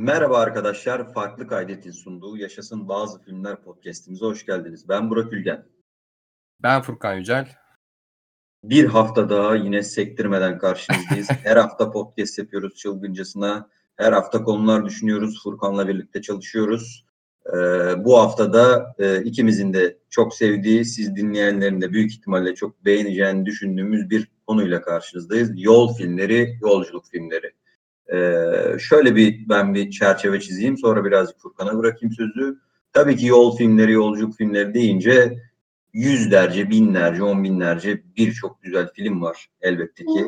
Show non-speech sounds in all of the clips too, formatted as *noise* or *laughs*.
Merhaba arkadaşlar, Farklı Kaydet'in sunduğu Yaşasın Bazı Filmler podcastimize hoş geldiniz. Ben Burak Ülgen. Ben Furkan Yücel. Bir hafta daha yine sektirmeden karşınızdayız. *laughs* Her hafta podcast yapıyoruz çılgıncasına. Her hafta konular düşünüyoruz. Furkan'la birlikte çalışıyoruz. Ee, bu haftada e, ikimizin de çok sevdiği, siz dinleyenlerin de büyük ihtimalle çok beğeneceğini düşündüğümüz bir konuyla karşınızdayız. Yol filmleri, yolculuk filmleri. Ee, şöyle bir ben bir çerçeve çizeyim sonra birazcık Furkan'a bırakayım sözü. Tabii ki yol filmleri, yolculuk filmleri deyince yüzlerce, binlerce, on binlerce birçok güzel film var elbette ki.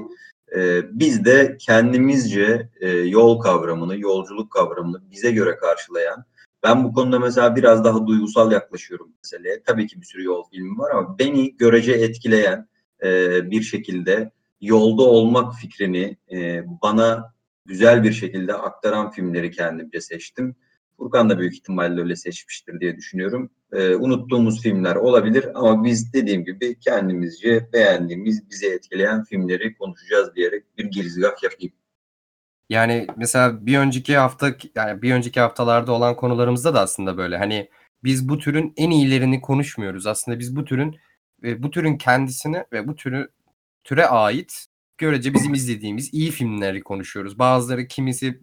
Ee, biz de kendimizce e, yol kavramını, yolculuk kavramını bize göre karşılayan, ben bu konuda mesela biraz daha duygusal yaklaşıyorum meseleye. Tabii ki bir sürü yol filmi var ama beni görece etkileyen e, bir şekilde yolda olmak fikrini e, bana güzel bir şekilde aktaran filmleri kendimce seçtim. Furkan da büyük ihtimalle öyle seçmiştir diye düşünüyorum. Ee, unuttuğumuz filmler olabilir ama biz dediğim gibi kendimizce beğendiğimiz, bizi etkileyen filmleri konuşacağız diyerek bir girizgah yapayım. Yani mesela bir önceki hafta yani bir önceki haftalarda olan konularımızda da aslında böyle hani biz bu türün en iyilerini konuşmuyoruz. Aslında biz bu türün ve bu türün kendisini ve bu türü türe ait görece bizim izlediğimiz iyi filmleri konuşuyoruz. Bazıları kimisi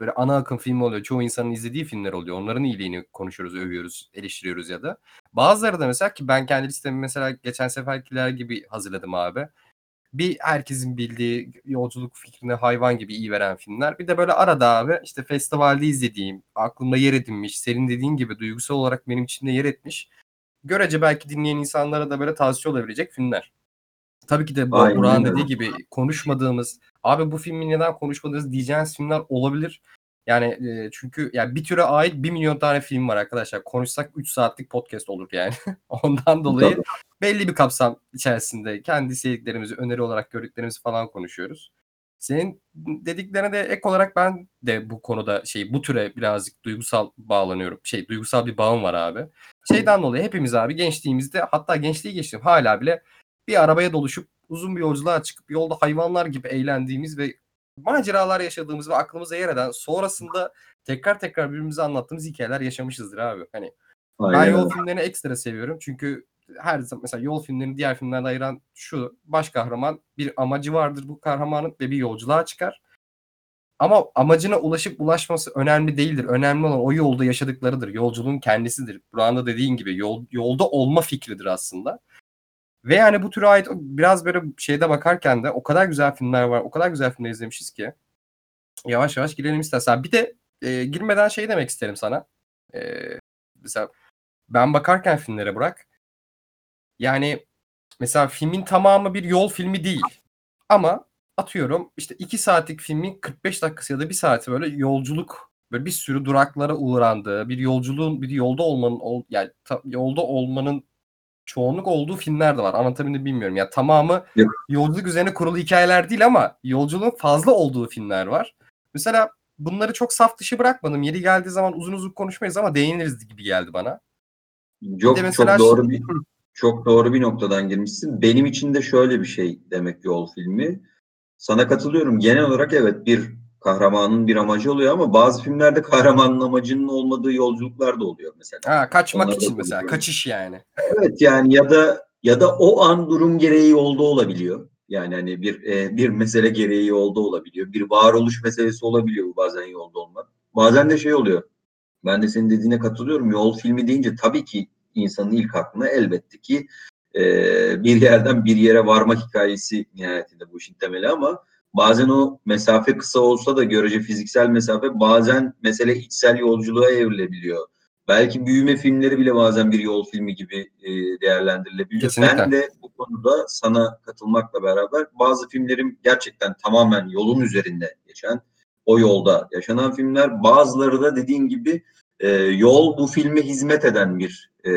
böyle ana akım filmi oluyor. Çoğu insanın izlediği filmler oluyor. Onların iyiliğini konuşuyoruz, övüyoruz, eleştiriyoruz ya da. Bazıları da mesela ki ben kendi listemi mesela geçen seferkiler gibi hazırladım abi. Bir herkesin bildiği yolculuk fikrine hayvan gibi iyi veren filmler. Bir de böyle arada abi işte festivalde izlediğim, aklımda yer edinmiş, senin dediğin gibi duygusal olarak benim içimde yer etmiş. Görece belki dinleyen insanlara da böyle tavsiye olabilecek filmler. Tabii ki de bu Burak'ın dediği gibi konuşmadığımız, abi bu filmi neden konuşmadınız diyeceğiniz filmler olabilir. Yani e, çünkü yani bir türe ait bir milyon tane film var arkadaşlar. Konuşsak 3 saatlik podcast olur yani. *laughs* Ondan dolayı Tabii. belli bir kapsam içerisinde kendi sevdiklerimizi, öneri olarak gördüklerimizi falan konuşuyoruz. Senin dediklerine de ek olarak ben de bu konuda şey bu türe birazcık duygusal bağlanıyorum. Şey duygusal bir bağım var abi. Şeyden dolayı hepimiz abi gençliğimizde hatta gençliği geçtim hala bile bir arabaya doluşup uzun bir yolculuğa çıkıp yolda hayvanlar gibi eğlendiğimiz ve maceralar yaşadığımız ve aklımıza yer eden sonrasında tekrar tekrar birbirimize anlattığımız hikayeler yaşamışızdır abi. Hani Aynen. ben yol filmlerini ekstra seviyorum çünkü her zaman mesela yol filmlerini diğer filmlerden ayıran şu baş kahraman bir amacı vardır bu kahramanın ve bir yolculuğa çıkar. Ama amacına ulaşıp ulaşması önemli değildir. Önemli olan o yolda yaşadıklarıdır. Yolculuğun kendisidir. Buranın dediğin gibi yol, yolda olma fikridir aslında. Ve yani bu türe ait biraz böyle şeyde bakarken de o kadar güzel filmler var. O kadar güzel filmler izlemişiz ki. Yavaş yavaş girelim istersen. Bir de e, girmeden şey demek isterim sana. E, mesela ben bakarken filmlere bırak. Yani mesela filmin tamamı bir yol filmi değil. Ama atıyorum işte 2 saatlik filmin 45 dakikası ya da 1 saati böyle yolculuk böyle bir sürü duraklara uğrandığı, bir yolculuğun bir yolda olmanın yani ta, yolda olmanın çoğunluk olduğu filmler de var. Anlatabildim bilmiyorum. Ya tamamı Yok. yolculuk üzerine kurulu hikayeler değil ama yolculuğun fazla olduğu filmler var. Mesela bunları çok saf dışı bırakmadım. Yeri geldiği zaman uzun uzun konuşmayız ama değiniriz gibi geldi bana. Yok bir çok doğru bir çok doğru bir noktadan girmişsin. Benim için de şöyle bir şey demek yol filmi. Sana katılıyorum. Genel olarak evet bir kahramanın bir amacı oluyor ama bazı filmlerde kahramanın amacının olmadığı yolculuklar da oluyor mesela. Ha, kaçmak Onları için mesela, kaçış yani. Evet yani ya da ya da o an durum gereği yolda olabiliyor. Yani hani bir e, bir mesele gereği yolda olabiliyor. Bir varoluş meselesi olabiliyor bazen yolda olmak. Bazen de şey oluyor. Ben de senin dediğine katılıyorum. Yol filmi deyince tabii ki insanın ilk aklına elbette ki e, bir yerden bir yere varmak hikayesi nihayetinde bu işin temeli ama bazen o mesafe kısa olsa da görece fiziksel mesafe bazen mesele içsel yolculuğa evrilebiliyor. Belki büyüme filmleri bile bazen bir yol filmi gibi e, değerlendirilebiliyor. Kesinlikle. Ben de bu konuda sana katılmakla beraber bazı filmlerim gerçekten tamamen yolun üzerinde geçen, o yolda yaşanan filmler. Bazıları da dediğin gibi e, yol bu filme hizmet eden bir e,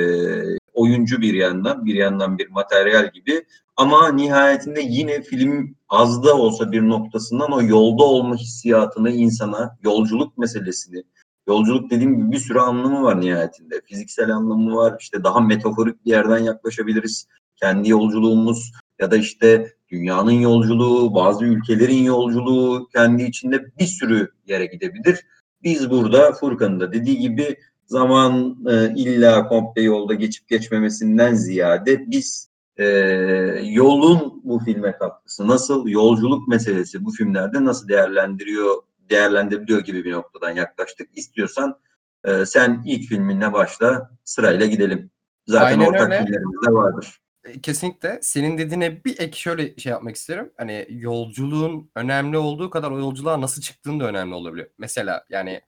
oyuncu bir yandan, bir yandan bir materyal gibi. Ama nihayetinde yine film az da olsa bir noktasından o yolda olma hissiyatını insana, yolculuk meselesini, yolculuk dediğim gibi bir sürü anlamı var nihayetinde. Fiziksel anlamı var, işte daha metaforik bir yerden yaklaşabiliriz. Kendi yolculuğumuz, ya da işte dünyanın yolculuğu, bazı ülkelerin yolculuğu kendi içinde bir sürü yere gidebilir. Biz burada Furkan'ın da dediği gibi zaman e, illa komple yolda geçip geçmemesinden ziyade biz e, yolun bu filme katkısı nasıl, yolculuk meselesi bu filmlerde nasıl değerlendiriyor, değerlendiriliyor gibi bir noktadan yaklaştık. İstiyorsan e, sen ilk filminle başla, sırayla gidelim. Zaten Aynen ortak öyle. filmlerimiz de vardır. E, Kesinlikle. Senin dediğine bir ek şöyle şey yapmak isterim. Hani yolculuğun önemli olduğu kadar o yolculuğa nasıl çıktığın da önemli olabiliyor. Mesela yani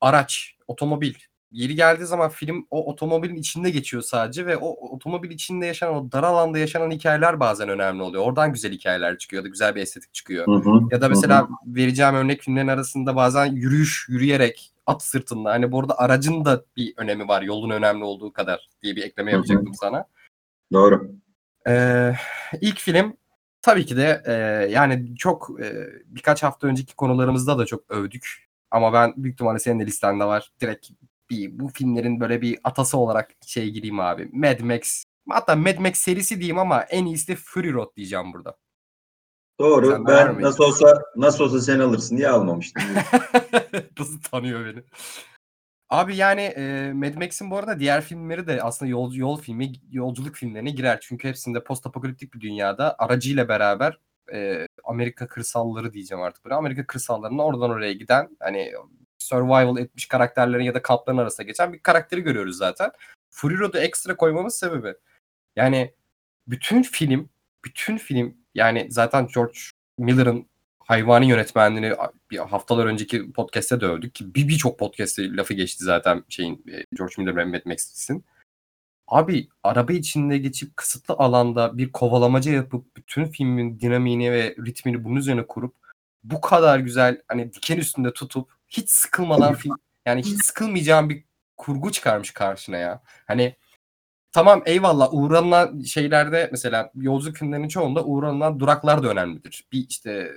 araç, otomobil. Yeri geldiği zaman film o otomobilin içinde geçiyor sadece ve o otomobil içinde yaşanan o dar alanda yaşanan hikayeler bazen önemli oluyor. Oradan güzel hikayeler çıkıyor ya da güzel bir estetik çıkıyor. Hı hı, Ya da hı mesela hı. vereceğim örnek filmlerin arasında bazen yürüyüş, yürüyerek, at sırtında. Hani burada aracın da bir önemi var. Yolun önemli olduğu kadar diye bir ekleme Hı hı. yapacaktım sana. Doğru. Ee, ilk film tabii ki de e, yani çok e, birkaç hafta önceki konularımızda da çok övdük. Ama ben büyük ihtimalle senin de listende var. Direkt bir bu filmlerin böyle bir atası olarak şey gireyim abi. Mad Max. Hatta Mad Max serisi diyeyim ama en iyisi de Fury Road diyeceğim burada. Doğru. Var Ben nasıl olsa nasıl olsa sen alırsın diye almamıştım. *laughs* Nasıl tanıyor beni? Abi yani e, Mad Max'in bu arada diğer filmleri de aslında yol, yol filmi, yolculuk filmlerine girer. Çünkü hepsinde post apokaliptik bir dünyada aracıyla beraber e, Amerika kırsalları diyeceğim artık böyle. Amerika kırsallarına oradan oraya giden hani survival etmiş karakterlerin ya da kampların arasında geçen bir karakteri görüyoruz zaten. Fury Road'u ekstra koymamın sebebi yani bütün film bütün film yani zaten George Miller'ın hayvani yönetmenliğini bir haftalar önceki podcast'te de övdük ki bir birçok podcast'te lafı geçti zaten şeyin e, George Miller ve Mad Max'in. Abi araba içinde geçip kısıtlı alanda bir kovalamaca yapıp bütün filmin dinamiğini ve ritmini bunun üzerine kurup bu kadar güzel hani diken üstünde tutup hiç sıkılmadan film yani hiç sıkılmayacağın bir kurgu çıkarmış karşına ya. Hani tamam eyvallah uğranılan şeylerde mesela yolculuk filmlerinin çoğunda uğranılan duraklar da önemlidir. Bir işte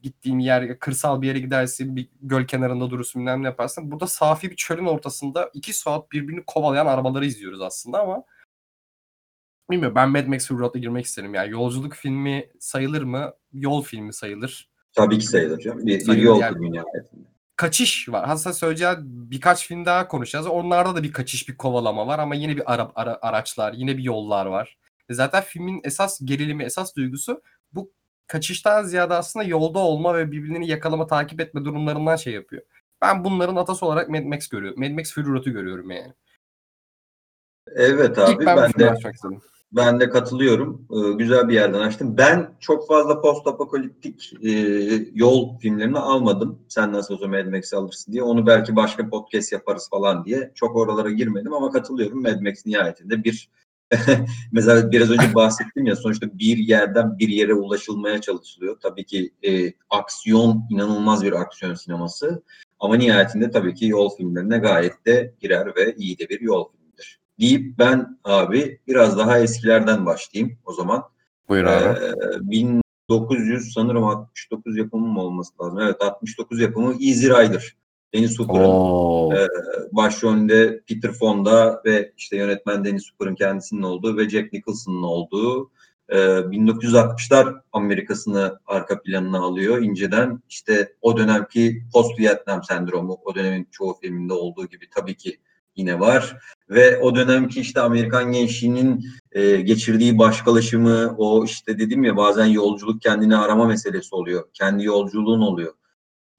gittiğin yer kırsal bir yere gidersin bir göl kenarında durursun bilmem ne yaparsın. Burada safi bir çölün ortasında iki saat birbirini kovalayan arabaları izliyoruz aslında ama bilmiyorum ben Mad Max Road'a girmek isterim. Yani yolculuk filmi sayılır mı? Yol filmi sayılır. Tabii ki sayılır canım. Bir, bir yol yani. filmi nihayetinde. Kaçış var. Hatta söyleyeceğim birkaç film daha konuşacağız. Onlarda da bir kaçış, bir kovalama var ama yine bir ara, ara- araçlar, yine bir yollar var. E Zaten filmin esas gerilimi, esas duygusu bu kaçıştan ziyade aslında yolda olma ve birbirini yakalama, takip etme durumlarından şey yapıyor. Ben bunların atası olarak Mad Max görüyorum. Mad Max Fury Road'u görüyorum yani. Evet İlk abi ben, bu ben filmi de. Ben de katılıyorum. Ee, güzel bir yerden açtım. Ben çok fazla post apokaliptik e, yol filmlerini almadım. Sen nasıl olsa Mad Max'i alırsın diye. Onu belki başka podcast yaparız falan diye. Çok oralara girmedim ama katılıyorum. Mad Max nihayetinde bir *laughs* mesela biraz önce bahsettim ya sonuçta bir yerden bir yere ulaşılmaya çalışılıyor. Tabii ki e, aksiyon inanılmaz bir aksiyon sineması. Ama nihayetinde tabii ki yol filmlerine gayet de girer ve iyi de bir yol filmidir. Deyip ben abi biraz daha eskilerden başlayayım o zaman. Buyur Ee, 1900 sanırım 69 yapımı mı olması lazım? Evet 69 yapımı Easy Rider. Dennis Hooper'ın Oo. Ee, başrolünde Peter Fonda ve işte yönetmen Dennis Hooper'ın kendisinin olduğu ve Jack Nicholson'ın olduğu e, 1960'lar Amerika'sını arka planına alıyor inceden. İşte o dönemki post Vietnam sendromu o dönemin çoğu filminde olduğu gibi tabii ki yine var. Ve o dönemki işte Amerikan gençliğinin e, geçirdiği başkalaşımı, o işte dedim ya bazen yolculuk kendini arama meselesi oluyor. Kendi yolculuğun oluyor.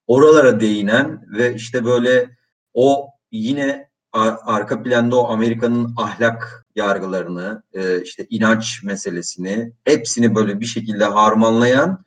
Oralara değinen ve işte böyle o yine ar- arka planda o Amerika'nın ahlak yargılarını, e, işte inanç meselesini hepsini böyle bir şekilde harmanlayan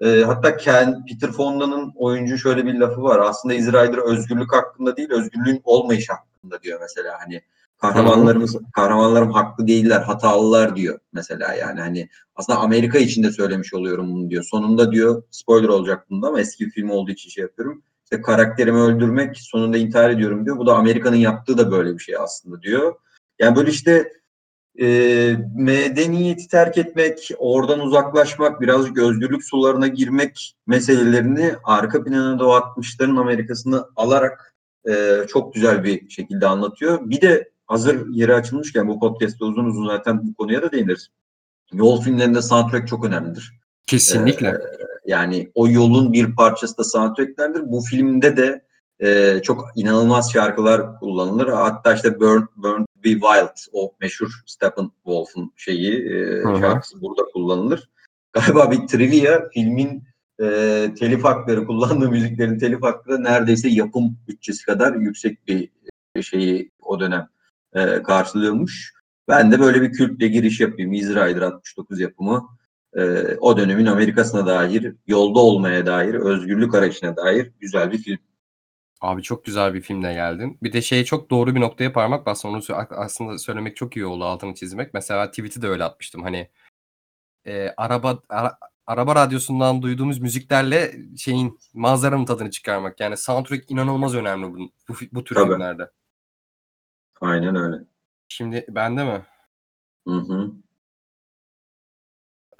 e, hatta Ken, Peter Fonda'nın oyuncu şöyle bir lafı var. Aslında Rider özgürlük hakkında değil, özgürlüğün olmayış hakkında diyor mesela. Hani kahramanlarımız, kahramanlarım haklı değiller, hatalılar diyor mesela yani. Hani aslında Amerika için de söylemiş oluyorum bunu diyor. Sonunda diyor, spoiler olacak bunda ama eski bir film olduğu için şey yapıyorum. İşte karakterimi öldürmek, sonunda intihar ediyorum diyor. Bu da Amerika'nın yaptığı da böyle bir şey aslında diyor. Yani böyle işte e, medeniyeti terk etmek, oradan uzaklaşmak, birazcık özgürlük sularına girmek meselelerini arka planına da o 60'ların Amerika'sını alarak e, çok güzel bir şekilde anlatıyor. Bir de hazır yeri açılmışken bu podcast'te uzun uzun zaten bu konuya da değiniriz. Yol filmlerinde soundtrack çok önemlidir. Kesinlikle. Ee, yani o yolun bir parçası da soundtracklerdir. Bu filmde de e, çok inanılmaz şarkılar kullanılır. Hatta işte Burn, Burn Be Wild o meşhur Steppenwolf'un şeyi e, şarkısı burada kullanılır. Galiba bir trivia filmin e, telif hakları kullandığı müziklerin telif hakları neredeyse yapım bütçesi kadar yüksek bir şeyi o dönem e, karşılıyormuş. Ben de böyle bir kültle giriş yapayım. Rider 69 yapımı. E, o dönemin Amerika'sına dair, yolda olmaya dair, özgürlük arayışına dair güzel bir film. Abi çok güzel bir filmle geldin. Bir de şeye çok doğru bir noktaya parmak bastın. Onu aslında söylemek çok iyi oldu altını çizmek. Mesela tweet'i de öyle atmıştım. Hani e, araba ara- araba radyosundan duyduğumuz müziklerle şeyin manzaranın tadını çıkarmak. Yani soundtrack inanılmaz önemli bu, bu, bu tür Tabii. filmlerde. Aynen öyle. Şimdi bende mi? Hı hı.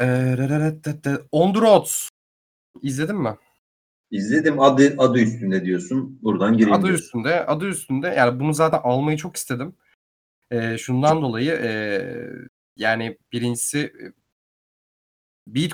Ee, On the Roads. İzledin mi? İzledim adı adı üstünde diyorsun. Buradan gireyim. Adı diyorsun. üstünde, adı üstünde. Yani bunu zaten almayı çok istedim. Ee, şundan dolayı ee, yani birincisi e, Beat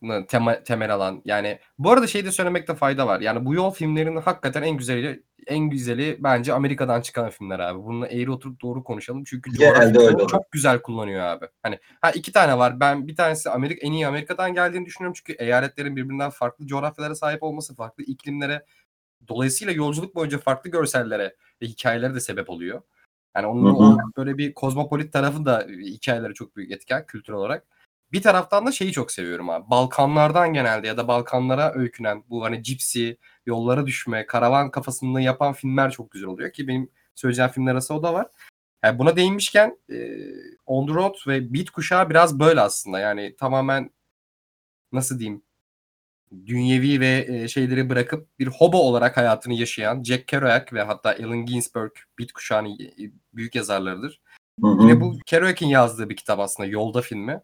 kuşağını tema, temel alan. Yani bu arada şey de söylemekte fayda var. Yani bu yol filmlerinin hakikaten en güzeli en güzeli bence Amerika'dan çıkan filmler abi. Bununla eğri oturup doğru konuşalım. Çünkü Genelde öyle çok, olur. çok güzel kullanıyor abi. Hani ha iki tane var. Ben bir tanesi Amerika en iyi Amerika'dan geldiğini düşünüyorum. Çünkü eyaletlerin birbirinden farklı coğrafyalara sahip olması, farklı iklimlere dolayısıyla yolculuk boyunca farklı görsellere ve hikayelere de sebep oluyor. Yani onun Hı hı. böyle bir kozmopolit tarafı da hikayelere çok büyük etken kültürel olarak. Bir taraftan da şeyi çok seviyorum abi. Balkanlardan genelde ya da Balkanlara öykünen bu hani cipsi, yollara düşme, karavan kafasında yapan filmler çok güzel oluyor ki benim söyleyeceğim filmler arasında o da var. Yani buna değinmişken e, On The Road ve Beat kuşağı biraz böyle aslında. Yani tamamen nasıl diyeyim dünyevi ve e, şeyleri bırakıp bir hobo olarak hayatını yaşayan Jack Kerouac ve hatta Allen Ginsberg Beat kuşağının büyük yazarlarıdır. Hı hı. Yine bu Kerouac'in yazdığı bir kitap aslında Yolda filmi.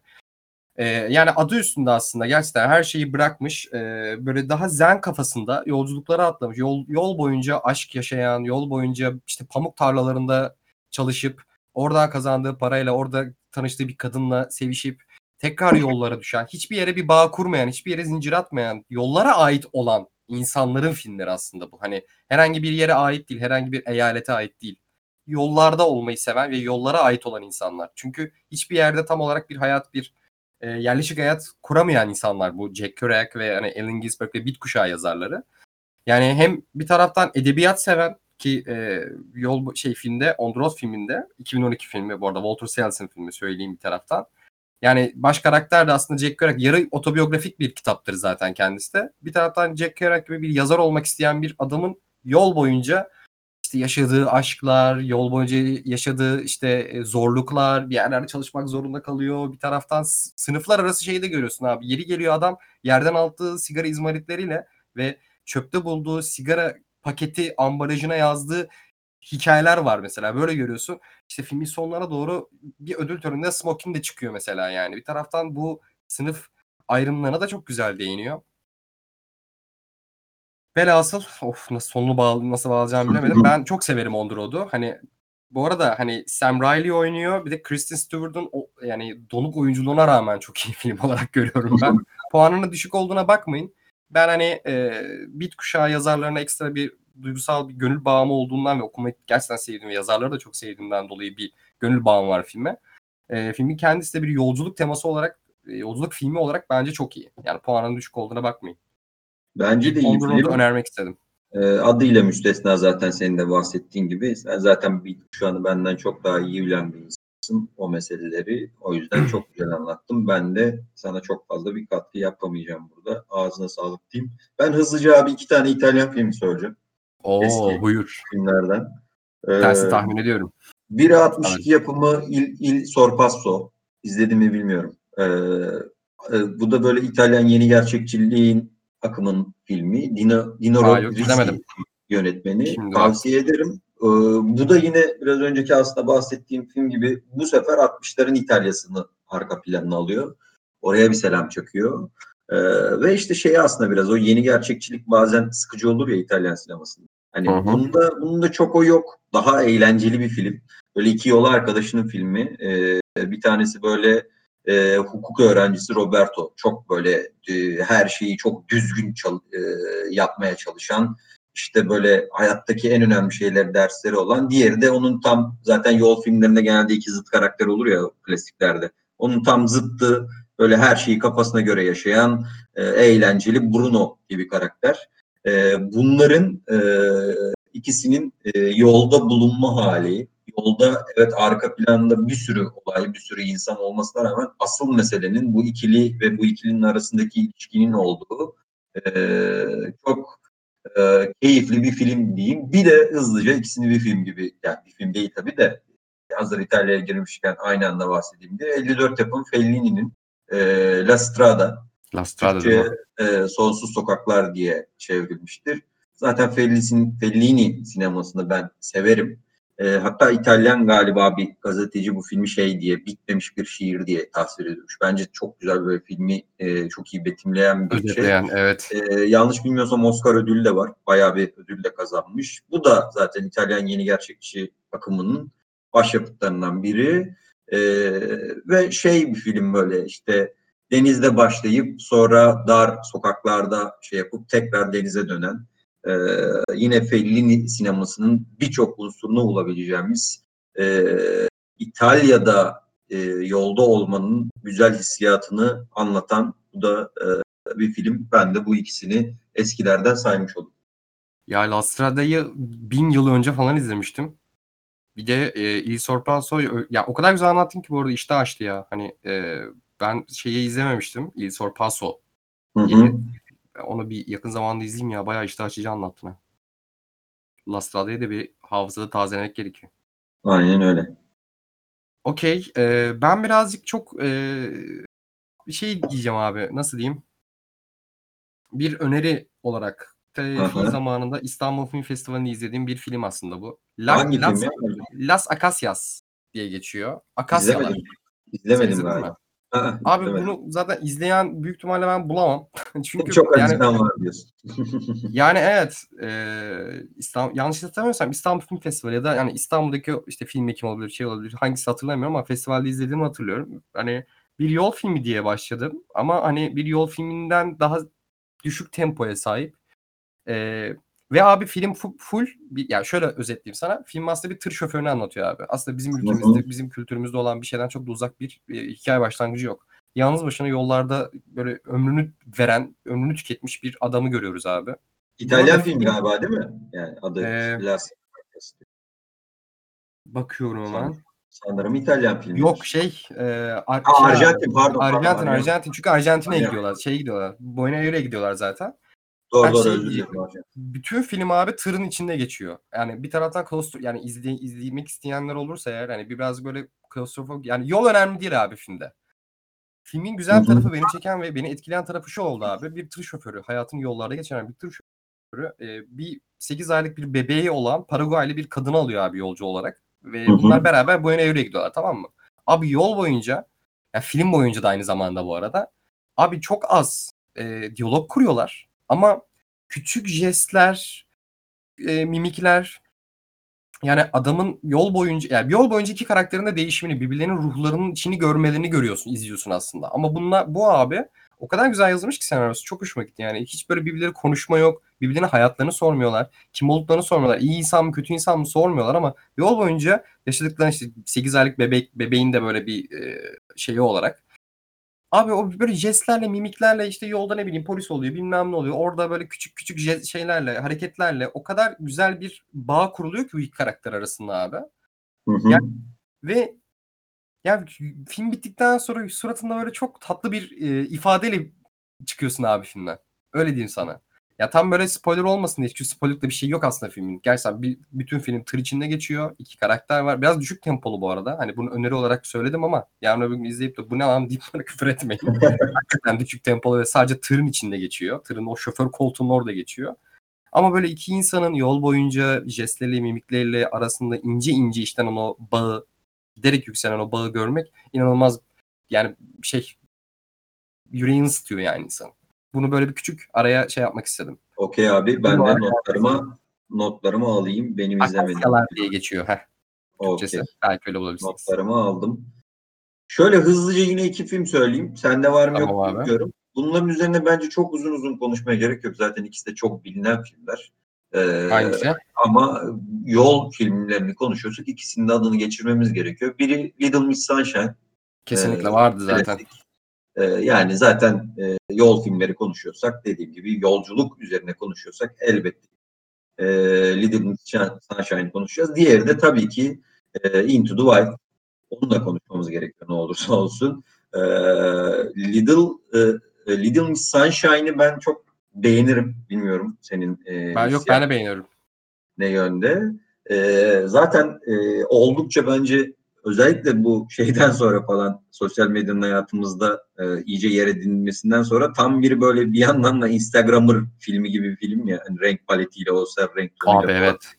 Ee, yani adı üstünde aslında gerçekten her şeyi bırakmış. ee, böyle daha zen kafasında yolculuklara atlamış. Yol, yol boyunca aşk yaşayan, yol boyunca işte pamuk tarlalarında çalışıp oradan kazandığı parayla orada tanıştığı bir kadınla sevişip tekrar yollara düşen, hiçbir yere bir bağ kurmayan, hiçbir yere zincir atmayan, yollara ait olan insanların filmleri aslında bu. Hani herhangi bir yere ait değil, herhangi bir eyalete ait değil yollarda olmayı seven ve yollara ait olan insanlar. Çünkü hiçbir yerde tam olarak bir hayat, bir e, yerleşik hayat kuramayan insanlar bu Jack Kerouac ve hani Allen Ginsberg ve Bit kuşağı yazarları. Yani hem bir taraftan edebiyat seven ki e, yol şey filmde On the Road filminde 2012 filmi bu arada Walter Silas'ın filmi söyleyeyim bir taraftan. Yani baş karakter de aslında Jack Kerouac yarı otobiyografik bir kitaptır zaten kendisi de. Bir taraftan Jack Kerouac gibi bir yazar olmak isteyen bir adamın yol boyunca işte yaşadığı aşklar, yol boyunca yaşadığı işte e, zorluklar, bir yerlerde çalışmak zorunda kalıyor. Bir taraftan sınıflar arası şeyi de görüyorsun abi. Yeri geliyor adam yerden aldığı sigara izmaritleriyle ve çöpte bulduğu sigara paketi ambalajına yazdığı hikayeler var mesela. Böyle görüyorsun. İşte filmin sonlara doğru bir ödül töreninde smoking de çıkıyor mesela yani. Bir taraftan bu sınıf ayrımlarına da çok güzel değiniyor. Velhasıl of nasıl sonunu bağlı, nasıl bağlayacağımı bilemedim. *clears throat* Ben çok severim On The Road'u. Hani bu arada hani Sam Riley oynuyor. Bir de Kristen Stewart'un o, yani donuk oyunculuğuna rağmen çok iyi *laughs* film olarak görüyorum ben. Puanının düşük olduğuna bakmayın. Ben hani e, Beat kuşağı yazarlarına ekstra bir duygusal bir gönül bağım olduğundan ve okumayı gerçekten sevdiğim ve yazarları da çok sevdiğimden dolayı bir gönül bağım var filme. E, filmin kendisi de bir yolculuk teması olarak, e, yolculuk filmi olarak bence çok iyi. Yani puanının düşük olduğuna bakmayın. Bence de iyi On The Road'u film. önermek istedim. Ee, adıyla müstesna zaten senin de bahsettiğin gibi. Sen zaten bir, şu an benden çok daha iyi bilen bir insansın o meseleleri. O yüzden *clears throat* çok güzel anlattım. Ben de sana çok fazla bir katkı yapamayacağım burada. Ağzına sağlık diyeyim. Ben hızlıca abi iki tane İtalyan filmi söyleyeceğim. Oo Eski. buyur. Filmlerden. Ee, Tersi tahmin ediyorum. Biri 62 yapımı Il, Il Sorpasso. İzledim mi bilmiyorum. Ee, e, bu da böyle İtalyan yeni gerçekçiliğin akımın filmi. Dino, Dino Aa, yok, yönetmeni. Şimdi Tavsiye ederim. Ee, bu da yine biraz önceki aslında bahsettiğim film gibi bu sefer 60'ların İtalya'sını arka planına alıyor. Oraya bir selam çakıyor. Ee, ve işte şey aslında biraz o yeni gerçekçilik bazen sıkıcı olur ya İtalyan sinemasında. Hani Hı hı. bunda bunda çok o yok. Daha eğlenceli bir film. Böyle iki yolu arkadaşının filmi. Ee, bir tanesi böyle e, hukuk öğrencisi Roberto. Çok böyle e, her şeyi çok düzgün çal- e, yapmaya çalışan, işte böyle hayattaki en önemli şeyler dersleri olan. Diğeri de onun tam zaten yol filmlerinde genelde iki zıt karakter olur ya klasiklerde. Onun tam zıttı böyle her şeyi kafasına göre yaşayan e, eğlenceli Bruno gibi karakter. E, bunların e, ikisinin e, yolda bulunma hali, yolda evet arka planda bir sürü olay, bir sürü insan olmasına rağmen asıl meselenin bu ikili ve bu ikilinin arasındaki ilişkinin olduğu e, çok e, keyifli bir film diyeyim. Bir de hızlıca ikisini bir film gibi, yani bir film değil tabii de hazır İtalya'ya girmişken aynı anda bahsedeyim diye 54 yapım Fellini'nin e, La Strada La Strada Türkçe e, Sonsuz Sokaklar diye çevrilmiştir. Zaten Fellini, Fellini sinemasını ben severim. E, hatta İtalyan galiba bir gazeteci bu filmi şey diye bitmemiş bir şiir diye tasvir edilmiş. Bence çok güzel böyle filmi e, çok iyi betimleyen bir şey. Özetleyen evet. E, yanlış bilmiyorsam Oscar ödülü de var. Bayağı bir ödül de kazanmış. Bu da zaten İtalyan yeni gerçekçi akımının başyapıtlarından biri. E, ve şey bir film böyle işte denizde başlayıp sonra dar sokaklarda şey yapıp tekrar denize dönen e, yine Fellini sinemasının birçok unsurunu bulabileceğimiz e, İtalya'da e, yolda olmanın güzel hissiyatını anlatan bu da e, bir film. Ben de bu ikisini eskilerden saymış oldum. Ya La Strada'yı bin yıl önce falan izlemiştim. Bir de e, Il Sorpasso ya o kadar güzel anlattın ki bu arada işte açtı ya. Hani e, ben şeyi izlememiştim. Il Sorpasso. Hı hı. Onu bir yakın zamanda izleyeyim ya. Bayağı işte açıcı anlattın ha. La Strada'yı da bir hafızada tazelemek gerekiyor. Aynen öyle. Okey. e, ben birazcık çok e, bir şey diyeceğim abi. Nasıl diyeyim? Bir öneri olarak film zamanında İstanbul Film Festivali'nde izlediğim bir film aslında bu. La- Hangi Las, film? Las Acacias diye geçiyor. Akasyalar. İzlemedim. İzlemedim mi? *laughs* Abi izlemedim. bunu zaten izleyen büyük ihtimalle ben bulamam. *laughs* Çünkü çok yani acıdan var diyorsun. *laughs* yani evet e, İstanbul yanlış hatırlamıyorsam İstanbul Film Festivali ya da yani İstanbul'daki işte film ekimi olabilir şey olabilir hangisi hatırlamıyorum ama festivalde izlediğimi hatırlıyorum. Hani bir yol filmi diye başladım ama hani bir yol filminden daha düşük tempoya sahip. E, ve abi film fu- full bir, yani şöyle özetleyeyim sana. Film aslında bir tır şoförünü anlatıyor abi. Aslında bizim ülkemizde, bizim kültürümüzde olan bir şeyden çok da uzak bir e, hikaye başlangıcı yok. Yalnız başına yollarda böyle ömrünü veren, ömrünü tüketmiş bir adamı görüyoruz abi. İtalyan film galiba değil mi? Yani adı Ee, Las Bakıyorum hemen. Sanırım İtalyan filmi. Yok şey, e, Ar- Aa, şey abi, Arjantin pardon. pardon, Arjantin, Arjantin. Çünkü Arjantin'e Arjantin. gidiyorlar. Şeye gidiyorlar. Buenos Aires'e gidiyorlar zaten. Doğru doğru şey bütün film abi tırın içinde geçiyor. Yani bir taraftan klostro yani izle, izlemek isteyenler olursa eğer hani biraz böyle klostrofobik yani yol önemli değil abi filmde. Filmin güzel hı. tarafı beni çeken ve beni etkileyen tarafı şu oldu abi. Bir tır şoförü, hayatın yollarda geçen bir tır şoförü e, bir 8 aylık bir bebeği olan Paraguaylı bir kadını alıyor abi yolcu olarak. Ve Hı hı. bunlar beraber Buenos Aires'e gidiyorlar tamam mı? Abi yol boyunca ya film boyunca da aynı zamanda bu arada. Abi çok az e, diyalog kuruyorlar ama küçük jestler, e, mimikler yani adamın yol boyunca yani yol boyunca iki karakterin de değişimini, birbirlerinin ruhlarının içini görmelerini görüyorsun, izliyorsun aslında. Ama bunlar bu abi o kadar güzel yazılmış ki senaryosu çok hoşuma gitti yani. Hiç böyle birbirleri konuşma yok. Birbirlerine hayatlarını sormuyorlar. Kim olduklarını sormuyorlar. İyi insan mı kötü insan mı sormuyorlar ama yol boyunca yaşadıkları işte 8 aylık bebek bebeğin de böyle bir e, şeyi olarak Abi o böyle jestlerle, mimiklerle işte yolda ne bileyim polis oluyor, bilmem ne oluyor. Orada böyle küçük küçük jest- şeylerle, hareketlerle o kadar güzel bir bağ kuruluyor ki bu iki karakter arasında abi. Hı hı. Ya- Ve yani film bittikten sonra suratında böyle çok tatlı bir e, ifadeyle çıkıyorsun abi filmden. Öyle diyeyim sana. Ya tam böyle spoiler olmasın diye. Çünkü spoilerlık bir şey yok aslında filmin. Gerçekten bir, bütün film tır içinde geçiyor. İki karakter var. Biraz düşük tempolu bu arada. Hani bunu öneri olarak söyledim ama yarın öbür gün izleyip de bu ne lan deyip bana küfür etmeyin. *laughs* Hakikaten düşük tempolu ve sadece tırın içinde geçiyor. Tırın o şoför koltuğunun orada geçiyor. Ama böyle iki insanın yol boyunca jestleriyle, mimikleriyle arasında ince ince işten o bağı, giderek yükselen o bağı görmek inanılmaz yani şey yüreğini ısıtıyor yani insan. Bunu böyle bir küçük araya şey yapmak istedim. Okey abi ben de notlarıma notlarımı alayım. Benim izlemediğim. Akasyalar diye geçiyor. Heh, Türkçesi. Okey. Belki öyle bulabilirsiniz. Notlarımı aldım. Şöyle hızlıca yine iki film söyleyeyim. Sende var mı Tamam yok mu bilmiyorum. Bunların üzerine bence çok uzun uzun konuşmaya gerek yok. Zaten ikisi de çok bilinen filmler. Ee, Hangisi? ama yol filmlerini konuşuyorsak ikisinin de adını geçirmemiz gerekiyor. Biri Little Miss Sunshine. Kesinlikle Ee, vardı zaten. klasik. Ee, yani zaten e, yol filmleri konuşuyorsak dediğim gibi yolculuk üzerine konuşuyorsak elbette e, Little Miss Sunshine konuşacağız. Diğeri de tabii ki e, Into the Wild. Onu da konuşmamız gerekiyor ne olursa olsun. E, Little e, Little Miss Sunshine'ı ben çok beğenirim. Bilmiyorum senin e, Ben yok ben de beğeniyorum. ne yönde. Ee, zaten e, oldukça bence özellikle bu şeyden *laughs* sonra falan sosyal medyanın hayatımızda e, iyice yer edinmesinden sonra tam bir böyle bir yandan da Instagrammer filmi gibi bir film ya. Hani renk paletiyle olsa renk Abi falan. evet.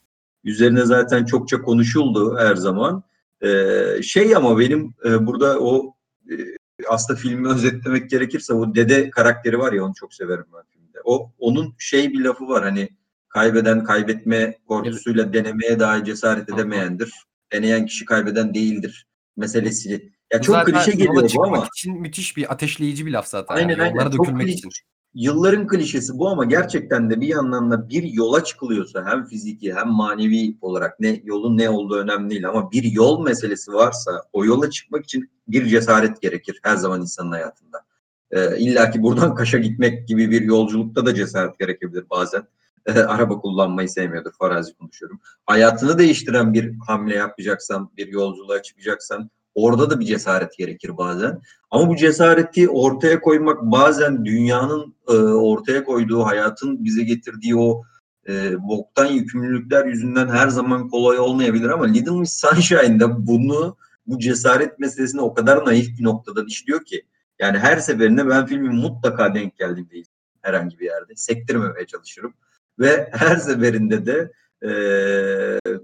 Üzerine zaten çokça konuşuldu her zaman. Ee, şey ama benim e, burada o e, aslında filmi *laughs* özetlemek gerekirse o dede karakteri var ya onu çok severim ben filmde. O onun şey bir lafı var hani kaybeden kaybetme korkusuyla denemeye dahi cesaret edemeyendir. Deneyen kişi kaybeden değildir meselesi. Ya çok zaten klişe geliyor bu ama için müthiş bir ateşleyici bir laf zaten. Aynen, yani. aynen. Yollara Çok dökülmek klişe. için. yılların klişesi bu ama gerçekten de bir yandan da bir yola çıkılıyorsa hem fiziki hem manevi olarak ne yolun ne olduğu önemli değil ama bir yol meselesi varsa o yola çıkmak için bir cesaret gerekir her zaman insanın hayatında. Ee, İlla ki buradan *laughs* Kaş'a gitmek gibi bir yolculukta da cesaret gerekebilir bazen. *laughs* Araba kullanmayı sevmiyordur farazi konuşuyorum. Hayatını değiştiren bir hamle yapacaksan, bir yolculuğa çıkacaksan orada da bir cesaret gerekir bazen. Ama bu cesareti ortaya koymak bazen dünyanın e, ortaya koyduğu, hayatın bize getirdiği o e, boktan yükümlülükler yüzünden her zaman kolay olmayabilir ama Little Miss Sunshine'da bunu bu cesaret meselesini o kadar naif bir noktadan işliyor ki yani her seferinde ben filmin mutlaka denk geldiğimde izlerim herhangi bir yerde sektirmemeye çalışırım ve her seferinde de e,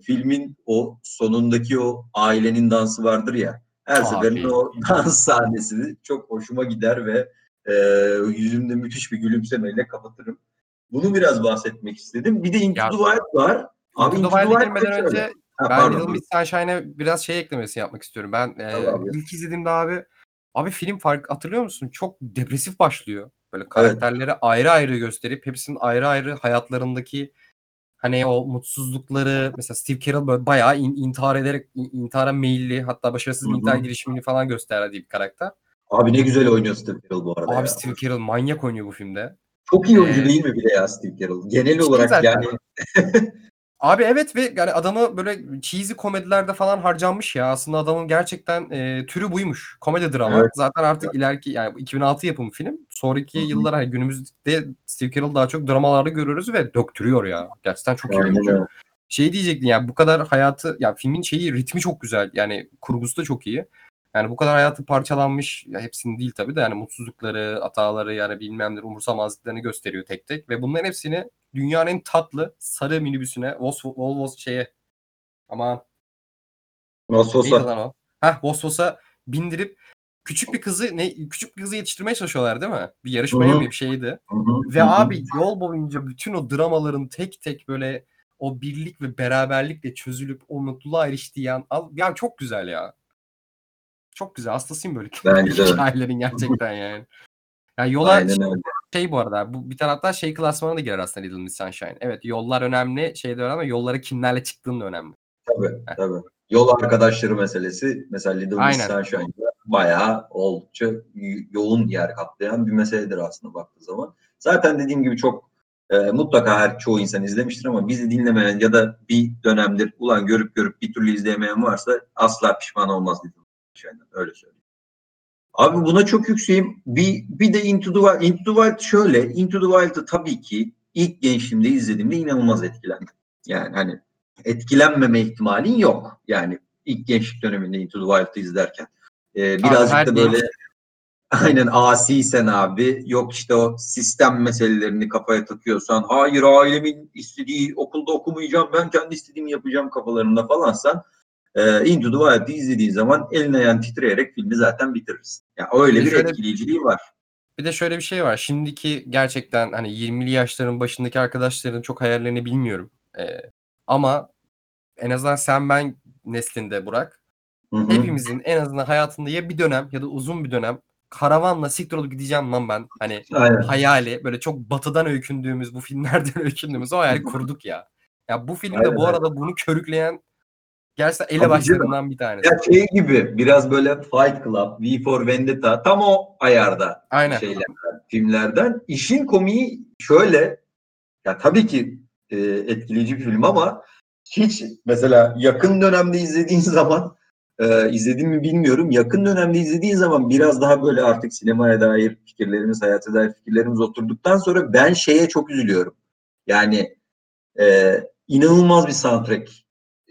filmin o sonundaki o ailenin dansı vardır ya her Abi. seferinde o *laughs* dans sahnesini çok hoşuma gider ve e, yüzümde müthiş bir gülümsemeyle kapatırım. Bunu biraz bahsetmek istedim. Bir de Into the Wild var. Abi Into the Wild de girmeden şöyle. önce Ha, ben pardon, Little Miss Sunshine'e biraz şey eklemesi yapmak istiyorum. Ben e, abi. ilk izlediğimde abi abi film fark hatırlıyor musun? Çok depresif başlıyor. Böyle karakterleri ayrı ayrı gösterip hepsinin ayrı ayrı hayatlarındaki hani o mutsuzlukları mesela Steve Carell böyle bayağı in- intihar ederek in- intihara meyilli hatta başarısız bir Hı hı. intihar girişimini falan gösterdiği bir karakter. Abi ne güzel oynuyor Steve Carell bu arada Abi ya. Steve Carell manyak oynuyor bu filmde. Çok iyi oyuncu Ee, değil mi bir de ya Steve Carell? Genel olarak zaten. yani *laughs* Abi evet ve yani adamı böyle cheesy komedilerde falan harcanmış ya. Aslında adamın gerçekten e, türü buymuş. Komedi drama. Evet. Zaten artık ileriki yani bu 2006 yapımı film. Sonraki Hı hı. yıllar hani günümüzde Steve Carell daha çok dramalarda görüyoruz ve döktürüyor ya. Gerçekten çok iyi oyuncu. Şey diyecektin yani bu kadar hayatı ya filmin şeyi ritmi çok güzel. Yani kurgusu da çok iyi. Yani bu kadar hayatı parçalanmış ya hepsinin değil tabii de yani mutsuzlukları, hataları yani bilmemleri, umursamazlıklarını gösteriyor tek tek ve bunların hepsini dünyanın en tatlı sarı minibüsüne Volvo şeye ama o? Heh Vosvos'a bindirip küçük bir kızı ne küçük bir kızı yetiştirmeye çalışıyorlar değil mi? Bir yarışmaya mı bir şeydi. Hı hı, Ve abi yol boyunca bütün o dramaların tek tek böyle o birlik ve beraberlikle çözülüp o mutluluğa eriştiği an al- ya çok güzel ya. Çok güzel. Hastasıyım böyle Bence *laughs* hikayelerin gerçekten yani. Yani yola Aynen öyle. şey bu arada bu bir taraftan şey klasmanına da girer aslında Little Miss Sunshine. Evet yollar önemli şey de önemli ama yollara kimlerle çıktığın da önemli. Tabii, Heh. tabii. Yol arkadaşları meselesi mesela Little Miss. Sunshine'da bayağı oldukça yoğun yer kaplayan bir meseledir aslında baktığı zaman. Zaten dediğim gibi çok e, mutlaka her çoğu insan izlemiştir ama bizi dinlemeyen ya da bir dönemdir ulan görüp görüp bir türlü izleyemeyen varsa asla pişman olmaz Little Sunshine'dan. Öyle söyleyeyim. Abi buna çok yükseğim. Bir, bir de Into the Wild. Into the Wild şöyle. Into the Wild'ı tabii ki ilk gençliğimde izlediğimde inanılmaz etkilendim. Yani hani etkilenmeme ihtimalin yok. Yani ilk gençlik döneminde Into the Wild'ı izlerken. Ee, birazcık her da genç- böyle *laughs* aynen asiysen abi yok işte o sistem meselelerini kafaya takıyorsan hayır ailemin istediği okulda okumayacağım ben kendi istediğimi yapacağım kafalarında falansan e, Into the Wild'ı izlediğin zaman elin ayağın titreyerek filmi zaten bitirirsin. Yani öyle Bir bir şöyle- etkileyiciliği var. Bir de şöyle bir şey var. Şimdiki gerçekten hani 20'li yaşların başındaki arkadaşların çok hayallerini bilmiyorum. Ee, ama en azından sen ben neslinde Burak Hı hı. Hepimizin en azından hayatında ya bir dönem ya da uzun bir dönem karavanla siktir olup gideceğim lan ben. Hani Aynen. hayali böyle çok batıdan öykündüğümüz bu filmlerden *laughs* öykündüğümüz o hayali kurduk ya. Ya bu filmde Aynen, bu arada bunu körükleyen gerçekten Tabii canım. elebaşlarından bir tanesi. Ya şey gibi biraz böyle Fight Club, V for Vendetta tam o ayarda Aynen. şeylerden, filmlerden. İşin komiği şöyle ya tabii ki e, etkileyici bir film ama hiç mesela yakın dönemde izlediğin *laughs* zaman e, izledim mi bilmiyorum. Yakın dönemde izlediğin zaman biraz daha böyle artık sinemaya dair fikirlerimiz, hayata dair fikirlerimiz oturduktan sonra ben şeye çok üzülüyorum. Yani e, inanılmaz bir soundtrack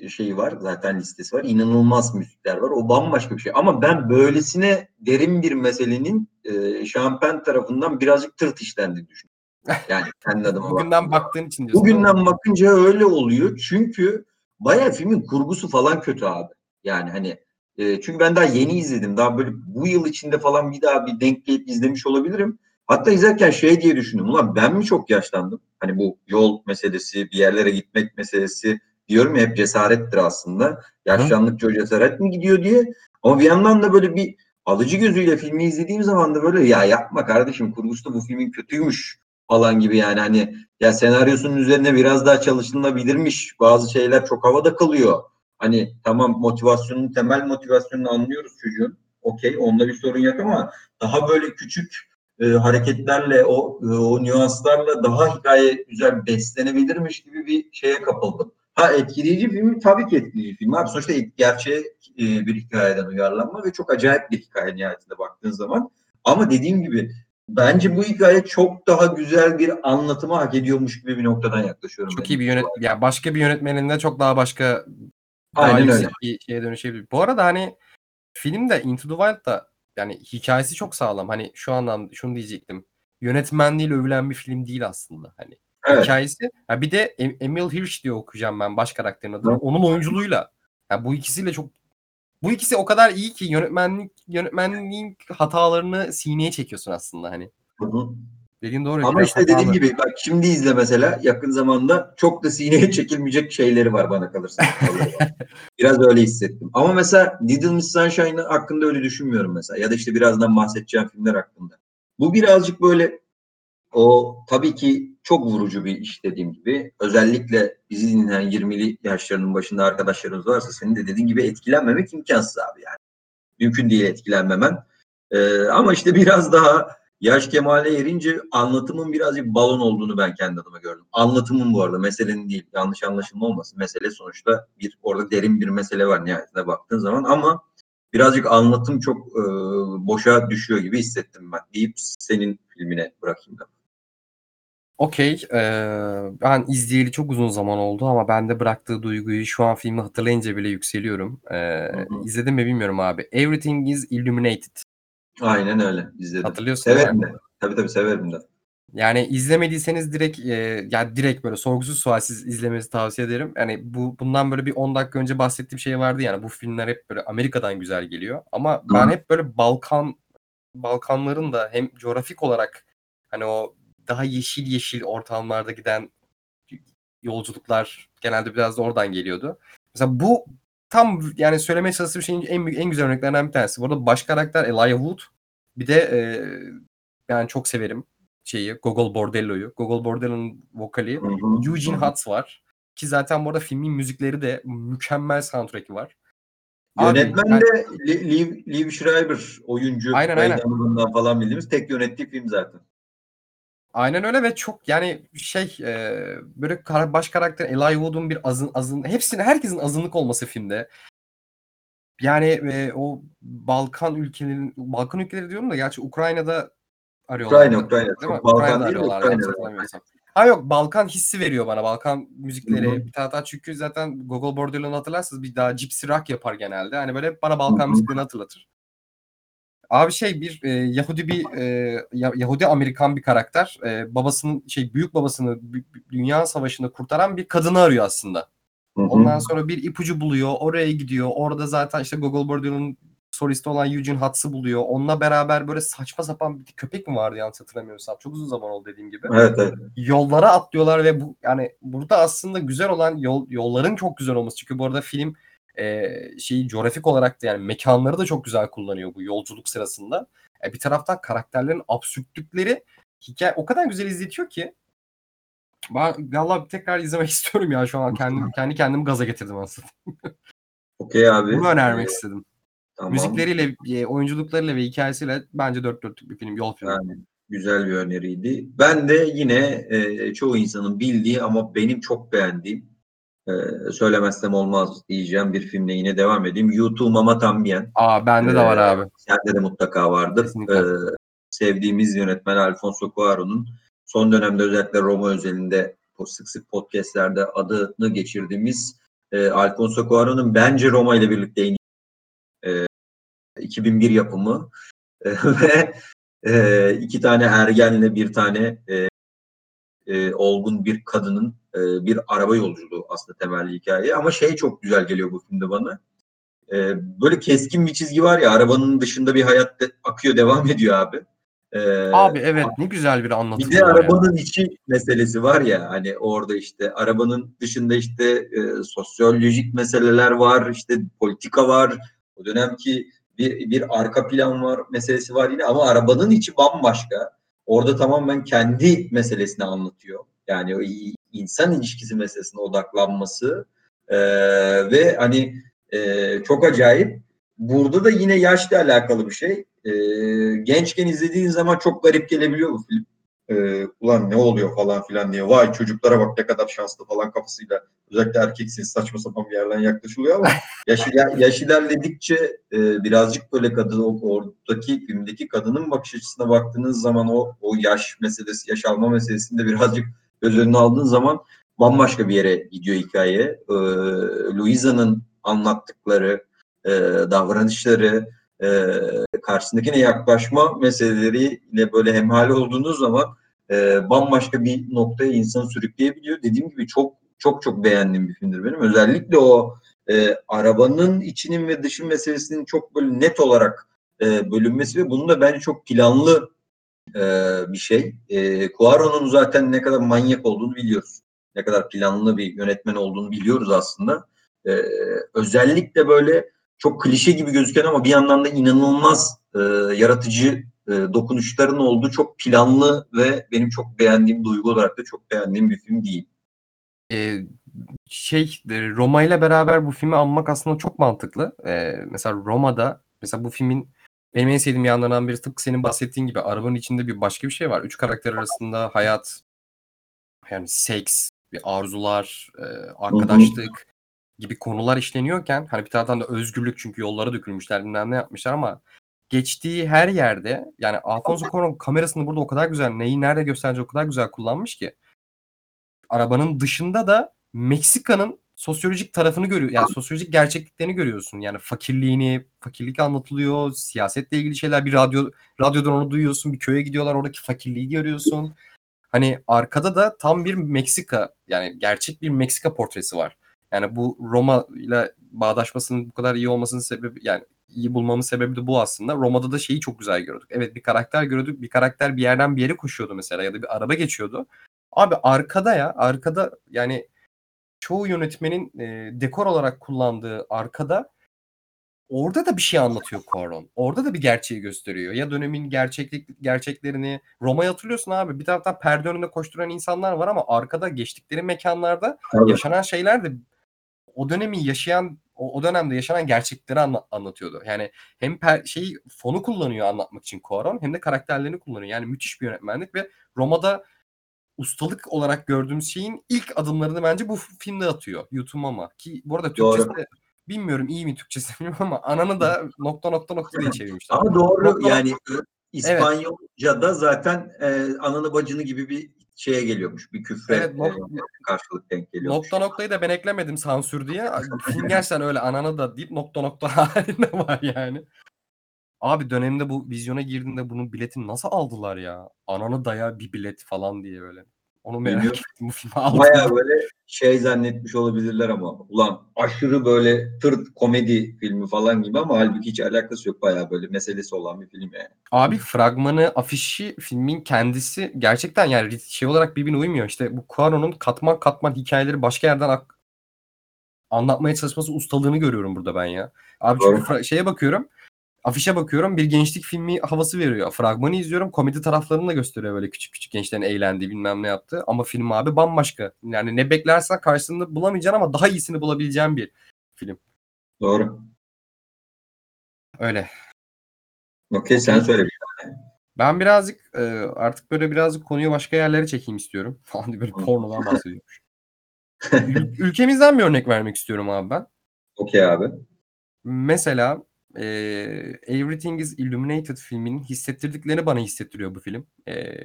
şeyi var. Zaten listesi var. İnanılmaz müzikler var. O bambaşka bir şey. Ama ben böylesine derin bir meselenin e, Şampen tarafından birazcık tırt işlendiğini düşünüyorum. *laughs* Yani kendi adıma Bugünden baktığımda. baktığın için diyorsun. Bugünden bakınca öyle oluyor. Çünkü bayağı filmin kurgusu falan kötü abi. Yani hani e, çünkü ben daha yeni izledim. Daha böyle bu yıl içinde falan bir daha bir denk gelip izlemiş olabilirim. Hatta izlerken şey diye düşündüm. Ulan ben mi çok yaşlandım? Hani bu yol meselesi, bir yerlere gitmek meselesi diyorum ya hep cesarettir aslında. Yaşlandıkça o cesaret mi gidiyor diye. Ama bir yandan da böyle bir alıcı gözüyle filmi izlediğim zaman da böyle ya yapma kardeşim kurgusu bu filmin kötüymüş falan gibi yani hani ya senaryosunun üzerine biraz daha çalışılabilirmiş. Bazı şeyler çok havada kalıyor. Hani tamam motivasyonun temel motivasyonunu anlıyoruz çocuğun. Okey onda bir sorun yok ama daha böyle küçük e, hareketlerle o e, o nüanslarla daha hikaye güzel beslenebilirmiş gibi bir şeye kapıldım. Ha etkileyici film? Tabii ki etkileyici film. Abi sonuçta gerçeğe e, bir hikayeden uyarlanma ve çok acayip bir hikaye nihayetinde baktığın zaman. Ama dediğim gibi bence bu hikaye çok daha güzel bir anlatıma hak ediyormuş gibi bir noktadan yaklaşıyorum. Çok ben. iyi bir yönet ya başka bir yönetmenin de çok daha başka daha Aynen öyle. bir şeye dönüşebilir. Bu arada hani filmde Into the Wild da yani hikayesi çok sağlam. Hani şu anlamda şunu diyecektim. Yönetmenliğiyle övülen bir film değil aslında. Hani Evet. hikayesi. Ha bir de Em- Emil Hirsch diye okuyacağım ben baş karakterin adını. Hı. Onun oyunculuğuyla. Ya bu ikisiyle çok bu ikisi o kadar iyi ki yönetmenlik yönetmenliğin hatalarını sineye çekiyorsun aslında hani. Hı hı. Dediğin doğru. Ama işte dediğim hatalı. gibi bak şimdi izle mesela yakın zamanda çok da sineye çekilmeyecek şeyleri var bana kalırsa. *laughs* biraz öyle hissettim. Ama mesela Little Miss Sunshine hakkında öyle düşünmüyorum mesela. Ya da işte birazdan bahsedeceğim filmler hakkında. Bu birazcık böyle o tabii ki çok vurucu bir iş dediğim gibi. Özellikle bizi dinleyen 20'li yaşlarının başında arkadaşlarımız varsa senin de dediğin gibi etkilenmemek imkansız abi yani. Mümkün değil etkilenmemen. Ee, ama işte biraz daha yaş kemale erince anlatımın birazcık balon olduğunu ben kendi adıma gördüm. Anlatımın bu arada meselenin değil. Yanlış anlaşılma olmasın. Mesele sonuçta bir orada derin bir mesele var nihayetinde baktığın zaman ama birazcık anlatım çok e, boşa düşüyor gibi hissettim ben deyip senin filmine bırakayım da. Okey. eee, ben izleyeli çok uzun zaman oldu ama bende bıraktığı duyguyu şu an filmi hatırlayınca bile yükseliyorum. Eee Hı hı. izledim mi bilmiyorum abi. Everything is Illuminated. Aynen öyle izledim. Hatırlıyorsun değil mi? Severim de. Tabii tabii severim de. Yani izlemediyseniz direkt eee yani direkt böyle sorgusuz sualsiz izlemenizi tavsiye ederim. Yani bu bundan böyle bir 10 dakika önce bahsettiğim şey vardı yani bu filmler hep böyle Amerika'dan güzel geliyor. Ama ben hep böyle Balkan Balkanların da hem coğrafik olarak hani o daha yeşil yeşil ortamlarda giden yolculuklar genelde biraz da oradan geliyordu. Mesela bu tam yani söylemeye çalıştığım şeyin en büyük- en güzel örneklerinden bir tanesi. Bu arada baş karakter Elijah Wood. Bir de e, ben çok severim şeyi Gogol Bordello'yu. Gogol Bordello'nun vokali Hı hı. Eugene. Hutz var. Ki zaten bu arada filmin müzikleri de mükemmel soundtrack'i var. Yönetmen de Li- Liv, Liv Schreiber oyuncu. Aynen, aynen. Falan bildiğimiz tek yönettiği film zaten. Aynen öyle ve çok yani şey e, böyle kara- baş karakter Elijah Wood'un bir azın azın hepsinin herkesin azınlık olması filmde. Yani e, o Balkan ülkelerinin Balkan ülkeleri diyorum da gerçi Ukrayna'da arıyorlar. Ukrayna, Ukrayna. Değil mi? Balkan Ukrayna'da değil de arıyorlar Ukrayna. yanlış hatırlamıyorsam. Ha yok Balkan hissi veriyor bana. Balkan müzikleri Hı hı. bir tane çünkü zaten Gogol Bordello'nu hatırlarsanız bir daha Gypsy Rock yapar genelde. Hani böyle bana Balkan Hı hı. müziklerini hatırlatır. Abi şey bir e, Yahudi bir e, Ya- Yahudi Amerikan bir karakter. E, babasının şey büyük babasını Dünya Savaşı'nda kurtaran bir kadını arıyor aslında. Hı hı. Ondan sonra bir ipucu buluyor. Oraya gidiyor. Orada zaten işte Gogol Bordello'nun solisti olan Eugene Hutz'ı buluyor. Onunla beraber böyle saçma sapan bir köpek mi vardı yanlış hatırlamıyorsam. Çok uzun zaman oldu dediğim gibi. Evet evet. Yollara atlıyorlar ve bu yani burada aslında güzel olan yol, yolların çok güzel olması. Çünkü bu arada film eee, şeyi coğrafik olarak da yani mekânları da çok güzel kullanıyor bu yolculuk sırasında. E, bir taraftan karakterlerin absürtlükleri hikâye o kadar güzel izletiyor ki ben valla tekrar izlemek *laughs* istiyorum ya şu an kendim kendi kendimi gaza getirdim aslında. *laughs* Okey abi. Bunu önermek Eee, istedim. tamam. Müzikleriyle, eee, oyunculuklarıyla ve hikâyesiyle bence dört dörtlük bir film, yol filmi. Yani güzel bir öneriydi. Ben de yine eee, çoğu insanın bildiği ama benim çok beğendiğim eee, söylemezsem olmaz diyeceğim bir filmle yine devam edeyim. You Too Mama Tambien. A! Bende de var Eee, abi. sende de mutlaka vardır. Kesinlikle. Eee, sevdiğimiz yönetmen Alfonso Cuarón'un son dönemde özellikle Roma özelinde sık sık podcast'lerde adını geçirdiğimiz eee, Alfonso Cuarón'un bence Roma ile birlikte en eee, 2001 yapımı *laughs* ve eee, iki tane ergenle bir tane eee, eee, olgun bir kadının eee, bir araba yolculuğu aslında temelli hikaye ama şey çok güzel geliyor bu filmde bana. Eee, böyle keskin bir çizgi var ya arabanın dışında bir hayat de- akıyor devam ediyor abi. Eee, Abi evet ne güzel bir bir anlatım de var ya. arabanın içi meselesi var ya hani orada işte arabanın dışında işte e, sosyolojik meseleler var işte politika var o dönemki bir, bir arka plan var meselesi var yine ama arabanın içi bambaşka orada tamamen kendi meselesini anlatıyor. Yani o insan ilişkisi meselesine odaklanması e, ve hani e, çok acayip. Burada da yine yaşla alakalı bir şey. E, gençken izlediğin zaman çok garip gelebiliyor bu film e, ulan ne oluyor? falan filan diye. Vay çocuklara bak ne kadar şanslı falan kafasıyla. Özellikle erkeksiniz saçma sapan bir yerden yaklaşılıyor ama *laughs* yaş, yaş ilerledikçe e, birazcık böyle kadın o- oradaki filmdeki kadının bakış açısına baktığınız zaman o o yaş meselesi yaş alma meselesini de birazcık göz önüne aldığın zaman bambaşka bir yere gidiyor hikaye. E, Louisa'nın anlattıkları e, davranışları e, karşısındakine yaklaşma meseleleriyle böyle hemhal olduğunuz zaman e, bambaşka bir noktaya insanı sürükleyebiliyor. Dediğim gibi çok çok çok beğendiğim bir filmdir benim. Özellikle o e, arabanın içinin ve dışın meselesinin çok böyle net olarak e, bölünmesi ve bunun da bence çok planlı e, bir şey. E, Cuarón'un zaten ne kadar manyak olduğunu biliyoruz. Ne kadar planlı bir yönetmen olduğunu biliyoruz aslında. E, özellikle böyle çok klişe gibi gözüken ama bir yandan da inanılmaz e, yaratıcı e, dokunuşların olduğu çok planlı ve benim çok beğendiğim duygu olarak da çok beğendiğim bir film değil. Eee, şey e, Roma ile beraber bu filmi anmak aslında çok mantıklı. Eee, mesela Roma'da mesela bu filmin benim en sevdiğim yanlarından biri tıpkı senin bahsettiğin gibi arabanın içinde bir başka bir şey var. Üç karakter arasında hayat yani seks, bir arzular, eee, arkadaşlık gibi konular işleniyorken hani bir taraftan da özgürlük çünkü yollara dökülmüşler bilmem ne yapmışlar ama geçtiği her yerde yani Alfonso Cuarón kamerasını burada o kadar güzel neyi nerede gösterecek o kadar güzel kullanmış ki arabanın dışında da Meksika'nın sosyolojik tarafını görüyor. Yani sosyolojik gerçekliklerini görüyorsun. Yani fakirliğini, fakirlik anlatılıyor, siyasetle ilgili şeyler bir radyo radyodan onu duyuyorsun. Bir köye gidiyorlar, oradaki fakirliği görüyorsun. Hani arkada da tam bir Meksika yani gerçek bir Meksika portresi var. Yani bu Roma ile bağdaşmasının bu kadar iyi olmasının sebebi yani iyi bulmamın sebebi de bu aslında. Roma'da da şeyi çok güzel gördük. Evet bir karakter gördük. Bir karakter bir yerden bir yere koşuyordu mesela ya da bir araba geçiyordu. Abi arkada ya arkada yani çoğu yönetmenin e, dekor olarak kullandığı arkada orada da bir şey anlatıyor Cuarón. Orada da bir gerçeği gösteriyor. Ya dönemin gerçeklik gerçeklerini Roma'yı hatırlıyorsun abi. Bir taraftan perde önünde koşturan insanlar var ama arkada geçtikleri mekanlarda Tabii. yaşanan şeyler de o dönemi yaşayan o, o dönemde yaşanan gerçekleri anla- anlatıyordu. Yani hem per, şeyi fonu kullanıyor anlatmak için Cuarón hem de karakterlerini kullanıyor. Yani müthiş bir yönetmenlik ve Roma'da ustalık olarak gördüğümüz şeyin ilk adımlarını bence bu filmde atıyor. YouTube ama ki bu arada. Türkçesi de bilmiyorum iyi mi Türkçesi *laughs* bilmiyorum ama ananı da *laughs* nokta nokta nokta diye çevirmişler. Ama doğru Nokta- yani e, İspanyolca'da zaten e, ananı bacını gibi bir şeye geliyormuş. Bir küfre Evet, nok- e, karşılık denk geliyormuş. Nokta noktayı da ben eklemedim sansür diye. *laughs* Gerçekten öyle ananı da deyip nokta nokta *laughs* halinde var yani. Abi dönemde bu vizyona girdiğinde bunun biletini nasıl aldılar ya? Ananı daya bir bilet falan diye böyle. Onu merak Bilmiyorum. ettim bu filmi aldım. Baya böyle şey zannetmiş olabilirler ama ulan aşırı böyle tırt komedi filmi falan gibi ama halbuki hiç alakası yok. Baya böyle meselesi olan bir film yani. Abi fragmanı, afişi, filmin kendisi gerçekten yani şey olarak birbirine uymuyor. İşte bu Cuarón'un katman katman hikayeleri başka yerden ak- anlatmaya çalışması ustalığını görüyorum burada ben ya. Abi Doğru. çünkü fra- şeye bakıyorum. Afişe bakıyorum bir gençlik filmi havası veriyor. Fragmanı izliyorum komedi taraflarını da gösteriyor böyle küçük küçük gençlerin eğlendiği bilmem ne yaptığı. Ama film abi bambaşka. Yani ne beklersen karşısında bulamayacaksın ama daha iyisini bulabileceğin bir film. Doğru. Öyle. Okey sen söyle. bir Ben birazcık e, artık böyle birazcık konuyu başka yerlere çekeyim istiyorum. *laughs* Falan böyle pornodan bahsediyormuş. *laughs* Ül- ülkemizden bir örnek vermek istiyorum abi ben. Okey abi. Mesela e, Everything is Illuminated filminin hissettirdiklerini bana hissettiriyor bu film. E,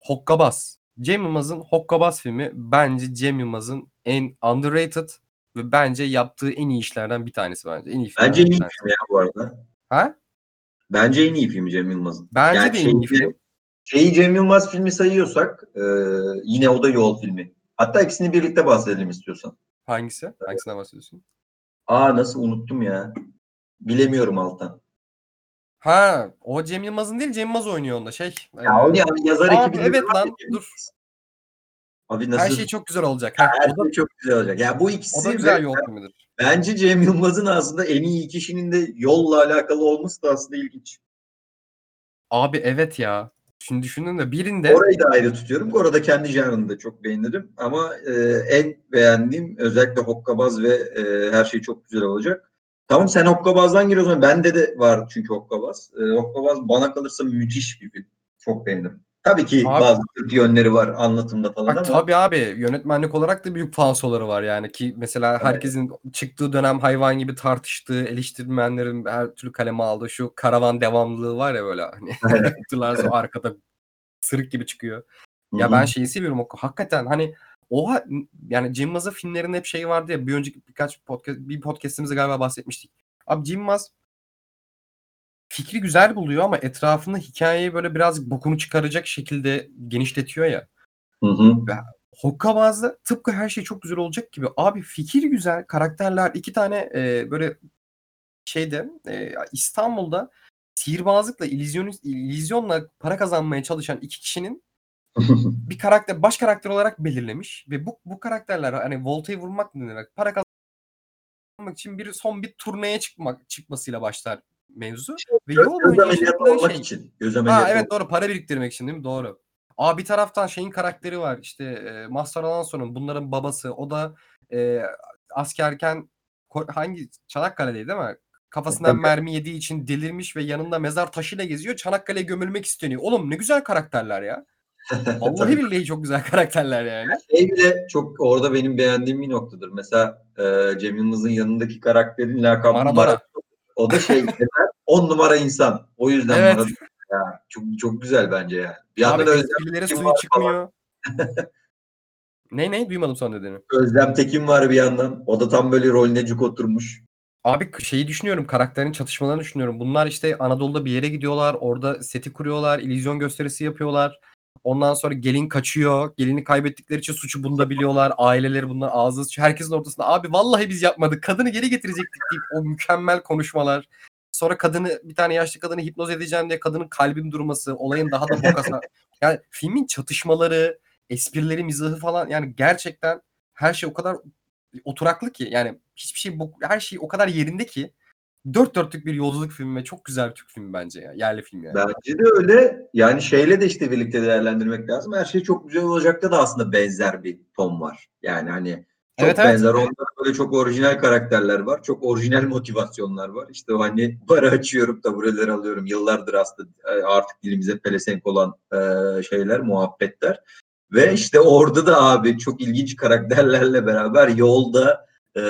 Hokkabaz. Cem Yılmaz'ın Hokkabaz filmi bence Cem Yılmaz'ın en underrated ve bence yaptığı en iyi işlerden bir tanesi bence. En iyi Bence en iyi film ya bu arada. Ha? Bence en iyi film Cem Yılmaz'ın. Bence Yani de en iyi film. Şeyi Cem Yılmaz filmi sayıyorsak e, yine o da yol filmi. Hatta ikisini birlikte bahsedelim istiyorsan. Hangisi? Hangisinden bahsediyorsun? Aa nasıl unuttum ya. Bilemiyorum Altan. Ha, o Cem Yılmaz'ın değil, Cem Yılmaz oynuyor onda şey. Ya o yani yazar ekibi evet lan, ya dur. Abi nasıl? her şey çok güzel olacak. Ha, her o şey çok güzel olacak. Ya bu o ikisi da güzel yol filmidir. bence Cem Yılmaz'ın aslında en iyi kişinin de yolla alakalı olması da aslında ilginç. Abi evet ya. Şimdi düşündüm de birinde Orayı da ayrı tutuyorum. Orada kendi janrını da çok beğenirim. Ama e, en beğendiğim özellikle Hokkabaz ve e, her şey çok güzel olacak. Tamam sen Hokkabaz'dan gir o zaman. Bende de var çünkü Hokkabaz. E, Hokkabaz bana kalırsa müthiş bir film. Çok beğendim. Tabii ki Abi- bazı yönleri var anlatımda falan Bak, ama tabii abi yönetmenlik olarak da büyük falsoları var yani ki mesela Evet. herkesin çıktığı dönem hayvan gibi tartıştığı, eleştirmenlerin her türlü kaleme aldığı şu karavan devamlılığı var ya böyle hani *laughs* o arkada sırık gibi çıkıyor. Ya Hı hı. ben şeyi seviyorum o hakikaten hani oha yani Jim Maz'a filmlerinde hep şey vardı ya bir önceki birkaç podcast bir podcast'imizde galiba bahsetmiştik. Abi Jim Maz fikri güzel buluyor ama etrafında hikayeyi böyle birazcık bokunu çıkaracak şekilde genişletiyor ya. Hı hı. Hokkabaz'da tıpkı her şey çok güzel olacak gibi. Abi fikir güzel, karakterler iki tane e, böyle şeyde e, İstanbul'da sihirbazlıkla, illüzyon, illüzyonla para kazanmaya çalışan iki kişinin *laughs* bir karakter, baş karakter olarak belirlemiş ve bu bu karakterler hani voltayı vurmak demek? Para kazanmak için bir son bir turneye çıkmak çıkmasıyla başlar mevzu ve yol Göz ameliyatı olmak şey. için. Göz Ha ameliyatı evet olmak- doğru para biriktirmek için değil mi? Doğru. Aa bir taraftan şeyin karakteri var işte e, Mazhar Alanson'un bunların babası o da e, askerken hangi Çanakkale'deydi değil mi? Kafasından mermi yediği için delirmiş ve yanında mezar taşıyla geziyor. Çanakkale'ye gömülmek isteniyor. Oğlum ne güzel karakterler ya. *laughs* Vallahi billahi çok güzel karakterler yani. Şey bile çok orada benim beğendiğim bir noktadır. Mesela e, Cem Yılmaz'ın yanındaki karakterin lakabı Maradona. Maradona. O da şey *laughs* on numara insan. O yüzden Evet. Maradona. Ya, çok çok güzel bence yani. Bir Abi yandan Özlem, esprilere Tekin suyu çıkmıyor. *laughs* ne ne duymadım son dediğini. Özlem Tekin var bir yandan. O da tam böyle rolüne cuk oturmuş. Abi şeyi düşünüyorum, karakterin çatışmalarını düşünüyorum. Bunlar işte Anadolu'da bir yere gidiyorlar, orada seti kuruyorlar, illüzyon gösterisi yapıyorlar. Ondan sonra gelin kaçıyor. Gelini kaybettikleri için suçu bunda biliyorlar. Aileleri bundan ağzı. Herkesin ortasında abi vallahi biz yapmadık. Kadını geri getirecektik deyip o mükemmel konuşmalar. Sonra kadını bir tane yaşlı kadını hipnoz edeceğim diye kadının kalbin durması, olayın daha da bokasa. *laughs* yani filmin çatışmaları, esprileri, mizahı falan yani gerçekten her şey o kadar oturaklı ki yani hiçbir şey her şey o kadar yerinde ki dört dörtlük bir yolculuk filmi ve çok güzel bir Türk filmi bence ya. Yerli film yani. Bence de öyle. Yani şeyle de işte birlikte değerlendirmek lazım. Her şey çok güzel olacakta da aslında benzer bir ton var. Yani hani çok Evet, evet. benzer. Onda böyle çok orijinal karakterler var. Çok orijinal motivasyonlar var. İşte o hani para açıyorum, tabureler alıyorum. Yıllardır aslında e, artık dilimize pelesenk olan e, şeyler, muhabbetler. Ve işte orada da abi çok ilginç karakterlerle beraber yolda e,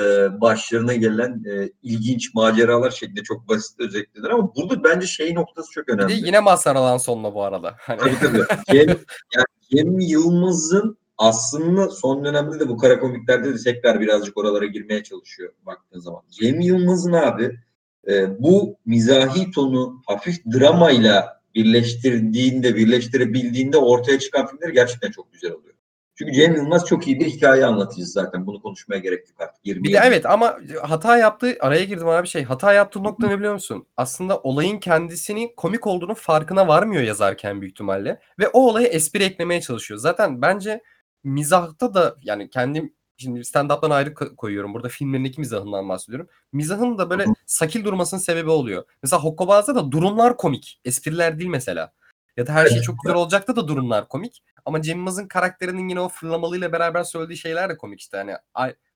başlarına gelen e, ilginç maceralar şeklinde çok basit özetlenir ama burada bence şey noktası çok Bir önemli. de yine Mazhar Alanson'la bu arada. Hani Tabii tabii. *laughs* Cem, yani Cem Yılmaz'ın aslında son dönemde de bu kara komiklerde de tekrar birazcık oralara girmeye çalışıyor baktığın zaman. Cem Yılmaz'ın abi e, bu mizahi tonu hafif dramayla birleştirdiğinde, birleştirebildiğinde ortaya çıkan filmler gerçekten çok güzel oluyor. Çünkü Cem Yılmaz çok iyi bir hikaye anlatıcısı zaten. Bunu konuşmaya gerek yok artık. 20 Bir de evet ama hata yaptığı araya girdim abi şey hata yaptığı nokta ne biliyor musun? Aslında olayın kendisinin komik olduğunu farkına varmıyor yazarken büyük ihtimalle ve o olaya espri eklemeye çalışıyor. Zaten bence mizahta da yani kendim şimdi stand-up'tan ayrı ko- koyuyorum. Burada filmlerindeki mizahından bahsediyorum. Mizahın da böyle sakil durmasının sebebi oluyor. Mesela Hokkabaz'da da durumlar komik. Espriler değil mesela. Ya da her şey çok güzel olacaktı da durumlar komik. Ama Cem Yılmaz'ın karakterinin yine o fırlamalıyla beraber söylediği şeyler de komik işte. Hani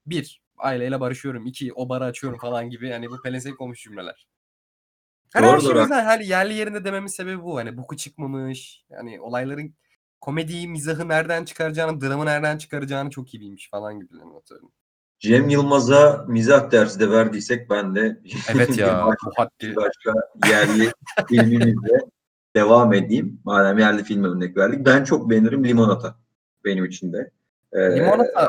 bir, aileyle barışıyorum. iki o barı açıyorum falan gibi. Yani bu pelesenk olmuş cümleler. Her, her Doğru, şey doğru. güzel. Hani yerli yerinde dememin sebebi bu. Hani boku çıkmamış. Yani olayların komediyi, mizahı nereden çıkaracağını, dramı nereden çıkaracağını çok iyi bilmiş falan gibi. atıyorum. Cem Yılmaz'a mizah dersi de verdiysek ben de Evet *laughs* bir ya. başka, bu haddi. bir başka yerli *laughs* filmimizle devam edeyim. Madem yerli film örnek verdik. Ben çok beğenirim Limonata benim için de. Ee, Limonata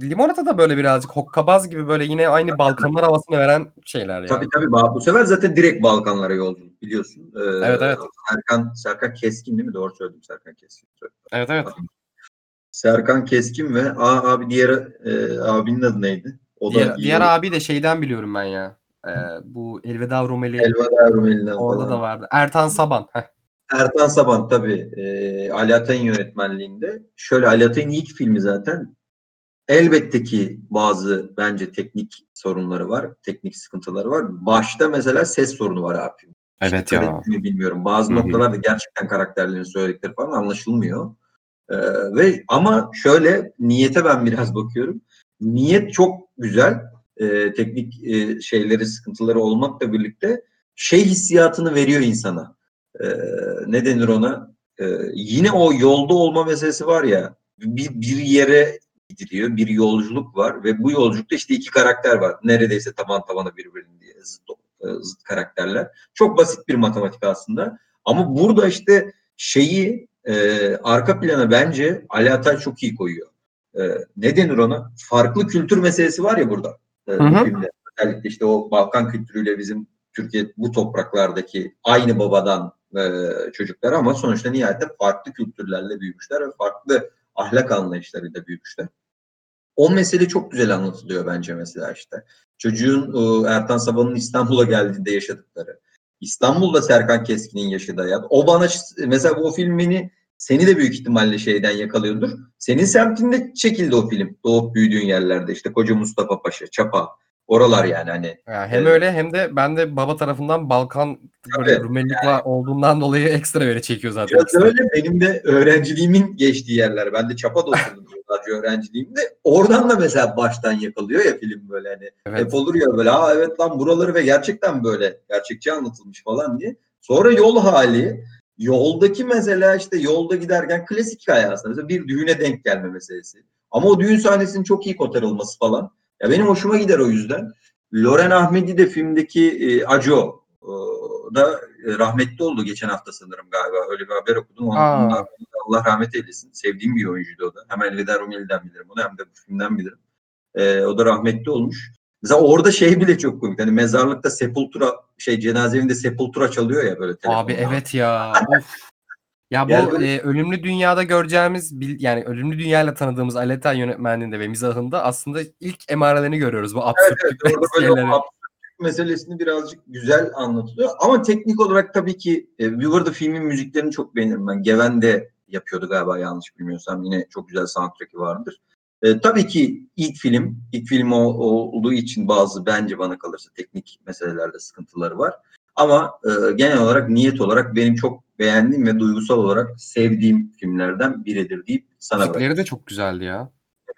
Limonata da böyle birazcık hokkabaz gibi böyle yine aynı Balkanlar havasını veren şeyler ya. Tabii tabii. Bu sefer zaten direkt Balkanlara yolculuk biliyorsun. Ee, Evet, evet. Serkan, Serkan Keskin değil mi? Doğru söyledim Serkan Keskin. Evet evet. Serkan Keskin ve Aa, abi diğer e, abinin adı neydi? O Diğer, iyi diğer abi de şeyden biliyorum ben ya. Ee, bu Elveda Rumeli Elveda Rumeli'den orada falan. da vardı. Ertan Saban. Heh. Ertan Saban tabii. E, Ali Atay'ın yönetmenliğinde. Şöyle Ali Atay'ın ilk filmi zaten. Elbette ki bazı bence teknik sorunları var. Teknik sıkıntıları var. Başta mesela ses sorunu var abi. Evet ya. mi bilmiyorum. Bazı Hı hı. noktalarda gerçekten karakterlerin söyledikleri falan anlaşılmıyor. Ee, ve ama şöyle niyete ben biraz bakıyorum. Niyet çok güzel. Ee, teknik e, şeyleri, sıkıntıları olmakla birlikte şey hissiyatını veriyor insana. Ee, ne denir ona? Ee, yine o yolda olma meselesi var ya. Bir, bir yere gidiliyor, bir yolculuk var ve bu yolculukta işte iki karakter var. Neredeyse taban tabana birbirinin diye zıt, e, zıt karakterler. Çok basit bir matematik aslında. Ama burada işte şeyi e, arka plana bence Ali Atay çok iyi koyuyor. E, ne denir ona? Farklı kültür meselesi var ya burada. E, bu Hı. Özellikle işte o Balkan kültürüyle bizim Türkiye bu topraklardaki aynı babadan e, çocuklar ama sonuçta nihayetinde farklı kültürlerle büyümüşler ve farklı ahlak anlayışlarıyla büyümüşler. O mesele çok güzel anlatılıyor bence mesela işte. Çocuğun e, Ertan Saban'ın İstanbul'a geldiğinde yaşadıkları. İstanbul'da Serkan Keskin'in yaşadığı hayat. O bana mesela o filmini seni de büyük ihtimalle şeyden yakalıyordur. Senin semtinde çekildi o film. Doğup büyüdüğün yerlerde işte Koca Mustafa Paşa, Çapa. Oralar yani hani. Ya hem Evet. öyle hem de ben de baba tarafından Balkan böyle Tabii. Rumelilik var olduğundan dolayı ekstra böyle çekiyor zaten. Biraz öyle benim de öğrenciliğimin geçtiği yerler. Ben de Çapa'da oturdum yıllarca öğrenciliğimde. Oradan da mesela baştan yakalıyor ya film böyle hani. Evet. Hep olur ya böyle aa evet lan buraları ve gerçekten böyle gerçekçi anlatılmış falan diye. Sonra yol hali, yoldaki mesela işte yolda giderken klasik hikaye aslında. Mesela bir düğüne denk gelme meselesi. Ama o düğün sahnesinin çok iyi kotarılması falan. Ya benim hoşuma gider o yüzden. Loren Ahmedi de filmdeki e, Aco e, da e, rahmetli oldu geçen hafta sanırım galiba. Öyle bir haber okudum. Onun, Allah rahmet eylesin. Sevdiğim bir oyuncuydu o da. Hem Elveda Rumeli'den bilirim onu hem de bu filmden bilirim. E, o da rahmetli olmuş. Mesela orada şey bile çok komik. Hani mezarlıkta sepultura şey cenaze evinde sepultura çalıyor ya böyle Abi telefonla. evet ya. Of. Ya *laughs* bu Yani böyle- e, ölümlü dünyada göreceğimiz bil- yani ölümlü dünyayla tanıdığımız Aleta yönetmenliğinde ve mizahında aslında ilk emarelerini görüyoruz bu Evet, absürtlük evet, orada böyle şeyleri. o absürtlük meselesini birazcık güzel anlatılıyor. Ama teknik olarak tabii ki e, Weaver the filmin müziklerini çok beğenirim ben. Geven de yapıyordu galiba yanlış bilmiyorsam. Yine çok güzel soundtrack'i vardır. E, tabii ki ilk film, ilk film o, o- olduğu için bazı bence bana kalırsa teknik meselelerde sıkıntıları var. Ama e, genel olarak niyet olarak benim çok beğendiğim ve duygusal olarak sevdiğim filmlerden biridir deyip sana. Müzikleri de çok güzeldi ya.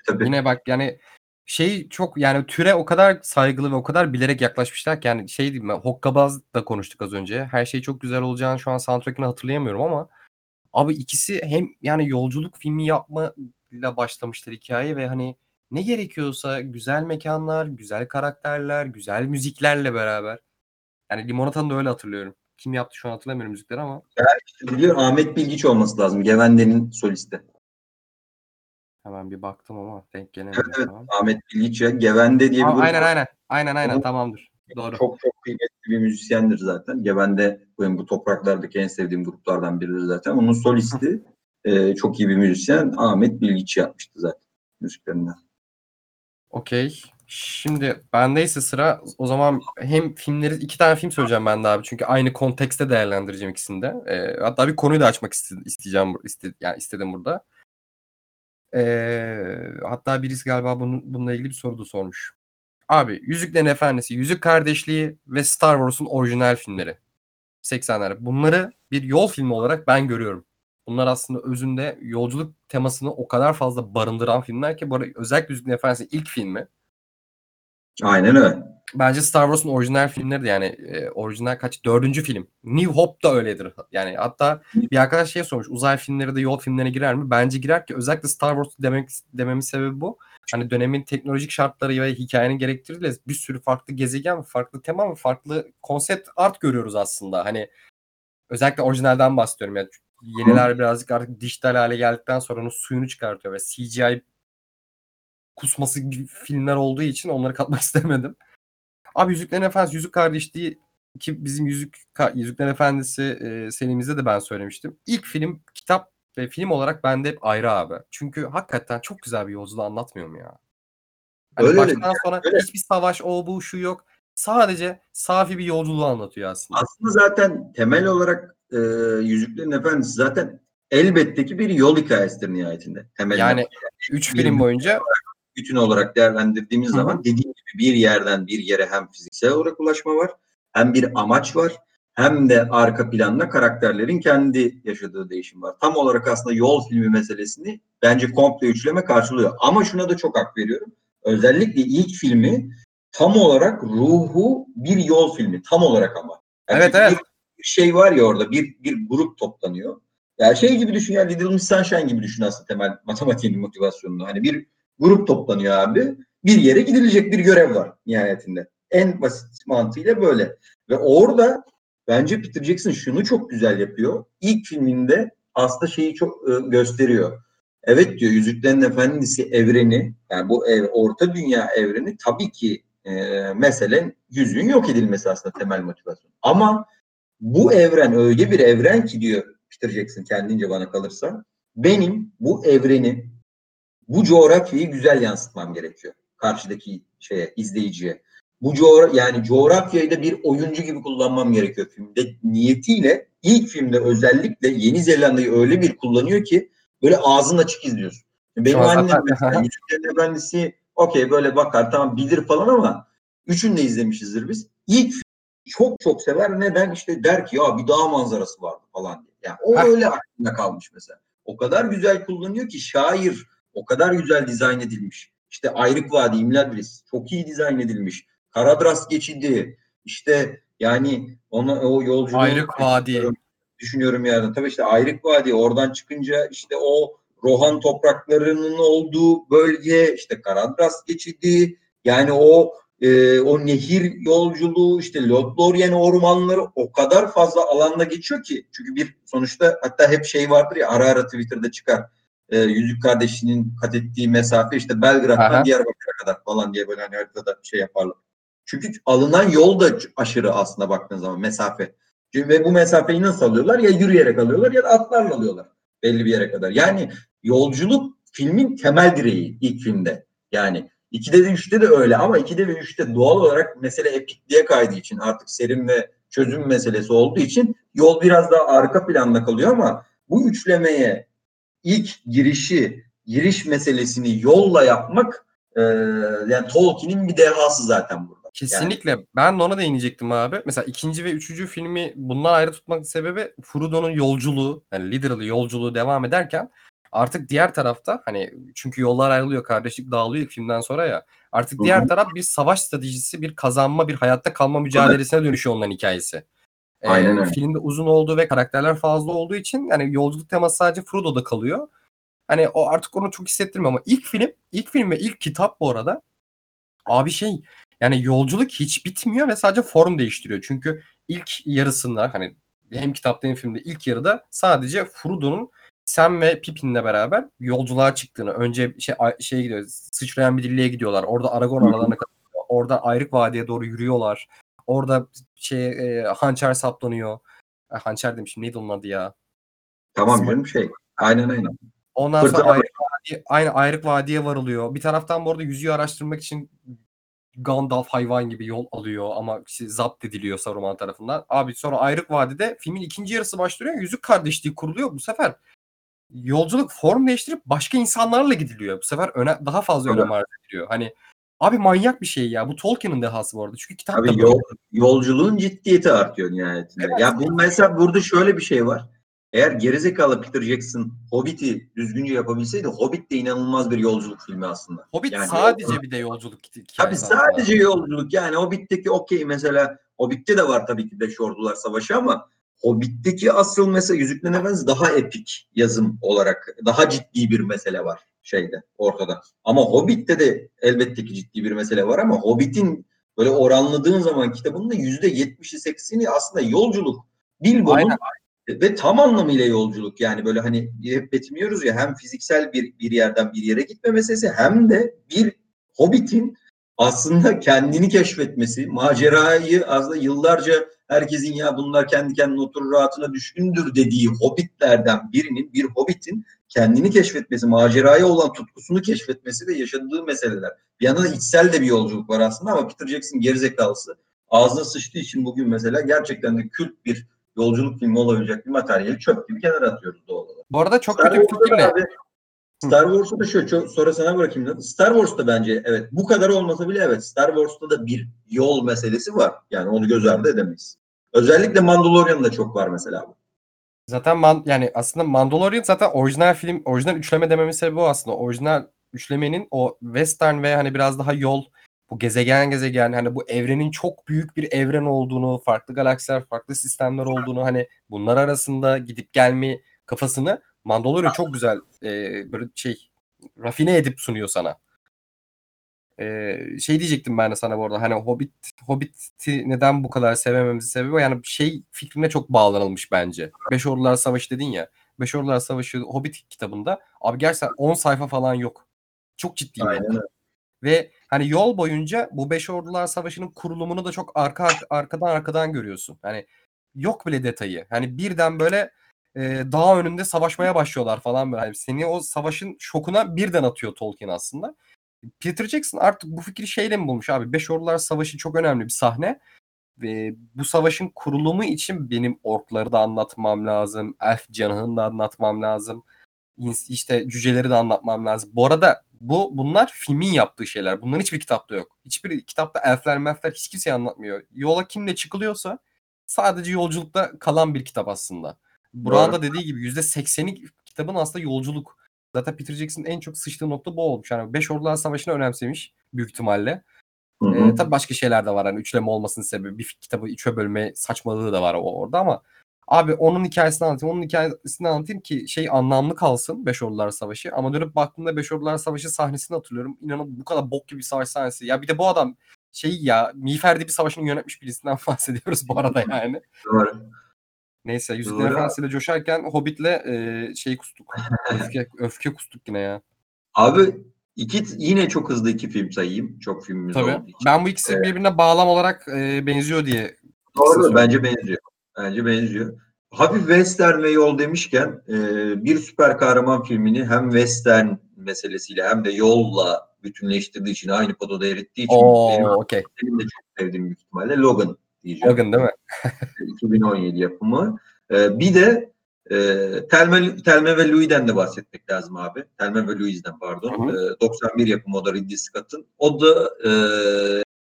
Tabii. Yine bak yani şey çok yani türe o kadar saygılı ve o kadar bilerek yaklaşmışlar ki yani şey mi Hokkabaz da konuştuk az önce. Her şey çok güzel olacağını şu an soundtrack'ını hatırlayamıyorum ama abi ikisi hem yani yolculuk filmi yapmayla başlamışlar hikaye ve hani ne gerekiyorsa güzel mekanlar, güzel karakterler, güzel müziklerle beraber. Yani Limonata'nı da öyle hatırlıyorum. Kim yaptı şu an hatırlamıyorum müzikleri ama. Biliyor Ahmet Bilgiç olması lazım. Gevende'nin solisti. Hemen bir baktım ama denk Evet, gelemedim. evet. Tamam. Ahmet Bilgiç ya. Gevende diye bir grup aynen var. aynen. Aynen aynen Onun- tamamdır. Doğru. Çok çok kıymetli bir müzisyendir zaten. Gevende benim bu topraklardaki en sevdiğim gruplardan biridir zaten. Onun solisti e, çok iyi bir müzisyen. Ahmet Bilgiç yapmıştı zaten müziklerinden. Okey. Şimdi bendeyse sıra o zaman hem filmleri iki tane film söyleyeceğim ben de abi çünkü aynı kontekste değerlendireceğim ikisini de. Ee, hatta bir konuyu da açmak iste- isteyeceğim iste, yani istedim burada. Eee, hatta birisi galiba bunun bununla ilgili bir soru da sormuş. Abi Yüzüklerin Efendisi, Yüzük Kardeşliği ve Star Wars'un orijinal filmleri. 80'ler. Bunları bir yol filmi olarak ben görüyorum. Bunlar aslında özünde yolculuk temasını o kadar fazla barındıran filmler ki bu arada özellikle Yüzüklerin Efendisi ilk filmi. Aynen öyle. Bence Star Wars'un orijinal filmleri de yani e, orijinal kaç? Dördüncü film. New Hope da öyledir. Yani hatta bir arkadaş şey sormuş. Uzay filmleri de yol filmlerine girer mi? Bence girer ki özellikle Star Wars demek dememin sebebi bu. Hani dönemin teknolojik şartları ve hikayenin gerektirdiğiyle bir sürü farklı gezegen, farklı tema ve farklı konsept art görüyoruz aslında. Hani özellikle orijinalden bahsediyorum. Yani yeniler birazcık artık dijital hale geldikten sonra onun suyunu çıkartıyor ve CGI kusması gibi filmler olduğu için onları katmak *laughs* istemedim. Abi Yüzüklerin Efendisi, Yüzük Kardeşliği ki bizim Yüzük Yüzüklerin Efendisi e, serimizde de ben söylemiştim. İlk film, kitap ve film olarak bende hep ayrı abi. Çünkü hakikaten çok güzel bir yolculuğu anlatmıyor mu ya? Hani Öyle baştan öyle. sona Öyle. hiçbir savaş, o bu şu yok. Sadece safi bir yolculuğu anlatıyor aslında. Aslında zaten temel olarak e, Yüzüklerin Efendisi zaten elbette ki bir yol hikayesidir nihayetinde. Temel Yani 3 bir- film boyunca bütün olarak değerlendirdiğimiz Hı zaman dediğim gibi bir yerden bir yere hem fiziksel olarak ulaşma var, hem bir amaç var, hem de arka planda karakterlerin kendi yaşadığı değişim var. Tam olarak aslında yol filmi meselesini bence komple üçleme karşılıyor. Ama şuna da çok hak veriyorum. Özellikle ilk filmi tam olarak ruhu bir yol filmi. Tam olarak ama. Yani Evet, evet. Şey var ya orada bir, bir grup toplanıyor. Yani şey gibi düşün yani Little Miss Sunshine gibi düşün aslında temel matematiğin motivasyonunu. Hani bir grup toplanıyor abi. Bir yere gidilecek bir görev var nihayetinde. En basit mantığıyla böyle. Ve orada bence Peter Jackson şunu çok güzel yapıyor. İlk filminde aslında şeyi çok e, gösteriyor. Evet diyor Yüzüklerin Efendisi evreni yani bu ev, orta dünya evreni tabii ki e, meselen yüzüğün yok edilmesi aslında temel motivasyon. Ama bu evren öyle bir evren ki diyor Peter Jackson kendince bana kalırsa benim bu evreni bu coğrafyayı güzel yansıtmam gerekiyor karşıdaki şeye izleyiciye. Bu coğra yani coğrafyayı da bir oyuncu gibi kullanmam gerekiyor filmde niyetiyle ilk filmde özellikle Yeni Zelanda'yı öyle bir kullanıyor ki böyle ağzın açık izliyorsun. Benim an annem mesela *laughs* Yüzüklerin Efendisi okey böyle bakar tamam bilir falan ama üçünü de izlemişizdir biz. İlk çok çok sever. Neden? İşte der ki ya bir dağ manzarası vardı falan diye. Yani o Heh. öyle aklında kalmış mesela. O kadar güzel kullanıyor ki şair o kadar güzel dizayn edilmiş. İşte Ayrık Vadi, İmladris çok iyi dizayn edilmiş. Karadras geçidi işte yani ona o yolculuğu Ayrık Vadi. düşünüyorum yani. Tabii işte Ayrık Vadi oradan çıkınca işte o Rohan topraklarının olduğu bölge işte Karadras geçidi yani o e, o nehir yolculuğu işte Lothlorien ormanları o kadar fazla alanda geçiyor ki çünkü bir sonuçta hatta hep şey vardır ya ara ara Twitter'da çıkar e, Yüzük Kardeşliği'nin kat ettiği mesafe işte Belgrad'dan Aha. Diyarbakır'a kadar falan diye böyle hani haritada şey yaparlar. Çünkü alınan yol da aşırı aslında baktığın zaman mesafe. Ve bu mesafeyi nasıl alıyorlar? Ya yürüyerek alıyorlar ya da atlarla alıyorlar belli bir yere kadar. Yani yolculuk filmin temel direği ilk filmde. Yani 2'de de 3'te de öyle ama 2'de ve 3'te doğal olarak mesele epikliğe kaydığı için artık serim ve çözüm meselesi olduğu için yol biraz daha arka planda kalıyor ama bu üçlemeye ilk girişi, giriş meselesini yolla yapmak e, yani Tolkien'in bir dehası zaten burada. Kesinlikle. Ben de ona değinecektim abi. Mesela ikinci ve üçüncü filmi bundan ayrı tutmak sebebi Frodo'nun yolculuğu, yani literal yolculuğu devam ederken artık diğer tarafta hani çünkü yollar ayrılıyor, kardeşlik dağılıyor filmden sonra ya. Artık diğer hı. taraf bir savaş stratejisi, bir kazanma, bir hayatta kalma mücadelesine dönüşüyor onların hikayesi. Ee, Aynen öyle. filmde uzun olduğu ve karakterler fazla olduğu için yani yolculuk teması sadece Frodo'da kalıyor. Hani o artık onu çok hissettirmiyor ama ilk film, ilk film ve ilk kitap bu arada abi şey yani yolculuk hiç bitmiyor ve sadece form değiştiriyor. Çünkü ilk yarısında hani hem kitapta hem filmde ilk yarıda sadece Frodo'nun Sam ve Pippin'le beraber yolculuğa çıktığını, önce şey şeye gidiyor, sıçrayan bir dilleye gidiyorlar. Orada Aragorn aralarına katılıyor. Orada Ayrık Vadi'ye doğru yürüyorlar. Orada şey e, hançer saplanıyor. E, hançer demişim neydi onun adı ya? Tamam canım şey. Aynen aynen. Ondan sonra Fırtına Ayrık Vadi, aynı Ayrık Vadi'ye varılıyor. Bir taraftan bu arada yüzüğü araştırmak için Gandalf hayvan gibi yol alıyor ama işte zapt ediliyor Saruman tarafından. Abi sonra Ayrık Vadi'de filmin ikinci yarısı başlıyor. Yüzük kardeşliği kuruluyor. Bu sefer yolculuk form değiştirip başka insanlarla gidiliyor. Bu sefer öne, daha fazla Tabii. önem arz ediliyor. Hani abi manyak bir şey ya. Bu Tolkien'in dehası bu arada. Çünkü kitap Tabii yol, yolculuğun ciddiyeti artıyor nihayetinde. Evet. Ya bu mesela burada şöyle bir şey var. Eğer gerizekalı Peter Jackson Hobbit'i düzgünce yapabilseydi Hobbit de inanılmaz bir yolculuk filmi aslında. Hobbit Yani sadece bir de yolculuk. Tabii aslında. sadece yolculuk yani Hobbit'teki okey mesela Hobbit'te de var tabii ki Beş Ordular Savaşı ama Hobbit'teki asıl mesela Yüzüklerin Efendisi daha epik yazım olarak daha ciddi bir mesele var şeyde ortada. Ama Hobbit'te de elbette ki ciddi bir mesele var ama Hobbit'in böyle oranladığın zaman kitabının da yüzde yetmişi seksini aslında yolculuk. Bilbo'nun ve tam anlamıyla yolculuk yani böyle hani hep betimliyoruz ya hem fiziksel bir bir yerden bir yere gitme meselesi hem de bir Hobbit'in aslında kendini keşfetmesi, macerayı aslında yıllarca herkesin ya bunlar kendi kendine oturur rahatına düşkündür dediği hobbitlerden birinin, bir hobbitin kendini keşfetmesi, maceraya olan tutkusunu keşfetmesi ve yaşadığı meseleler. Bir yandan da içsel de bir yolculuk var aslında ama Peter Jackson gerizekalısı ağzına sıçtığı için bugün mesela gerçekten de kült bir yolculuk filmi olabilecek bir materyali çöp gibi kenara atıyoruz doğal olarak. Bu arada çok Star kötü bir Wars'ta fikir da ne? abi, Star Wars'ta da şöyle sonra sana bırakayım da Star Wars'ta bence evet bu kadar olmasa bile evet Star Wars'ta da bir yol meselesi var. Yani onu göz ardı edemeyiz. Özellikle Mandalorian'da çok var mesela bu. Zaten man, yani aslında Mandalorian zaten orijinal film, orijinal üçleme dememin sebebi o aslında. Orijinal üçlemenin o western ve hani biraz daha yol bu gezegen gezegen hani bu evrenin çok büyük bir evren olduğunu, farklı galaksiler, farklı sistemler olduğunu hani bunlar arasında gidip gelme kafasını Mandalorian çok güzel e, böyle şey rafine edip sunuyor sana. E, şey diyecektim ben de sana bu arada hani Hobbit Hobbit'i neden bu kadar sevememizin sebebi yani şey fikrine çok bağlanılmış bence. Beş Ordular Savaşı dedin ya. Beş Ordular Savaşı Hobbit kitabında abi gerçekten 10 sayfa falan yok. Çok. Aynen öyle. Ve hani yol boyunca bu Beş Ordular Savaşı'nın kurulumunu da çok arka arkadan arkadan görüyorsun. Hani yok bile detayı. Hani birden böyle e, dağ önünde savaşmaya başlıyorlar falan böyle. Hani seni o savaşın şokuna birden atıyor Tolkien aslında. Peter Jackson artık bu fikri şeyle mi bulmuş abi? Beş Ordular Savaşı çok önemli bir sahne. Ve bu savaşın kurulumu için benim orkları da anlatmam lazım. Elf canını da anlatmam lazım. İşte cüceleri de anlatmam lazım. Bu arada bu bunlar filmin yaptığı şeyler. Bunların hiçbir kitapta yok. Hiçbir kitapta elfler melfler hiç kimseye anlatmıyor. Yola kimle çıkılıyorsa sadece yolculukta kalan bir kitap aslında. Burak'ın da dediği gibi %80'i kitabın aslında yolculuk. Zaten Peter Jackson'ın en çok sıçtığı nokta bu olmuş. Yani Beş Ordular Savaşı'nı önemsemiş büyük ihtimalle. Hı hı. Ee, tabii başka şeyler de var. Hani üçleme olmasının sebebi bir kitabı üçe bölme saçmalığı da var o orada ama abi onun hikayesini anlatayım. Onun hikayesini anlatayım ki şey anlamlı kalsın Beş Ordular Savaşı. Ama dönüp baktığımda Beş Ordular Savaşı sahnesini hatırlıyorum. İnanın bu kadar bok gibi bir savaş sahnesi. Ya bir de bu adam şey ya Miğfer bir savaşını yönetmiş birisinden *laughs* bahsediyoruz bu arada yani. Doğru. Neyse Yüzüklerin Doğru. Efendisi'yle coşarken Hobbit'le e, şey kustuk. *laughs* Öfke, öfke kustuk yine ya. Abi iki yine çok hızlı iki film sayayım. Çok filmimiz Tabii. olduğu için. Ben bu ikisi birbirine bağlam olarak e, benziyor diye Doğru bence benziyor. Bence benziyor. Hafif western ve yol demişken e, bir süper kahraman filmini hem western meselesiyle hem de yolla bütünleştirdiği için aynı pododa erittiği için benim, Oo okey. benim de çok sevdiğim büyük ihtimalle Logan diyeceğim. Logan değil mi? *laughs* 2017 yapımı. E, bir de e, Telme, Telme ve Louis'den de bahsetmek lazım abi. Telme ve Louis'den pardon. Hı E, 91 yapımı o da Ridley Scott'ın. O da e,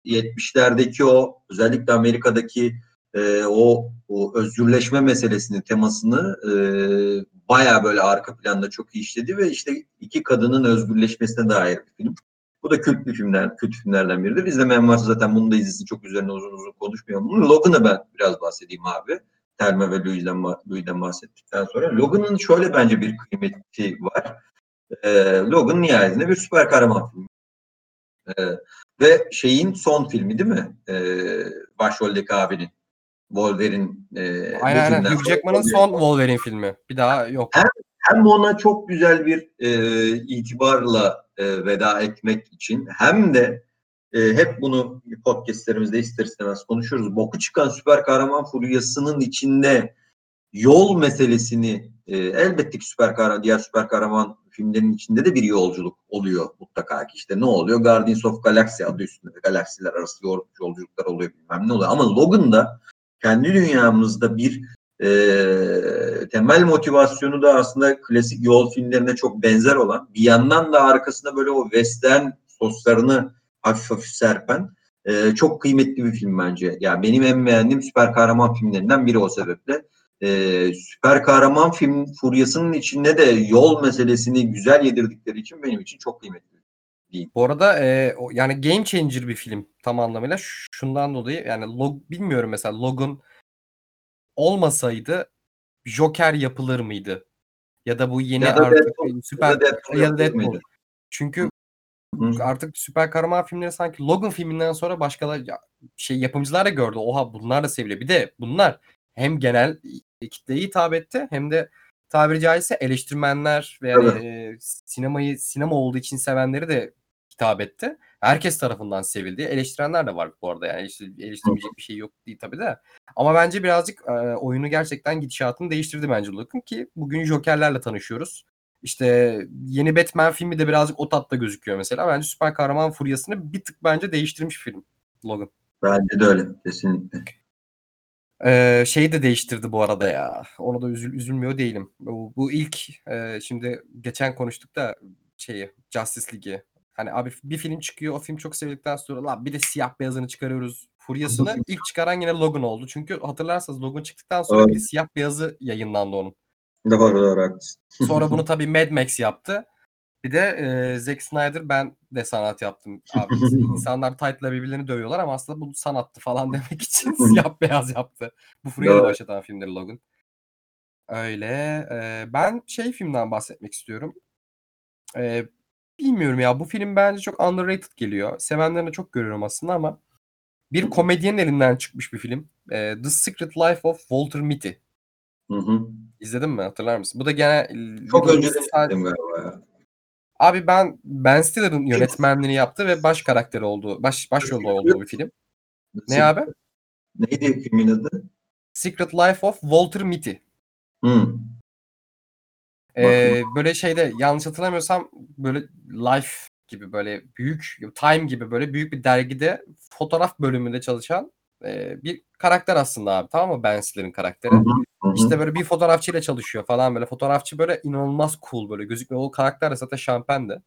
70'lerdeki o özellikle Amerika'daki e, o, o özgürleşme meselesinin temasını e, baya böyle arka planda çok iyi işledi ve işte iki kadının özgürleşmesine dair bir film. Bu da kült bir filmler, kült filmlerden biridir. İzlemeyen varsa zaten bunu da izlesin. Çok üzerine uzun uzun konuşmuyorum. Bunu Logan'ı ben biraz bahsedeyim abi. Telma ve Louis'den, Louis'den bahsettikten sonra. Logan'ın şöyle bence bir kıymeti var. E, Logan nihayetinde bir süper kahraman filmi. E, ve şeyin son filmi değil mi? E, başroldeki abinin. Wolverine. E, Aynen aynen. Hugh Jackman'ın son Wolverine filmi. Bir daha yok. hem ona çok güzel bir e, itibarla e, veda etmek için hem de e, hep bunu podcastlerimizde ister istemez konuşuyoruz. Boku çıkan süper kahraman furyasının içinde yol meselesini e, elbette ki süper kahraman, diğer süper kahraman filmlerin içinde de bir yolculuk oluyor mutlaka ki. işte ne oluyor? Guardians of Galaxy adı üstünde galaksiler arası yol- yolculuklar oluyor bilmem ne oluyor. Ama Logan'da kendi dünyamızda bir Ee, temel motivasyonu da aslında klasik yol filmlerine çok benzer olan bir yandan da arkasında böyle o western soslarını hafif hafif serpen e, çok kıymetli bir film bence. Yani benim en beğendiğim süper kahraman filmlerinden biri o sebeple. Ee, süper kahraman film furyasının içinde de yol meselesini güzel yedirdikleri için benim için çok kıymetli. Bu arada e, yani game changer bir film tam anlamıyla şundan dolayı yani log bilmiyorum mesela Logan olmasaydı Joker yapılır mıydı? Ya da bu yeni Ya da artık Deadpool, süper Ya da Deadpool ya da Deadpool. Çünkü Hı. artık süper kahraman filmleri sanki Logan filminden sonra başkaları ya, şey yapımcılar da gördü. Oha bunlar da seviliyor. Bir de bunlar hem genel kitleye hitap etti hem de tabiri caizse eleştirmenler ve yani, e, sinemayı sinema olduğu için sevenleri de hitap etti. Herkes tarafından sevildi. Eleştirenler de var bu arada yani işte eleştirmeyecek bir şey yok değil tabii de. Ama bence birazcık e, oyunu gerçekten gidişatını değiştirdi bence Logan ki bugün Joker'lerle tanışıyoruz. İşte yeni Batman filmi de birazcık o tatta gözüküyor mesela. Bence süper kahraman furyasını bir tık bence değiştirmiş film Logan. Bence de öyle kesinlikle. Ee, şeyi de değiştirdi bu arada ya. Onu da üzül, üzülmüyor değilim. Bu, bu ilk e, şimdi geçen konuştuk da şeyi Justice League'i. Hani abi bir film çıkıyor o film çok sevildikten sonra lan bir de siyah beyazını çıkarıyoruz. Furyasını ilk çıkaran yine Logan oldu. Çünkü hatırlarsanız Logan çıktıktan sonra bir de Evet. siyah beyazı yayınlandı onun. Doğru doğru. Sonra bunu *laughs* tabii Mad Max yaptı. Bir de e, Zack Snyder ben de sanat yaptım. Abi *laughs* insanlar tight'la birbirlerini dövüyorlar ama aslında bu sanattı falan *laughs* demek için siyah beyaz yaptı. Bu furyayı başlatan filmdir Logan. Öyle. e, ben şey filmden bahsetmek istiyorum. E, bilmiyorum ya bu film bence çok underrated geliyor. Sevenlerini çok görüyorum aslında ama bir komedyenin elinden çıkmış bir film. E, The Secret Life of Walter Mitty. Hı hı. İzledin mi? Hatırlar mısın? Bu da gene Çok önceden Sa- izledim galiba ya. Abi ben Ben Stiller'ın yönetmenliğini yaptı ve baş karakteri olduğu, baş başrolda olduğu bir film. Ne abi? Neydi filmin adı? Secret Life of Walter Mitty. Hı. Ee, böyle şeyde yanlış hatırlamıyorsam böyle Life gibi böyle büyük Time gibi böyle büyük bir dergide fotoğraf bölümünde çalışan e, bir karakter aslında abi tamam mı Ben Stiller'ın karakteri. Hı hı. Hı hı. İşte böyle bir fotoğrafçıyla çalışıyor falan böyle. Fotoğrafçı böyle inanılmaz cool böyle gözükmüyor. O karakter de zaten şampendi.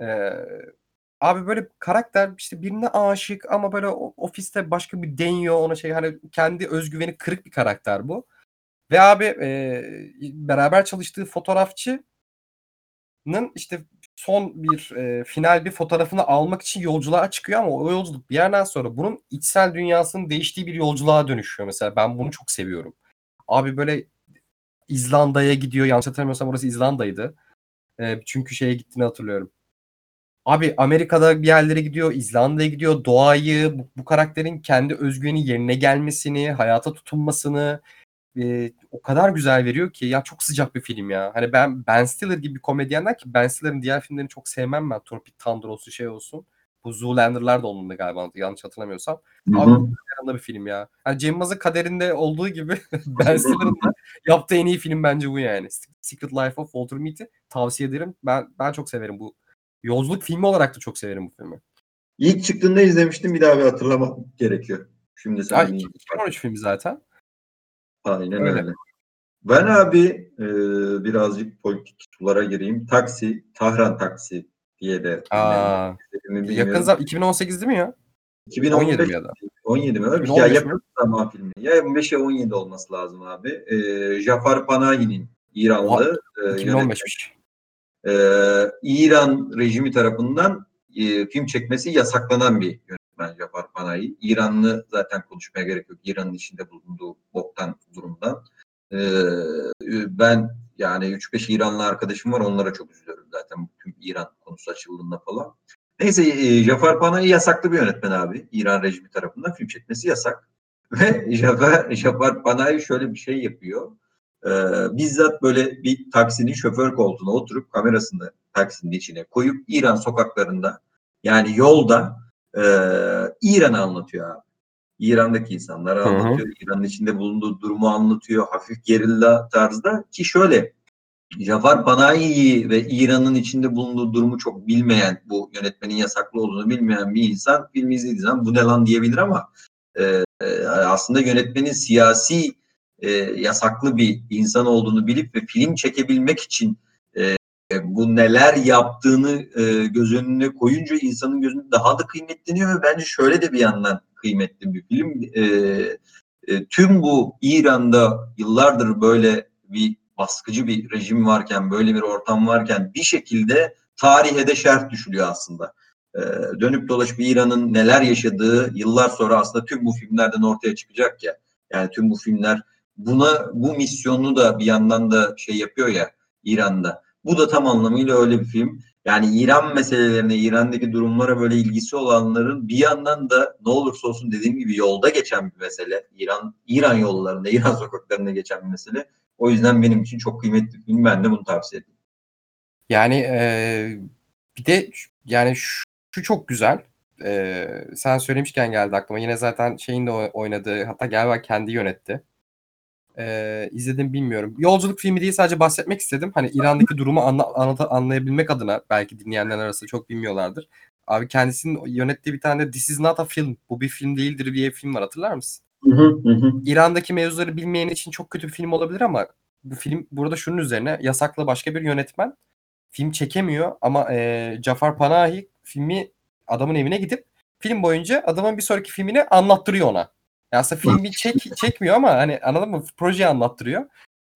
Ee, abi böyle karakter işte birine aşık ama böyle ofiste başka bir deniyor ona şey hani kendi özgüveni kırık bir karakter bu. Ve abi e, beraber çalıştığı fotoğrafçının işte son bir e, final bir fotoğrafını almak için yolculuğa çıkıyor ama o yolculuk bir yerden sonra bunun içsel dünyasının değiştiği bir yolculuğa dönüşüyor mesela. Ben bunu çok seviyorum. Abi böyle İzlanda'ya gidiyor. Yanlış hatırlamıyorsam orası İzlanda'ydı. Ee, çünkü şeye gittiğini hatırlıyorum. Abi Amerika'da bir yerlere gidiyor, İzlanda'ya gidiyor, doğayı, bu, bu karakterin kendi özgüveni yerine gelmesini, hayata tutunmasını e, o kadar güzel veriyor ki ya çok sıcak bir film ya. Hani ben Ben Stiller gibi bir komedyenden ki Ben Stiller'ın diğer filmlerini çok sevmem ben. Torpid Thunder olsun şey olsun. Bu Zoolander'lar da onun da galiba yanlış hatırlamıyorsam. Hı Abi yanında bir film ya. Yani Cem Yılmaz'ın kaderinde olduğu gibi *laughs* Ben Stiller'ın da yaptığı en iyi film bence bu yani. Secret Life of Walter Mitty tavsiye ederim. Ben ben çok severim bu. Yolculuk filmi olarak da çok severim bu filmi. İlk çıktığında izlemiştim bir daha bir hatırlamak gerekiyor. Şimdi sen Ay, iyi- 2013 filmi zaten. Aynen Öyle. öyle. Ben abi e, birazcık politik sulara gireyim. Taksi, Tahran Taksi diye de Aa, yakın zaman 2018 değil mi ya? 2015 17 mi ya da? 17 mi? Öyle bir şey. 2015 Ya yakın zaman filmi. Ya 15 ya 17 olması lazım abi. E, Jafar Panahi'nin İranlı e, yönetmeni. 2015'miş. Ee, İran rejimi tarafından e, film çekmesi yasaklanan bir yönetmen Jafar. İranlı zaten konuşmaya gerek yok. İran'ın içinde bulunduğu boktan durumdan. Ee, ben yani 3-5 İranlı arkadaşım var. Onlara çok üzülüyorum zaten tüm İran konusu açıldığında falan. Neyse e, Jafar Panahi yasaklı bir yönetmen abi. İran rejimi tarafından film çekmesi yasak. *laughs* Ve Jafar, Jafar Panahi şöyle bir şey yapıyor. Ee, bizzat böyle bir taksinin şoför koltuğuna oturup kamerasını taksinin içine koyup İran sokaklarında yani yolda e, İran'ı anlatıyor abi. İran'daki insanları anlatıyor. İran'ın içinde bulunduğu durumu anlatıyor. Hafif gerilla tarzda ki şöyle Jafar Panahi'yi ve İran'ın içinde bulunduğu durumu çok bilmeyen, bu yönetmenin yasaklı olduğunu bilmeyen bir insan filmi izlediği zaman bu ne lan diyebilir ama e, e, aslında yönetmenin siyasi e, yasaklı bir insan olduğunu bilip ve film çekebilmek için bu neler yaptığını e, göz önüne koyunca insanın gözünde daha da kıymetleniyor ve bence şöyle de bir yandan kıymetli bir film. E, e, tüm bu İran'da yıllardır böyle bir baskıcı bir rejim varken, böyle bir ortam varken bir şekilde tarihe de şerh düşülüyor aslında. Ee, dönüp dolaşıp İran'ın neler yaşadığı yıllar sonra aslında tüm bu filmlerden ortaya çıkacak ya. Yani tüm bu filmler buna bu misyonunu da bir yandan da şey yapıyor ya İran'da. Bu da tam anlamıyla öyle bir film. Yani İran meselelerine, İran'daki durumlara böyle ilgisi olanların bir yandan da ne olursa olsun dediğim gibi yolda geçen bir mesele. İran İran yollarında, İran *laughs* sokaklarında geçen bir mesele. O yüzden benim için çok kıymetli bir film. Ben de bunu tavsiye ederim. Yani e, bir de yani şu, şu çok güzel. E, sen söylemişken geldi aklıma. Yine zaten şeyin de oynadığı hatta galiba kendi yönetti. E, izledim bilmiyorum. Yolculuk filmi değil sadece bahsetmek istedim. Hani İran'daki durumu anla, anla, anlayabilmek adına belki dinleyenler arasında çok bilmiyorlardır. Abi kendisinin yönettiği bir tane This is not a film. Bu bir film değildir diye film var hatırlar mısın? Hı hı hı. İran'daki mevzuları bilmeyen için çok kötü bir film olabilir ama bu film burada şunun üzerine yasaklı başka bir yönetmen film çekemiyor ama e, Jafar Panahi filmi adamın evine gidip film boyunca adamın bir sonraki filmini anlattırıyor ona. Yani aslında filmi çek, *laughs* çekmiyor ama hani anladın mı? Projeyi anlattırıyor.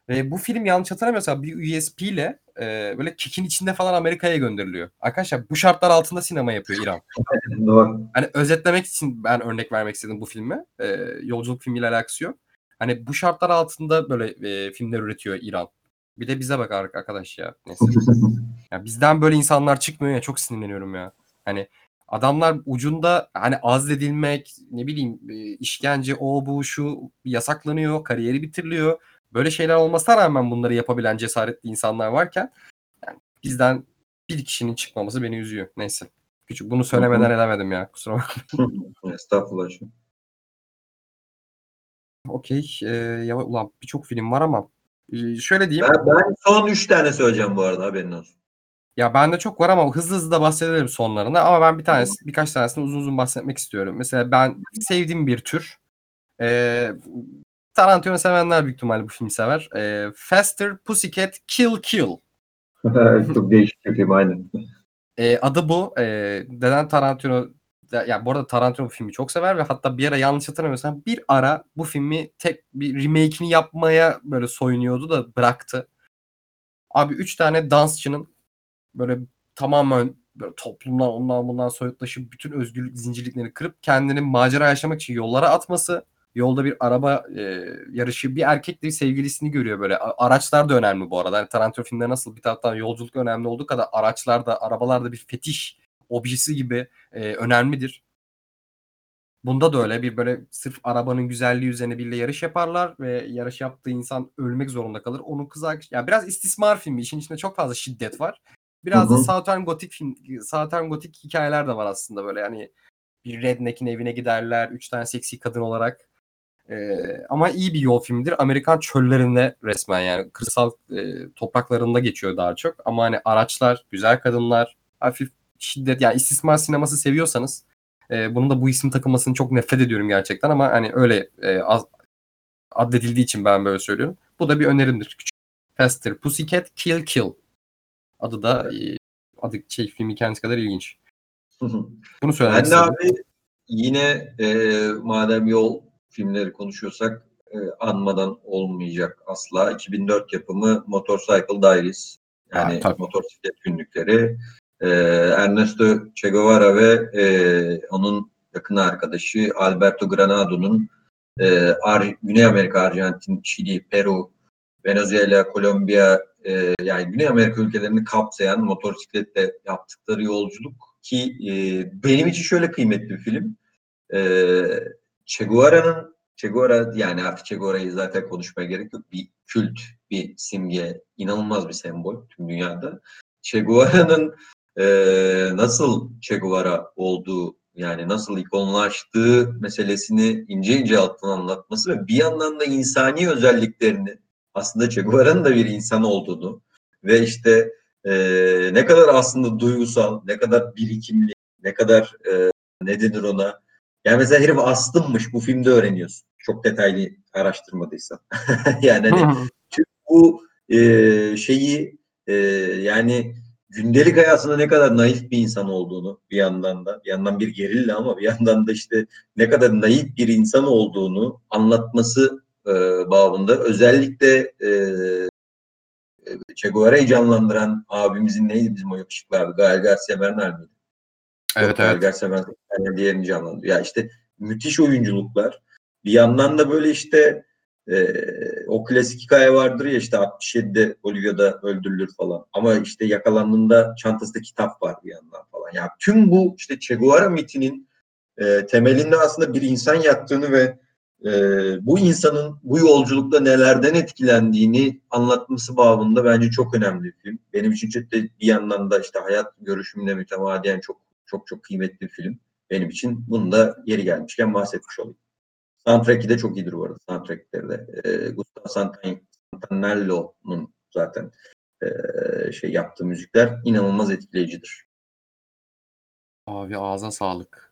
Ve bu film yanlış hatırlamıyorsam bir USP ile e, böyle kikin içinde falan Amerika'ya gönderiliyor. Arkadaşlar bu şartlar altında sinema yapıyor İran. *laughs* Doğru. Hani özetlemek için ben örnek vermek istedim bu filmi. E, yolculuk filmiyle alakası yok. Hani bu şartlar altında böyle e, filmler üretiyor İran. Bir de bize bak arkadaş ya. Neyse. *laughs* ya bizden böyle insanlar çıkmıyor ya çok sinirleniyorum ya. Hani adamlar ucunda hani azledilmek, ne bileyim işkence o bu şu yasaklanıyor, kariyeri bitiriliyor. Böyle şeyler olmasına rağmen bunları yapabilen cesaretli insanlar varken yani bizden bir kişinin çıkmaması beni üzüyor. Neyse. Küçük bunu söylemeden edemedim ya. Kusura bakmayın. Estağfurullah. Okey. Ee, ya ulan birçok film var ama e, şöyle diyeyim. Ben, ben son 3 tane söyleyeceğim bu arada haberin olsun. Ya bende çok var ama hızlı hızlı da bahsedelim sonlarında. Ama ben bir tanesi, birkaç tanesini uzun uzun bahsetmek istiyorum. Mesela ben sevdiğim bir tür. Ee, Tarantino sevenler büyük ihtimalle bu filmi sever. Ee, Faster Pussycat Kill Kill. *laughs* Çok değişik bir film aynen. Ee, adı bu. Ee, neden Tarantino ya yani bu arada Tarantino bu filmi çok sever ve hatta bir ara yanlış hatırlamıyorsam bir ara bu filmi tek bir remake'ini yapmaya böyle soyunuyordu da bıraktı. Abi üç tane dansçının böyle tamamen böyle toplumdan ondan bundan soyutlaşıp bütün özgürlük zincirliklerini kırıp kendini macera yaşamak için yollara atması. Yolda bir araba e, yarışı bir erkekle bir sevgilisini görüyor böyle. Araçlar da önemli bu arada. Yani Tarantino filmleri nasıl bir taraftan yolculuk önemli olduğu kadar araçlar da arabalar da bir fetiş objesi gibi e, önemlidir. Bunda da öyle bir böyle sırf arabanın güzelliği üzerine biriyle yarış yaparlar ve yarış yaptığı insan ölmek zorunda kalır. Onun kız arkadaşı ya biraz istismar filmi. İşin içinde çok fazla şiddet var. Biraz Hı hı. da Southern Gothic Southern Gothic hikayeler de var aslında böyle yani bir redneck'in evine giderler. Üç tane seksi kadın olarak. Ee, ama iyi bir yol filmidir. Amerikan çöllerinde resmen yani kırsal e, topraklarında geçiyor daha çok. Ama hani araçlar, güzel kadınlar, hafif şiddet yani istismar sineması seviyorsanız e, bunun da bu isim takılmasını çok nefret ediyorum gerçekten ama hani öyle e, az, addedildiği için ben böyle söylüyorum. Bu da bir önerimdir. Küçük. Faster Pussycat Kill Kill. Adı da adı şey filmi kendisi kadar ilginç. Bunu söylemek Ben de abi yine e, madem yol filmleri konuşuyorsak e, anmadan olmayacak asla. 2004 yapımı Motorcycle Diaries. Yani Ha, motosiklet günlükleri. E, Ernesto Che Guevara ve e, onun yakın arkadaşı Alberto Granado'nun e, Ar- Güney Amerika, Arjantin, Şili, Peru, Venezuela, Kolombiya e, yani Güney Amerika ülkelerini kapsayan motosikletle yaptıkları yolculuk ki e, benim için şöyle kıymetli bir film. E, Che Guevara'nın Che Guevara yani artık Che Guevara'yı zaten konuşmaya gerek yok. Bir kült, bir simge, inanılmaz bir sembol tüm dünyada. Che Guevara'nın e, nasıl Che Guevara olduğu yani nasıl ikonlaştığı meselesini ince ince alttan anlatması ve bir yandan da insani özelliklerini aslında Che Guevara'nın da bir insan olduğunu ve işte e, ne kadar aslında duygusal, ne kadar birikimli, ne kadar e, ne denir ona. Yani mesela herif astımmış bu filmde öğreniyorsun. Çok detaylı araştırmadıysan. *laughs* yani hani tüm bu e, şeyi e, yani gündelik hayatında ne kadar naif bir insan olduğunu bir yandan da bir yandan bir gerilla ama bir yandan da işte ne kadar naif bir insan olduğunu anlatması e, babında özellikle e, Che Guevara'yı canlandıran abimizin neydi bizim o yakışıklı? Gael Garcia Bernal miydi? Evet Yok, Gael evet. Garcia Bernal diğerini canlandırıyor. Ya işte müthiş oyunculuklar. Bir yandan da böyle işte e, o klasik hikaye vardır ya işte 67'de Bolivya'da öldürülür falan. Ama işte yakalandığında çantasında kitap var bir yandan falan. Ya tüm bu işte Che Guevara mitinin e, temelinde aslında bir insan yattığını ve e, bu insanın bu yolculukta nelerden etkilendiğini anlatması babında bence çok önemli bir film. Benim için de bir yandan da işte hayat görüşümle mütemadiyen çok çok çok kıymetli bir film. Benim için bunu da yeri gelmişken bahsetmiş olayım. Soundtrack'i de çok iyidir bu arada. Soundtrack'leri de. E, Gustavo Santan- Santanello'nun zaten e, şey yaptığı müzikler inanılmaz etkileyicidir. Abi ağza sağlık.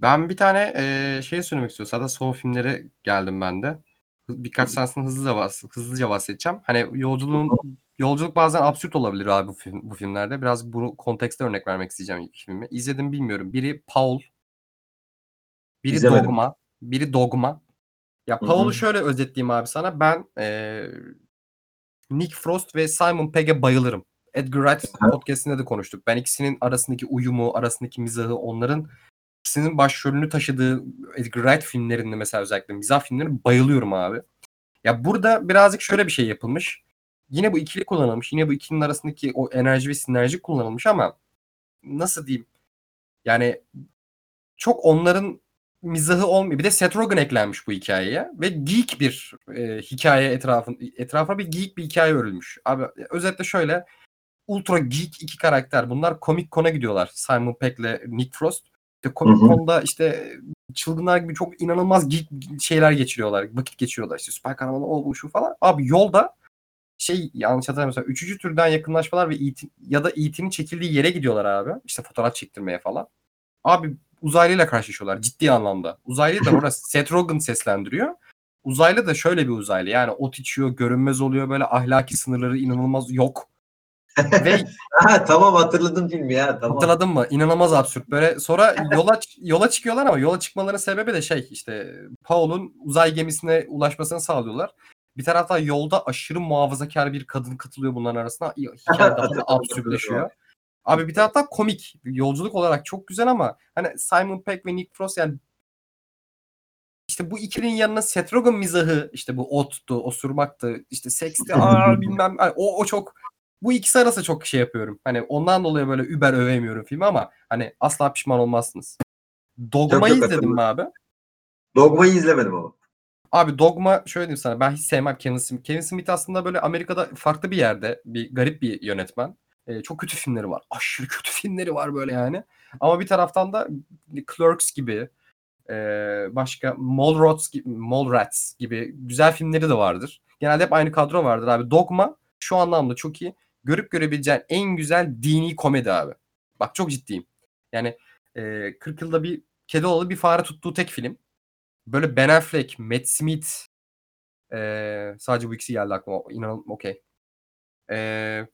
Ben bir tane eee, şey söylemek istiyorum. Zaten son filmlere geldim ben de. Hı- Birkaç tanesini hızlıca, bahs- hızlıca bahsedeceğim. Hani yolculuğun yolculuk bazen absürt olabilir abi bu film, bu filmlerde. Biraz bunu kontekste örnek vermek isteyeceğim ilk filmi. İzledim bilmiyorum. Biri Paul, biri İzlemedim. Dogma, biri Dogma. Ya Hı hı. Paul'u şöyle özetleyeyim abi sana. Ben eee, Nick Frost ve Simon Pegg'e bayılırım. Edgar Wright Aha. podcastinde de konuştuk. Ben ikisinin arasındaki uyumu, arasındaki mizahı, onların ikisinin başrolünü taşıdığı Edgar Wright filmlerinde mesela özellikle mizah filmlerine bayılıyorum abi. Ya burada birazcık şöyle bir şey yapılmış. Yine bu ikili kullanılmış. Yine bu ikilinin arasındaki o enerji ve sinerji kullanılmış ama nasıl diyeyim? Yani çok onların mizahı olmuyor. Bir de Seth Rogen eklenmiş bu hikayeye ve geek bir e, hikaye etrafın etrafa bir geek bir hikaye örülmüş. Abi özetle şöyle ultra geek iki karakter. Bunlar Comic Con'a gidiyorlar. Simon Pegg ile Nick Frost. İşte Comic Hı hı. Con'da işte çılgınlar gibi çok inanılmaz geek şeyler geçiriyorlar. Vakit geçiriyorlar. İşte süper kahraman o bu şu falan. Abi yolda şey yanlış hatırlamıyorsam üçüncü türden yakınlaşmalar ve E.T. ya da E.T.'nin çekildiği yere gidiyorlar abi. İşte fotoğraf çektirmeye falan. Abi uzaylıyla karşılaşıyorlar ciddi anlamda. Uzaylı da *laughs* orada Seth Rogen seslendiriyor. Uzaylı da şöyle bir uzaylı. Yani ot içiyor, görünmez oluyor böyle ahlaki sınırları inanılmaz yok. Ve *laughs* Ha, tamam hatırladım filmi ya tamam. hatırladın mı? İnanılmaz absürt. Böyle sonra *laughs* yola yola çıkıyorlar ama yola çıkmalarının sebebi de şey işte Paul'un uzay gemisine ulaşmasını sağlıyorlar. Bir taraftan yolda aşırı muhafazakar bir kadın katılıyor bunların arasına. Hikaye daha da *laughs* absürtleşiyor. Abi bir taraftan komik. Yolculuk olarak çok güzel ama hani Simon Pegg ve Nick Frost yani işte bu ikilinin yanına Seth Rogen mizahı işte bu ottu, osurmaktı, işte seksti, aa bilmem o o çok bu ikisi arası çok şey yapıyorum. Hani ondan dolayı böyle über övemiyorum filmi ama hani asla pişman olmazsınız. Dogma'yı Çok yok, izledin mi abi? Dogma'yı izlemedim ama. Abi Dogma şöyle diyeyim sana ben hiç sevmem Kevin Smith. Kevin Smith aslında böyle Amerika'da farklı bir yerde bir garip bir yönetmen. Ee, çok kötü filmleri var. Aşırı kötü filmleri var böyle yani. Ama bir taraftan da Clerks gibi e, başka Mallrats gibi, Mallrats gibi güzel filmleri de vardır. Genelde hep aynı kadro vardır abi. Dogma şu anlamda çok iyi. Görüp görebileceğin en güzel dini komedi abi. Bak çok ciddiyim. Yani e, 40 yılda bir kedi oğlu bir fare tuttuğu tek film. Böyle Ben Affleck, Matt Smith e, sadece bu ikisi geldi aklıma. İnanılmaz okey. E,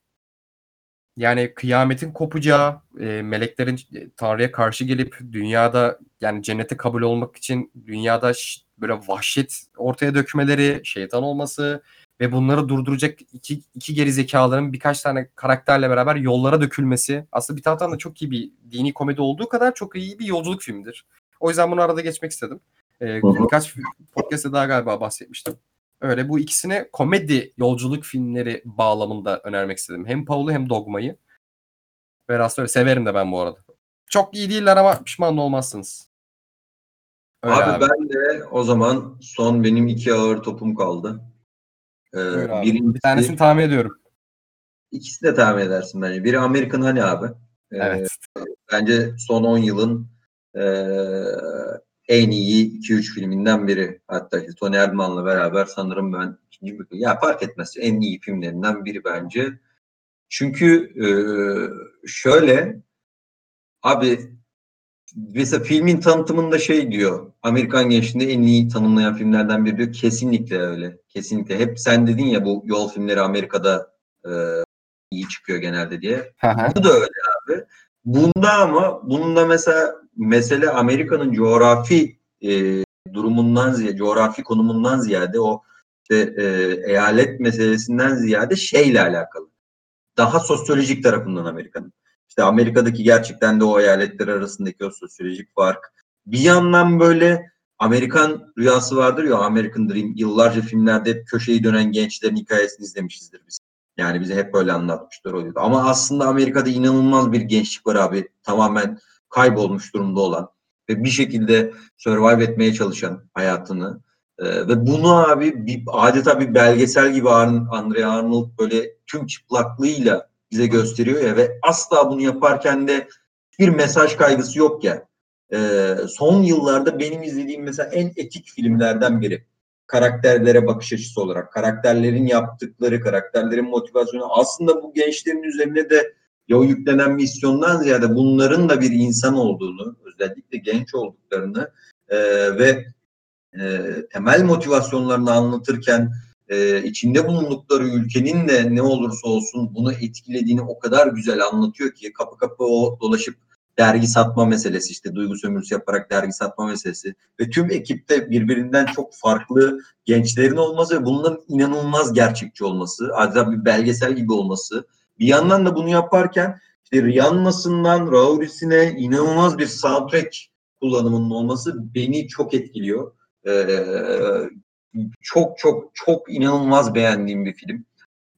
yani kıyametin kopacağı, e, meleklerin e, Tanrı'ya karşı gelip dünyada yani cennete kabul olmak için dünyada böyle vahşet ortaya dökmeleri, şeytan olması ve bunları durduracak iki, iki geri zekaların birkaç tane karakterle beraber yollara dökülmesi. Aslında bir taraftan da çok iyi bir dini komedi olduğu kadar çok iyi bir yolculuk filmidir. O yüzden bunu arada geçmek istedim. E, hı. birkaç podcast'te daha galiba bahsetmiştim. Öyle bu ikisini komedi yolculuk filmleri bağlamında önermek istedim. Hem Paul'u hem Dogma'yı. Ve Rastları severim de ben bu arada. Çok iyi değiller ama pişman olmazsınız. Öyle Abi, abi. ben de o zaman son benim iki ağır topum kaldı. Ee, birincisi, Bir tanesini tahmin ediyorum. ikisi de tahmin edersin bence. Biri American Honey abi. Ee, Evet. Bence son 10 yılın e, en iyi 2-3 filminden biri. Hatta işte Tony Erdmann'la beraber sanırım ben ikinci bir ya fark etmez en iyi filmlerinden biri bence. Çünkü e, şöyle abi mesela filmin tanıtımında şey diyor. Amerikan gençliğinde en iyi tanımlayan filmlerden biri diyor. Kesinlikle öyle. Kesinlikle. Hep sen dedin ya bu yol filmleri Amerika'da e, iyi çıkıyor genelde diye. Bu da öyle abi. Bunda ama bunda mesela mesele Amerika'nın coğrafi e, durumundan ziyade, coğrafi konumundan ziyade o işte, e, eyalet meselesinden ziyade şeyle alakalı. Daha sosyolojik tarafından Amerika'nın. İşte Amerika'daki gerçekten de o eyaletler arasındaki o sosyolojik fark. Bir yandan böyle Amerikan rüyası vardır ya American Dream. Yıllarca filmlerde hep köşeyi dönen gençlerin hikayesini izlemişizdir biz. Yani bize hep böyle anlatmışlar oluyordu. Ama aslında Amerika'da inanılmaz bir gençlik var abi. Tamamen kaybolmuş durumda olan ve bir şekilde survive etmeye çalışan hayatını. Ee, ve bunu abi bir, adeta bir belgesel gibi Andrea Arnold böyle tüm çıplaklığıyla bize gösteriyor ya ve asla bunu yaparken de bir mesaj kaygısı yok ya. Ee, son yıllarda benim izlediğim mesela en etik filmlerden biri karakterlere bakış açısı olarak, karakterlerin yaptıkları, karakterlerin motivasyonu aslında bu gençlerin üzerine de ya yüklenen misyondan ziyade bunların da bir insan olduğunu, özellikle genç olduklarını e, ve e, temel motivasyonlarını anlatırken e, içinde bulundukları ülkenin de ne olursa olsun bunu etkilediğini o kadar güzel anlatıyor ki kapı kapı o dolaşıp dergi satma meselesi işte duygu sömürüsü yaparak dergi satma meselesi ve tüm ekipte birbirinden çok farklı gençlerin olması ve bunların inanılmaz gerçekçi olması, adeta bir belgesel gibi olması. Bir yandan da bunu yaparken işte Rihanna'sından Rauris'ine inanılmaz bir soundtrack kullanımının olması beni çok etkiliyor. Ee, çok çok çok inanılmaz beğendiğim bir film.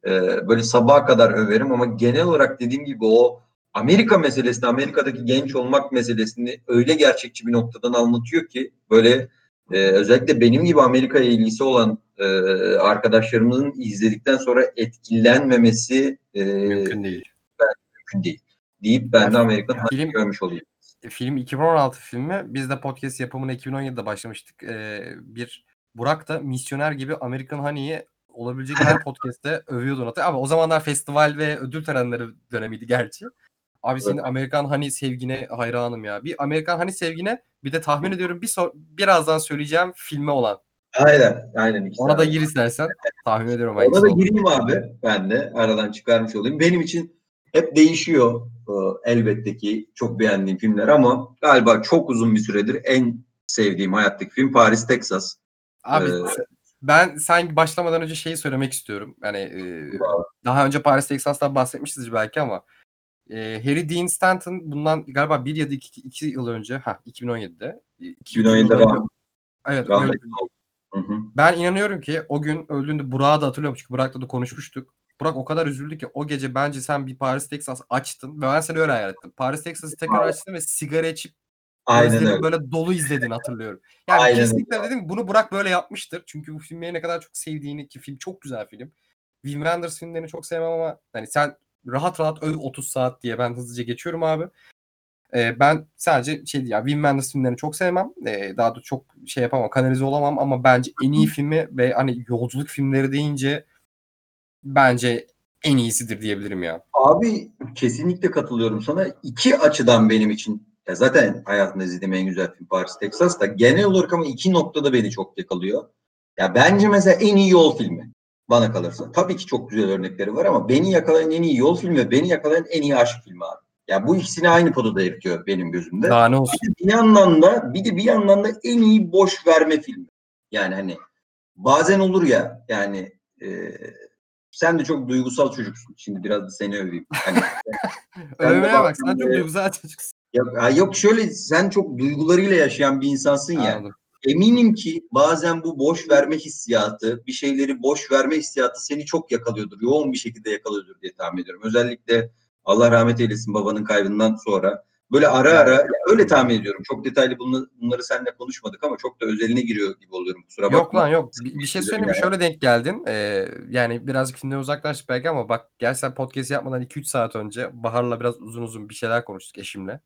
Ee, böyle sabaha kadar överim ama genel olarak dediğim gibi o Amerika meselesini, Amerika'daki genç olmak meselesini öyle gerçekçi bir noktadan anlatıyor ki böyle e, özellikle benim gibi Amerika'ya ilgisi olan e, arkadaşlarımızın izledikten sonra etkilenmemesi e, Mümkün değil. mümkün değil. Deyip ben de Amerika'nın Film- görmüş olayım. Film 2016 filmi. Biz de podcast yapımına 2017'de başlamıştık. Ee, bir Burak da misyoner gibi American Honey'i olabilecek her *laughs* podcast'te övüyordu Natay. Ama o zamanlar festival ve ödül törenleri dönemiydi gerçi. Abi senin Amerikan Honey sevgine hayranım ya. Bir Amerikan Honey sevgine bir de tahmin ediyorum bir so- birazdan söyleyeceğim filme olan. Aynen, aynen. Ona da abi. gir istersen. Tahmin ediyorum Ona da gireyim abi ben de aradan çıkarmış olayım. Benim için hep değişiyor e, elbette ki çok beğendiğim filmler ama galiba çok uzun bir süredir en sevdiğim hayattaki film Paris, Texas. Abi Ee, ben sen başlamadan önce şeyi söylemek istiyorum. Yani e, daha önce Paris Texas'tan bahsetmişiz belki ama e, Harry Dean Stanton bundan galiba bir ya da iki, iki yıl önce ha 2017'de. iki- 2017'de iki yıl önce- rahmet- Evet. öyle. Hı hı. Ben inanıyorum ki o gün öldüğünde Burak'ı da hatırlıyorum çünkü Burak'la da konuşmuştuk. Burak o kadar üzüldü ki o gece bence sen bir Paris Texas açtın ve ben seni öyle hayal ettim. Paris Texas'ı tekrar açtın ve sigara içip Aynen öyle. böyle dolu izlediğini hatırlıyorum. Yani Aynen kesinlikle öyle. dedim bunu Burak böyle yapmıştır. Çünkü bu filmi ne kadar çok sevdiğini ki film çok güzel film. Wim Wenders filmlerini çok sevmem ama hani sen rahat rahat öv 30 saat diye ben hızlıca geçiyorum abi. Ee, ben sadece şey ya Wim Wenders filmlerini çok sevmem. Ee, daha da çok şey yapamam, kanalize olamam ama bence en iyi filmi ve hani yolculuk filmleri deyince bence en iyisidir diyebilirim ya. Abi kesinlikle katılıyorum sana. İki açıdan benim için ya zaten hayatımda izlediğim en güzel film Paris, Texas da genel olarak ama iki noktada beni çok yakalıyor. Ya bence mesela en iyi yol filmi bana kalırsa. Tabii ki çok güzel örnekleri var ama beni yakalayan en iyi yol filmi ve beni yakalayan en iyi aşk filmi abi. Ya bu ikisini aynı potada eritiyor benim gözümde. Daha ne olsun. Bir de bir yandan da bir de bir yandan da en iyi boş verme filmi. Yani hani bazen olur ya yani e, sen de çok duygusal çocuksun. Şimdi biraz da seni öveyim. Hani, *laughs* Övmeye bak sen çok duygusal çocuksun. Yok, yok şöyle sen çok duygularıyla yaşayan bir insansın ya. Anladım. Eminim ki bazen bu boş verme hissiyatı, bir şeyleri boş verme hissiyatı seni çok yakalıyordur. Yoğun bir şekilde yakalıyordur diye tahmin ediyorum. Özellikle Allah rahmet eylesin babanın kaybından sonra. Böyle ara ara öyle tahmin ediyorum. Çok detaylı bunları, bunları seninle konuşmadık ama çok da özeline giriyor gibi oluyorum. Kusura bakma. Yok lan yok. Bir, bir şey söyleyeyim yani. Şöyle denk geldin. Ee, yani birazcık filmden uzaklaştık belki ama bak gerçekten podcast yapmadan 2-3 saat önce Bahar'la biraz uzun uzun bir şeyler konuştuk eşimle.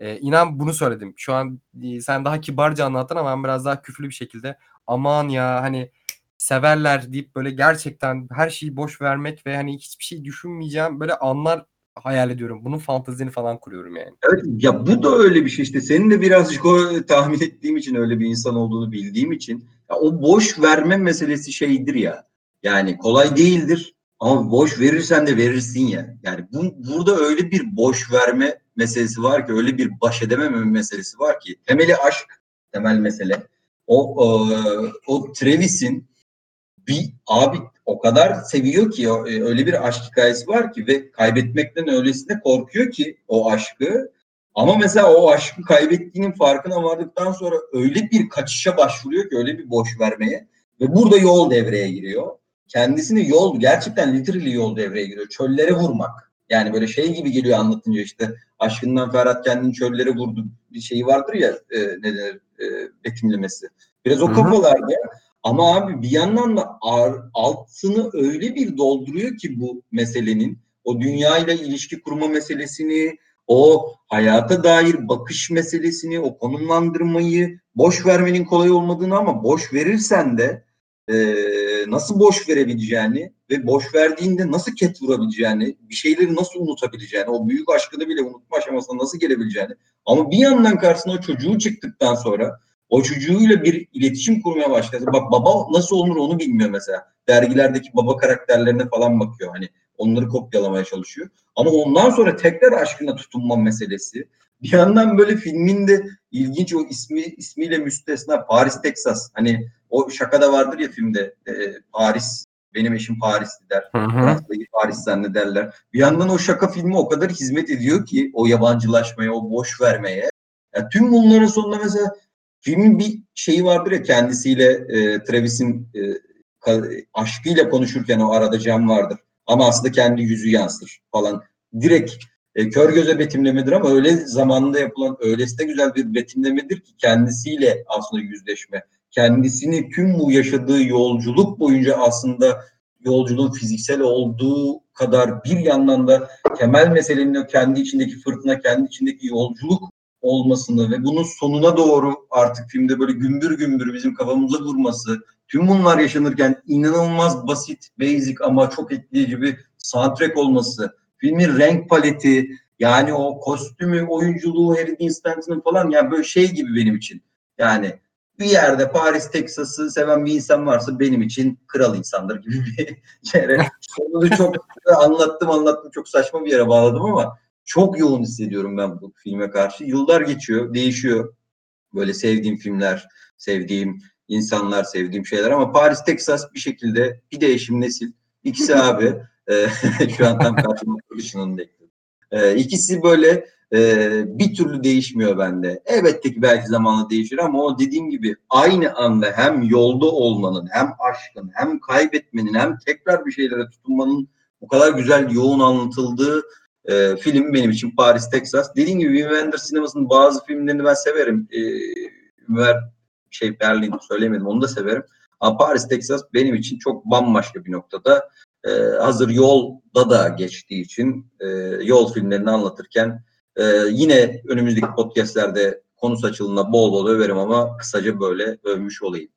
Ee, inan bunu söyledim. Şu an e, sen daha kibarca anlattın ama ben biraz daha küflü bir şekilde aman ya hani severler deyip böyle gerçekten her şeyi boş vermek ve hani hiçbir şey düşünmeyeceğim böyle anlar hayal ediyorum. Bunun fantezini falan kuruyorum yani. Evet ya bu da öyle bir şey işte. Senin de birazcık o tahmin ettiğim için öyle bir insan olduğunu bildiğim için ya o boş verme meselesi şeydir ya. Yani kolay değildir ama boş verirsen de verirsin ya. Yani bu, burada öyle bir boş verme meselesi var ki öyle bir baş edememe meselesi var ki temeli aşk temel mesele. O o, o Travis'in bir abi o kadar seviyor ki öyle bir aşk hikayesi var ki ve kaybetmekten öylesine korkuyor ki o aşkı. Ama mesela o aşkı kaybettiğinin farkına vardıktan sonra öyle bir kaçışa başvuruyor ki öyle bir boş vermeye ve burada yol devreye giriyor. Kendisini yol gerçekten literally yol devreye giriyor. Çöllere vurmak. Yani böyle şey gibi geliyor anlatınca işte aşkından Ferhat kendini çöllere vurdu. bir şeyi vardır ya e, ne denir e, betimlemesi. Biraz o kafalarda ama abi bir yandan da altını öyle bir dolduruyor ki bu meselenin o dünyayla ilişki kurma meselesini, o hayata dair bakış meselesini, o konumlandırmayı boş vermenin kolay olmadığını ama boş verirsen de e, nasıl boş verebileceğini ve boş verdiğinde nasıl ket vurabileceğini, bir şeyleri nasıl unutabileceğini, o büyük aşkını bile unutma aşamasına nasıl gelebileceğini ama bir yandan karşısına o çocuğu çıktıktan sonra o çocuğuyla bir iletişim kurmaya başladı. Bak baba nasıl olur onu bilmiyor mesela. Dergilerdeki baba karakterlerine falan bakıyor. Hani onları kopyalamaya çalışıyor. Ama ondan sonra tekrar aşkına tutunma meselesi. *laughs* Bir yandan böyle filmin de ilginç o ismi ismiyle müstesna Paris Texas. Hani o şakada vardır ya filmde e, Paris benim eşim Paris'ti der. Fransa'daki Paris zannederler. Bir yandan o şaka filmi o kadar hizmet ediyor ki o yabancılaşmaya, o boş vermeye. Yani tüm bunların sonunda mesela Filmin bir şeyi vardır ya kendisiyle e, Travis'in e, aşkıyla konuşurken o arada cam vardır. Ama aslında kendi yüzü yansır falan. Direkt e, kör göze betimlemedir ama öyle zamanında yapılan öylesine güzel bir betimlemedir ki kendisiyle aslında yüzleşme. Kendisini tüm bu yaşadığı yolculuk boyunca aslında yolculuğun fiziksel olduğu kadar bir yandan da temel meselenin kendi içindeki fırtına, kendi içindeki yolculuk olmasını ve bunun sonuna doğru artık filmde böyle gümbür gümbür bizim kafamıza vurması, tüm bunlar yaşanırken inanılmaz basit, basic ama çok etkileyici bir soundtrack olması, filmin renk paleti, yani o kostümü, oyunculuğu, Harry Stanton'ın falan yani böyle şey gibi benim için. Yani bir yerde Paris, Texas'ı seven bir insan varsa benim için kral insandır gibi bir *laughs* yere. Sonunu çok *laughs* anlattım anlattım çok saçma bir yere bağladım ama çok yoğun hissediyorum ben bu filme karşı. Yıllar geçiyor, değişiyor. Böyle sevdiğim filmler, sevdiğim insanlar, sevdiğim şeyler ama Paris, Texas bir şekilde bir değişim nesil. İkisi *laughs* abi. E, *laughs* şu an tam karşımda ışınını bekliyorum. E, ikisi böyle e, bir türlü değişmiyor bende. Elbette ki belki zamanla değişir ama o dediğim gibi aynı anda hem yolda olmanın, hem aşkın, hem kaybetmenin, hem tekrar bir şeylere tutunmanın bu kadar güzel yoğun anlatıldığı e, film benim için Paris, Texas. Dediğim gibi Wim Wenders sinemasının bazı filmlerini ben severim. E, şey Berlin söylemedim onu da severim. Ama Paris, Texas benim için çok bambaşka bir noktada. E, hazır yolda da geçtiği için e, yol filmlerini anlatırken e, yine önümüzdeki podcastlerde konusu açılığında bol bol överim ama kısaca böyle övmüş olayım.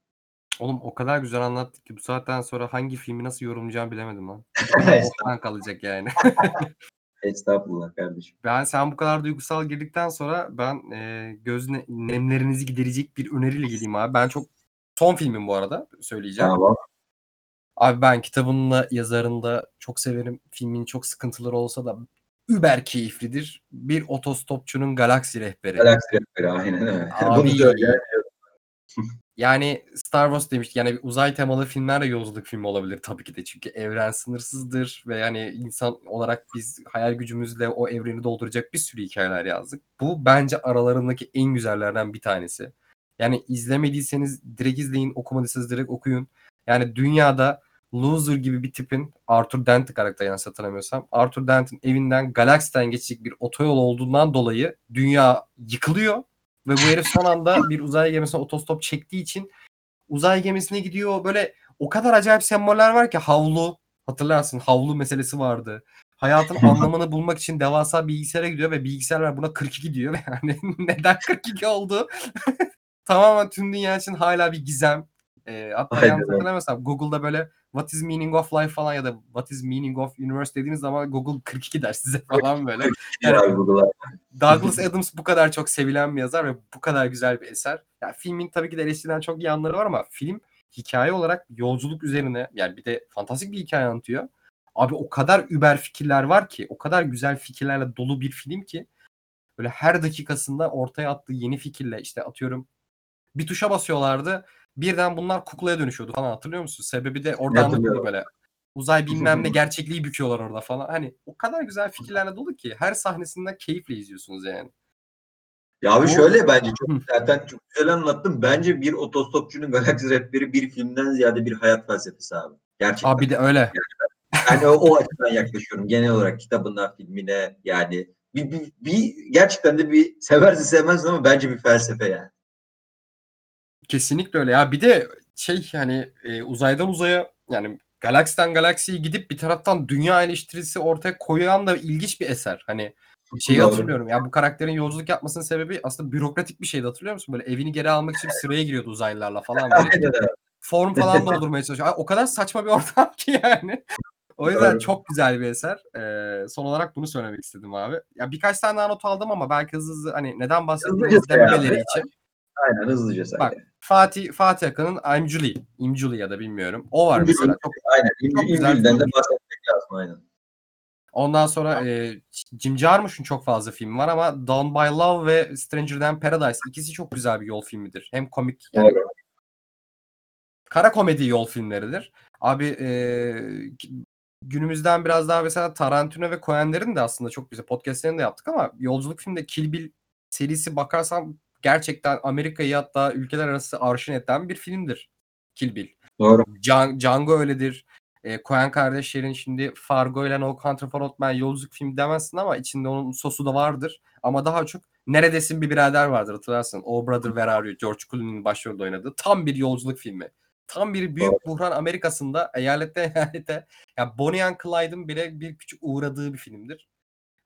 Oğlum o kadar güzel anlattık ki bu saatten sonra hangi filmi nasıl yorumlayacağımı bilemedim lan. *laughs* Ortadan kalacak yani. *laughs* Estağfurullah kardeşim. Ben sen bu kadar duygusal girdikten sonra ben e, göz ne- nemlerinizi giderecek bir öneriyle geleyim abi. Ben çok son filmim bu arada söyleyeceğim. Tamam. Abi ben kitabınla yazarında çok severim. Filmin çok sıkıntıları olsa da über keyiflidir. Bir otostopçunun galaksi rehberi. Galaksi rehberi aynen öyle. *laughs* Abi, Bunu söyle. *laughs* Yani Star Wars demiştik yani uzay temalı filmler de yolculuk filmi olabilir tabii ki de çünkü evren sınırsızdır ve yani insan olarak biz hayal gücümüzle o evreni dolduracak bir sürü hikayeler yazdık. Bu bence aralarındaki en güzellerden bir tanesi. Yani izlemediyseniz direkt izleyin, okumadıysanız direkt okuyun. Yani dünyada Loser gibi bir tipin Arthur Dent karakter yanlış hatırlamıyorsam. Arthur Dent'in evinden galaksiden geçecek bir otoyol olduğundan dolayı dünya yıkılıyor ve bu herif son anda bir uzay gemisine otostop çektiği için uzay gemisine gidiyor. Böyle o kadar acayip semboller var ki havlu hatırlarsın havlu meselesi vardı. Hayatın *laughs* anlamını bulmak için devasa bilgisayara gidiyor ve bilgisayarlar buna 42 diyor. *laughs* Yani neden 42 oldu? *laughs* Tamamen tüm dünya için hala bir gizem. E, hatta yanlış hatırlamıyorsam Google'da böyle What is meaning of life falan ya da what is meaning of universe dediğiniz zaman Google 42 der size falan böyle. Douglas Adams bu kadar çok sevilen bir yazar ve bu kadar güzel bir eser. Yani filmin tabii ki de eleştirilen çok iyi yanları var ama film hikaye olarak yolculuk üzerine yani bir de fantastik bir hikaye anlatıyor. Abi o kadar über fikirler var ki, o kadar güzel fikirlerle dolu bir film ki böyle her dakikasında ortaya attığı yeni fikirle işte atıyorum bir tuşa basıyorlardı. Birden bunlar kuklaya dönüşüyordu falan hatırlıyor musun? Sebebi de orada anlatılıyor böyle. Uzay bilmem ne gerçekliği büküyorlar orada falan. Hani o kadar güzel fikirlerle dolu ki her sahnesinden keyifle izliyorsunuz yani. Ya abi Bu- şöyle bence çok zaten çok güzel anlattım. Bence bir otostopçunun galaksi rehberi bir filmden ziyade bir hayat felsefesi abi. Gerçekten. Abi de öyle. Yani o, o açıdan yaklaşıyorum. Genel olarak kitabına, filmine yani bir, bir, bir gerçekten de bir seversin sevmezsin ama bence bir felsefe yani. Kesinlikle öyle ya. Bir de şey yani e, uzaydan uzaya yani galaksiden galaksiye gidip bir taraftan dünya eleştirisi ortaya koyan da ilginç bir eser. Hani şeyi Doğru. hatırlıyorum ya bu karakterin yolculuk yapmasının sebebi aslında bürokratik bir şeydi hatırlıyor musun? Böyle evini geri almak için sıraya giriyordu uzaylılarla falan. Böyle form falan doldurmaya çalışıyor. Ay, O kadar saçma bir ortam ki yani. O yüzden Doğru. çok güzel bir eser. Ee, son olarak bunu söylemek istedim abi. Ya birkaç tane daha not aldım ama belki hızlı hızlı hani neden bahsettiğimizi dememeleri için. Aynen hızlıca say. Bak, Fatih Fatih Akın'ın I'm Julie. I'm Julie ya da bilmiyorum. O var Julie. mesela. Çok, Aynen. Çok güzel İmgül'den de bahsetmek lazım aynen. ondan sonra e, Jim Jarmusch'un çok fazla film var ama Down by Love ve Stranger Than Paradise ikisi çok güzel bir yol filmidir. Hem komik yani Doğru. kara komedi yol filmleridir. Abi e, günümüzden biraz daha mesela Tarantino ve Coen'lerin de aslında çok güzel podcastlerini de yaptık ama yolculuk filmde Kill Bill serisi bakarsam gerçekten Amerika'yı hatta ülkeler arası arşın eden bir filmdir Kill Bill. Doğru. Can- Django öyledir. E, Coen kardeşlerin şimdi Fargo ile No Country for Old Men yolculuk filmi demezsin ama içinde onun sosu da vardır. Ama daha çok Neredesin bir birader vardır hatırlarsın. Oh Brother Where Are You? George Clooney'nin başrolde oynadığı. Tam bir yolculuk filmi. Tam bir büyük buhran Amerika'sında eyalette eyalete ya Bonnie and Clyde'ın bile bir küçük uğradığı bir filmdir.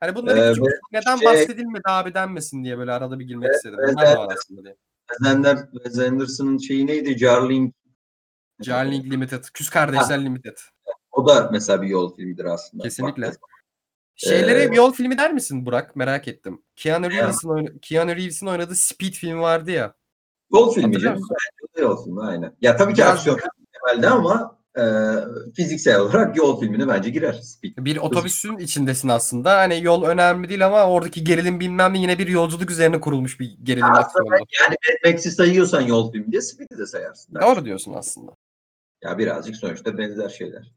Hani bunları Ee, küçük neden şey- bahsedilmedi abi denmesin diye böyle arada bir girmek Evet, istedim. Bunlar var aslında diye. Şeyi neydi? Jarling. Jarling Limited. Küs Kardeşler Limited. O da mesela bir yol filmidir aslında. Kesinlikle. Bak- Şeylere Ee, bir yol filmi der misin Burak? Merak ettim. Keanu Reeves'in oyna- Keanu Reeves'in oynadığı Speed filmi vardı ya. Yol filmi Yol filmi aynen. Ya tabii ki aksiyon temelde ama e, fiziksel olarak yol filmine bence girer. Speed. Bir otobüsün içindesin aslında. Hani yol önemli değil ama oradaki gerilim bilmem ne yine bir yolculuk üzerine kurulmuş bir gerilim Aslında aksiyonu. yani Mad Max'i sayıyorsan yol filmi diye Speed'i de sayarsın. Doğru diyorsun aslında. Ya birazcık sonuçta benzer şeyler.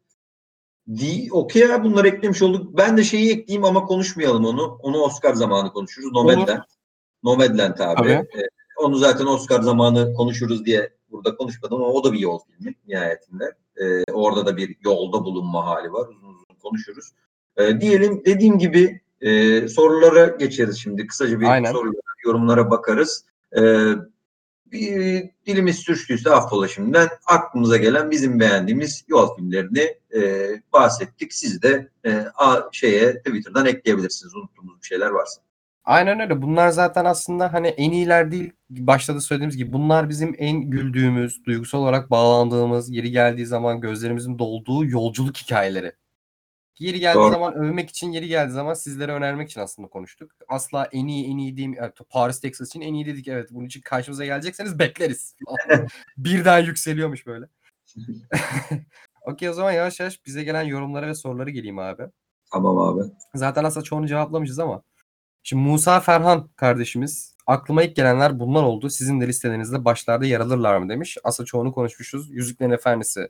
Di, okey ya bunları eklemiş olduk. Ben de şeyi ekleyeyim ama konuşmayalım onu. Onu Oscar zamanı konuşuruz. Nomadland. Nomadland abi. Tabii. Ee, onu zaten Oscar zamanı konuşuruz diye burada konuşmadım ama o da bir yol filmi nihayetinde. Ee, orada da bir yolda bulunma hali var. Uzun uzun konuşuruz. Ee, diyelim dediğim gibi e, sorulara geçeriz şimdi. Kısaca bir Aynen. sorulara, yorumlara bakarız. Ee, bir dilimiz sürçtüyse affola şimdiden aklımıza gelen bizim beğendiğimiz yol filmlerini e, bahsettik. Siz de e, a, şeye Twitter'dan ekleyebilirsiniz unuttuğumuz bir şeyler varsa. Aynen öyle. Bunlar zaten aslında hani en iyiler değil. Başta da söylediğimiz gibi bunlar bizim en güldüğümüz, duygusal olarak bağlandığımız, yeri geldiği zaman gözlerimizin dolduğu yolculuk hikayeleri. Yeri geldiği Doğru. zaman övmek için, yeri geldiği zaman sizlere önermek için aslında konuştuk. Asla en iyi, en iyi diyeyim. Evet, Paris, Texas için en iyi dedik. Evet, bunun için karşımıza gelecekseniz bekleriz. *laughs* Birden yükseliyormuş böyle. *laughs* Okey o zaman yavaş yavaş bize gelen yorumlara ve sorulara geleyim abi. Tamam abi. Zaten aslında çoğunu cevaplamışız ama. Şimdi Musa Ferhan kardeşimiz aklıma ilk gelenler bunlar oldu. Sizin de listelerinizde başlarda yer alırlar mı demiş. Aslında çoğunu konuşmuşuz. Yüzüklerin Efendisi,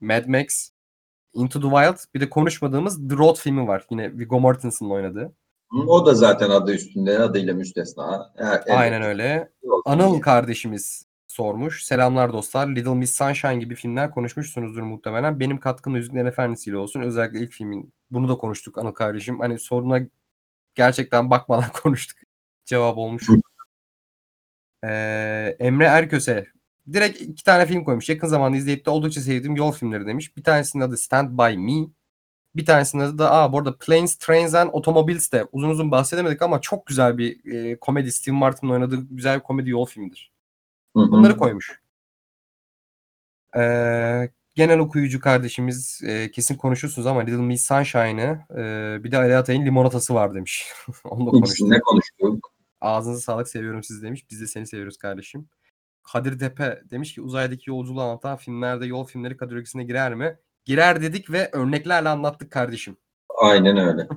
Mad Max, Into the Wild bir de konuşmadığımız The Road filmi var. Yine Viggo Mortensen'ın oynadığı. O da zaten adı üstünde adıyla müstesna. Ha, evet. Aynen öyle. Anıl kardeşimiz sormuş. Selamlar dostlar. Little Miss Sunshine gibi filmler konuşmuşsunuzdur muhtemelen. Benim katkım Yüzüklerin Efendisi ile olsun. Özellikle ilk filmin. Bunu da konuştuk Anıl kardeşim. Hani soruna gerçekten bakmadan *laughs* konuştuk. Cevap olmuş. Ee, Emre Erköse direkt iki tane film koymuş. Yakın zamanda izleyip de oldukça sevdiğim yol filmleri demiş. Bir tanesinin adı Stand By Me. Bir tanesinin adı da aa bu arada Planes, Trains and Automobiles de uzun uzun bahsedemedik ama çok güzel bir e, komedi. Steve Martin'in oynadığı güzel bir komedi yol filmidir. Bunları koymuş. Ee, genel okuyucu kardeşimiz e, kesin konuşursunuz ama Little Miss Sunshine'ı e, bir de Ali Atay'ın limonatası var demiş. *laughs* Onu da konuştuk. İkisinde konuştuk. Ağzınıza sağlık seviyorum sizi demiş. Biz de seni seviyoruz kardeşim. Kadir Tepe demiş ki uzaydaki yolculuğu anlatan filmlerde yol filmleri kategorisine girer mi? Girer dedik ve örneklerle anlattık kardeşim. Aynen öyle.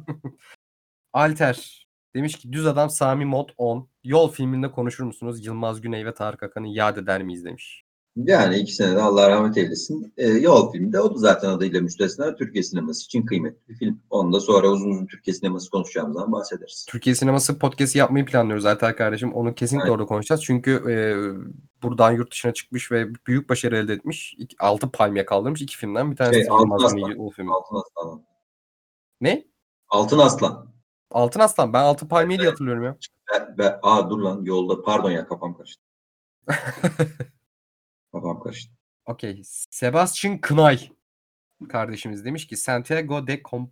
*laughs* Alter demiş ki düz adam Sami Mod 10. Yol filminde konuşur musunuz? Yılmaz Güney ve Tarık Akan'ı yad eder miyiz demiş. Yani ikisine de Allah rahmet eylesin. Ee, Yol filmde o da zaten adıyla müstesna Türkiye sineması için kıymetli bir film. Onu da sonra uzun uzun Türkiye sineması konuşacağımız zaman bahsederiz. Türkiye sineması podcast'i yapmayı planlıyoruz Alter kardeşim. Onu kesinlikle Evet. orada konuşacağız. Çünkü e, buradan yurt dışına çıkmış ve büyük başarı elde etmiş. 6 palmiye kaldırmış iki filmden. Bir tanesi Şey, Altın Aslan. Filmi. Altın Aslan. Ne? Altın Aslan. Altın Aslan. Ben Altın Palmiye diye hatırlıyorum ya. Be, be, aa dur lan yolda pardon ya kafam karıştı. *laughs* Kafam karıştı. Okey. Sebastian Kınay kardeşimiz demiş ki Santiago de Com-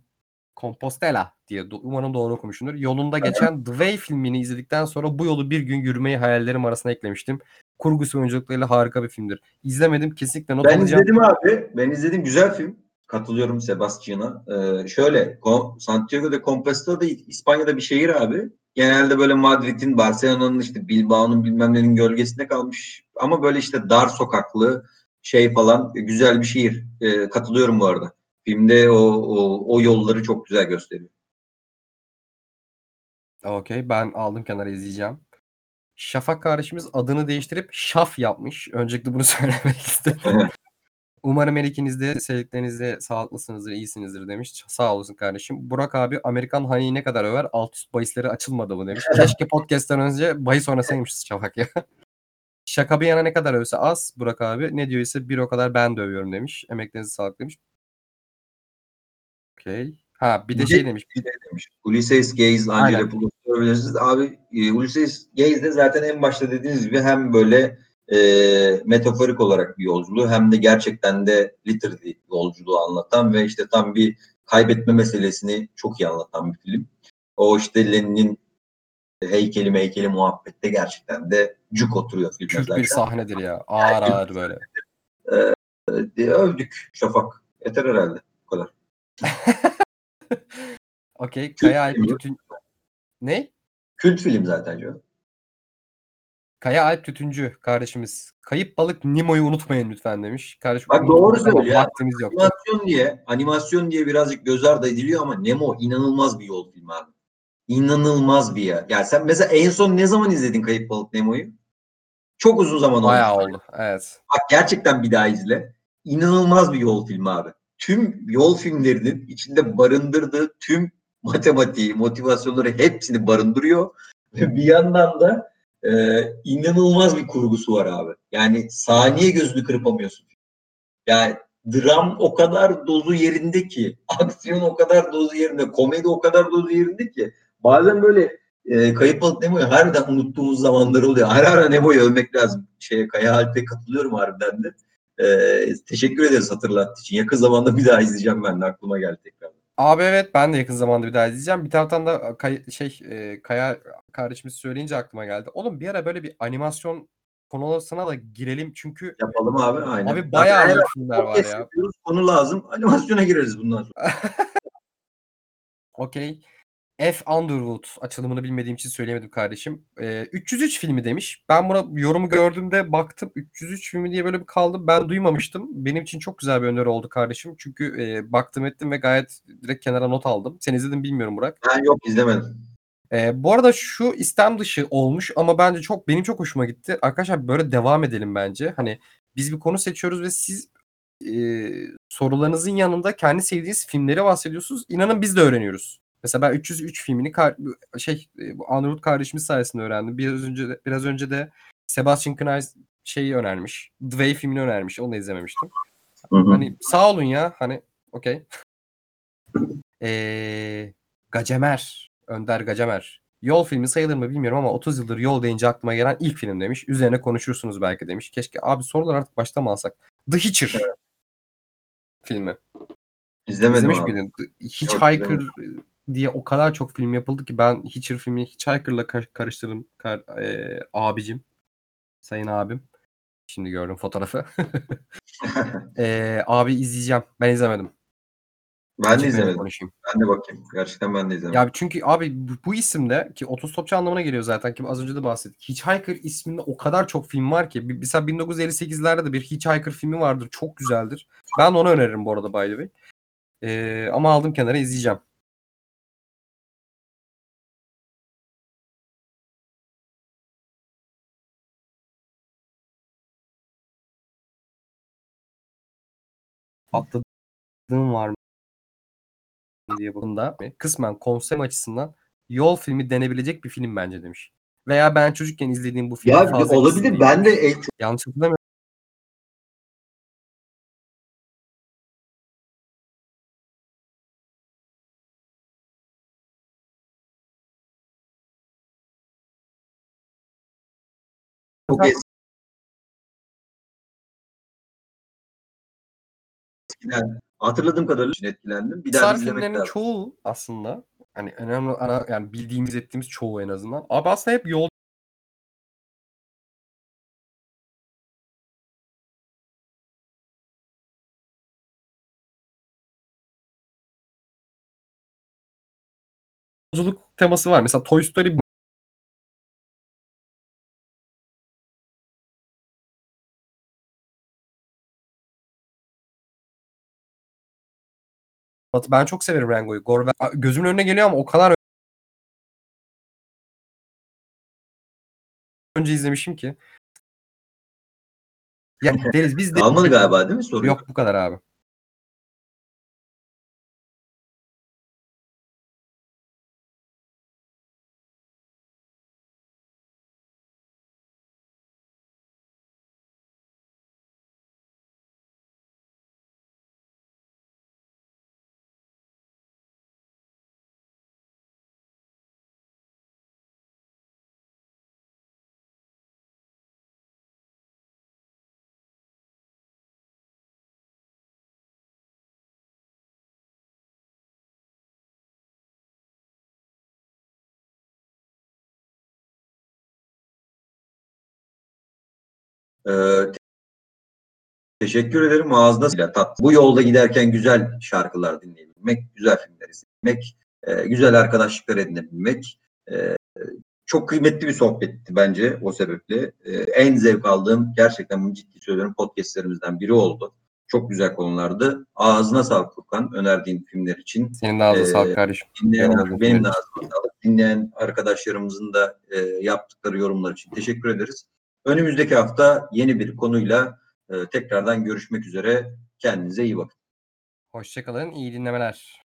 Compostela diye umarım doğru okumuşumdur. Yolunda geçen The Way filmini izledikten sonra bu yolu bir gün yürümeyi hayallerim arasına eklemiştim. Kurgusu oyunculuklarıyla harika bir filmdir. İzlemedim kesinlikle not Ben alacağım. izledim abi. Ben izledim. Güzel film. Katılıyorum Sebastian'a. Ee, şöyle Santiago de Compostela da İspanya'da bir şehir abi. Genelde böyle Madrid'in, Barcelona'nın işte Bilbao'nun bilmem nenin gölgesinde kalmış. Ama böyle işte dar sokaklı şey falan e, güzel bir şehir. Ee, katılıyorum bu arada. Filmde o, o, o yolları çok güzel gösteriyor. Okey ben aldım kenara izleyeceğim. Şafak kardeşimiz adını değiştirip Şaf yapmış. Öncelikle bunu *laughs* söylemek istedim. Umarım her ikiniz de sevdiklerinizle sağlıklısınızdır, iyisinizdir demiş. Sağ olasın kardeşim. Burak abi Amerikan Honey'i ne kadar över? Alt üst bahisleri açılmadı mı demiş. Keşke podcast'ten önce bahis oynasaymışız Şafak ya. *laughs* Şaka bir yana ne kadar övse az Burak abi. Ne diyor ise bir o kadar ben de övüyorum demiş. Emeklerinize sağlık demiş. Okey. Ha bir de şey demiş. Bir de demiş. Ulysses Gaze, Övülürsünüz. Abi e, Ulysses Gaze de zaten en başta dediğiniz gibi hem böyle e, metaforik olarak bir yolculuğu hem de gerçekten de literally yolculuğu anlatan ve işte tam bir kaybetme meselesini çok iyi anlatan bir film. O işte Lenin'in heykeli meykeli muhabbette gerçekten de cuk oturuyor filme Kült bir sahnedir ya. Ağır ağır böyle. E, övdük Şafak. Yeter herhalde. Bu kadar. *laughs* Okey. Kaya Alp. Tütün... Ne? Kült film zaten canım. Kaya Alp Tütüncü kardeşimiz. Kayıp balık Nemo'yu unutmayın lütfen demiş. Kardeşim Bak doğru söylüyor. Vaktimiz yok. Animasyon diye, animasyon diye birazcık göz ardı ediliyor ama Nemo inanılmaz bir yol filmi abi. İnanılmaz bir ya. Ya sen mesela en son ne zaman izledin Kayıp Balık Nemo'yu? Çok uzun zaman oldu. Bayağı oldu. Evet. Bak gerçekten bir daha izle. İnanılmaz bir yol filmi abi. Tüm yol filmlerinin içinde barındırdığı tüm matematiği, motivasyonları hepsini barındırıyor. Ve bir yandan da e, inanılmaz bir kurgusu var abi. Yani saniye gözünü kırpamıyorsun. Yani dram o kadar dozu yerinde ki, *laughs* aksiyon o kadar dozu yerinde, komedi o kadar dozu yerinde ki bazen böyle e, Kayıp Balık Nemo'yu harbiden unuttuğumuz zamanlar oluyor. Ara ara Nemo'yu övmek lazım. Şeye, Kaya Alp'e katılıyorum harbiden de. E, teşekkür ederiz hatırlattığı için. Yakın zamanda bir daha izleyeceğim ben de aklıma geldi tekrar. Abi evet ben de yakın zamanda bir daha izleyeceğim. Bir taraftan da Kay- şey e, Kaya kardeşimiz söyleyince aklıma geldi. Oğlum bir ara böyle bir animasyon konularına da girelim çünkü Yapalım abi aynen. abi bayağı iyi filmler var ya. Konu lazım. Animasyona gireriz bundan sonra. *laughs* Okey. F. Underwood açılımını bilmediğim için söyleyemedim kardeşim. Ee, 303 filmi demiş. Ben buna yorumu gördüğümde baktım 303 filmi diye böyle bir kaldım. Ben duymamıştım. Benim için çok güzel bir öneri oldu kardeşim. Çünkü e, baktım ettim ve gayet direkt kenara not aldım. Sen izledin bilmiyorum Burak. Ben yok izlemedim. Ee, bu arada şu istem dışı olmuş ama bence çok benim çok hoşuma gitti. Arkadaşlar böyle devam edelim bence. Hani biz bir konu seçiyoruz ve siz e, sorularınızın yanında kendi sevdiğiniz filmleri bahsediyorsunuz. İnanın biz de öğreniyoruz. Mesela ben 303 filmini şey e, Underwood kardeşimiz sayesinde öğrendim. Biraz önce de, biraz önce de Sebastian Knay şeyi önermiş. The Way filmini önermiş. Onu da izlememiştim. Hı hı. Hani sağ olun ya. Hani okey. Ee, Gacemer. Önder Gacemer. Yol filmi sayılır mı bilmiyorum ama 30 yıldır yol deyince aklıma gelen ilk film demiş. Üzerine konuşursunuz belki demiş. Keşke abi sorular artık başta mı alsak? The Hitcher filmi. İzlemedim İzlemiş abi. miydin? The Yok, diye o kadar çok film yapıldı ki ben Hitcher filmi Hitchhiker'la kar- karıştırdım kar- e, abicim. Sayın abim. Şimdi gördüm fotoğrafı. Eee, *laughs* abi izleyeceğim. Ben izlemedim. Ben de izlemedim. konuşayım. Ben de bakayım. Gerçekten ben de izlemedim. Ya çünkü abi bu, bu isimde ki otostopçu anlamına geliyor zaten ki az önce de bahsettik. Hitchhiker isminde o kadar çok film var ki. Mesela 1958'lerde de bir Hitchhiker filmi vardır. Çok güzeldir. Ben onu öneririm bu arada by the way. Eee, ama aldım kenara izleyeceğim. Atladığım var mı diye bunda kısmen konsept açısından yol filmi denebilecek bir film bence demiş. Veya ben çocukken izlediğim bu filmi ya fazla olabilir. Ben de en çok Yanlış hatırlamıyorum. çok eskiden hatırladığım kadarıyla için etkilendim. Bir daha Pixar bir izlemek filmlerinin lazım. çoğu aslında hani önemli ana yani bildiğimiz ettiğimiz çoğu en azından. Abi aslında hep yol yolculuk teması var. Mesela Toy Story ben çok severim Rango'yu. Gore gözümün önüne geliyor ama o kadar önce izlemişim ki. Ya *laughs* deriz biz de Kalmadı galiba değil mi soru? Yok bu kadar abi. Te- teşekkür ederim. Ağzına. Tatlı. Bu yolda giderken güzel şarkılar dinleyebilmek, güzel filmler izlemek, e, güzel arkadaşlıklar edinebilmek e, çok kıymetli bir sohbetti bence o sebeple. E, en zevk aldığım gerçekten bunu ciddi söylüyorum podcastlerimizden biri oldu. Çok güzel konulardı. Ağzına sağlık Furkan önerdiğin filmler için. Senin de ağzına Ee, sağlık kardeşim. Dinleyen, benim de ağzıma sağlık. Dinleyen arkadaşlarımızın da e, yaptıkları yorumlar için teşekkür ederiz. Önümüzdeki hafta yeni bir konuyla e, tekrardan görüşmek üzere. Kendinize iyi bakın. Hoşçakalın. iyi dinlemeler.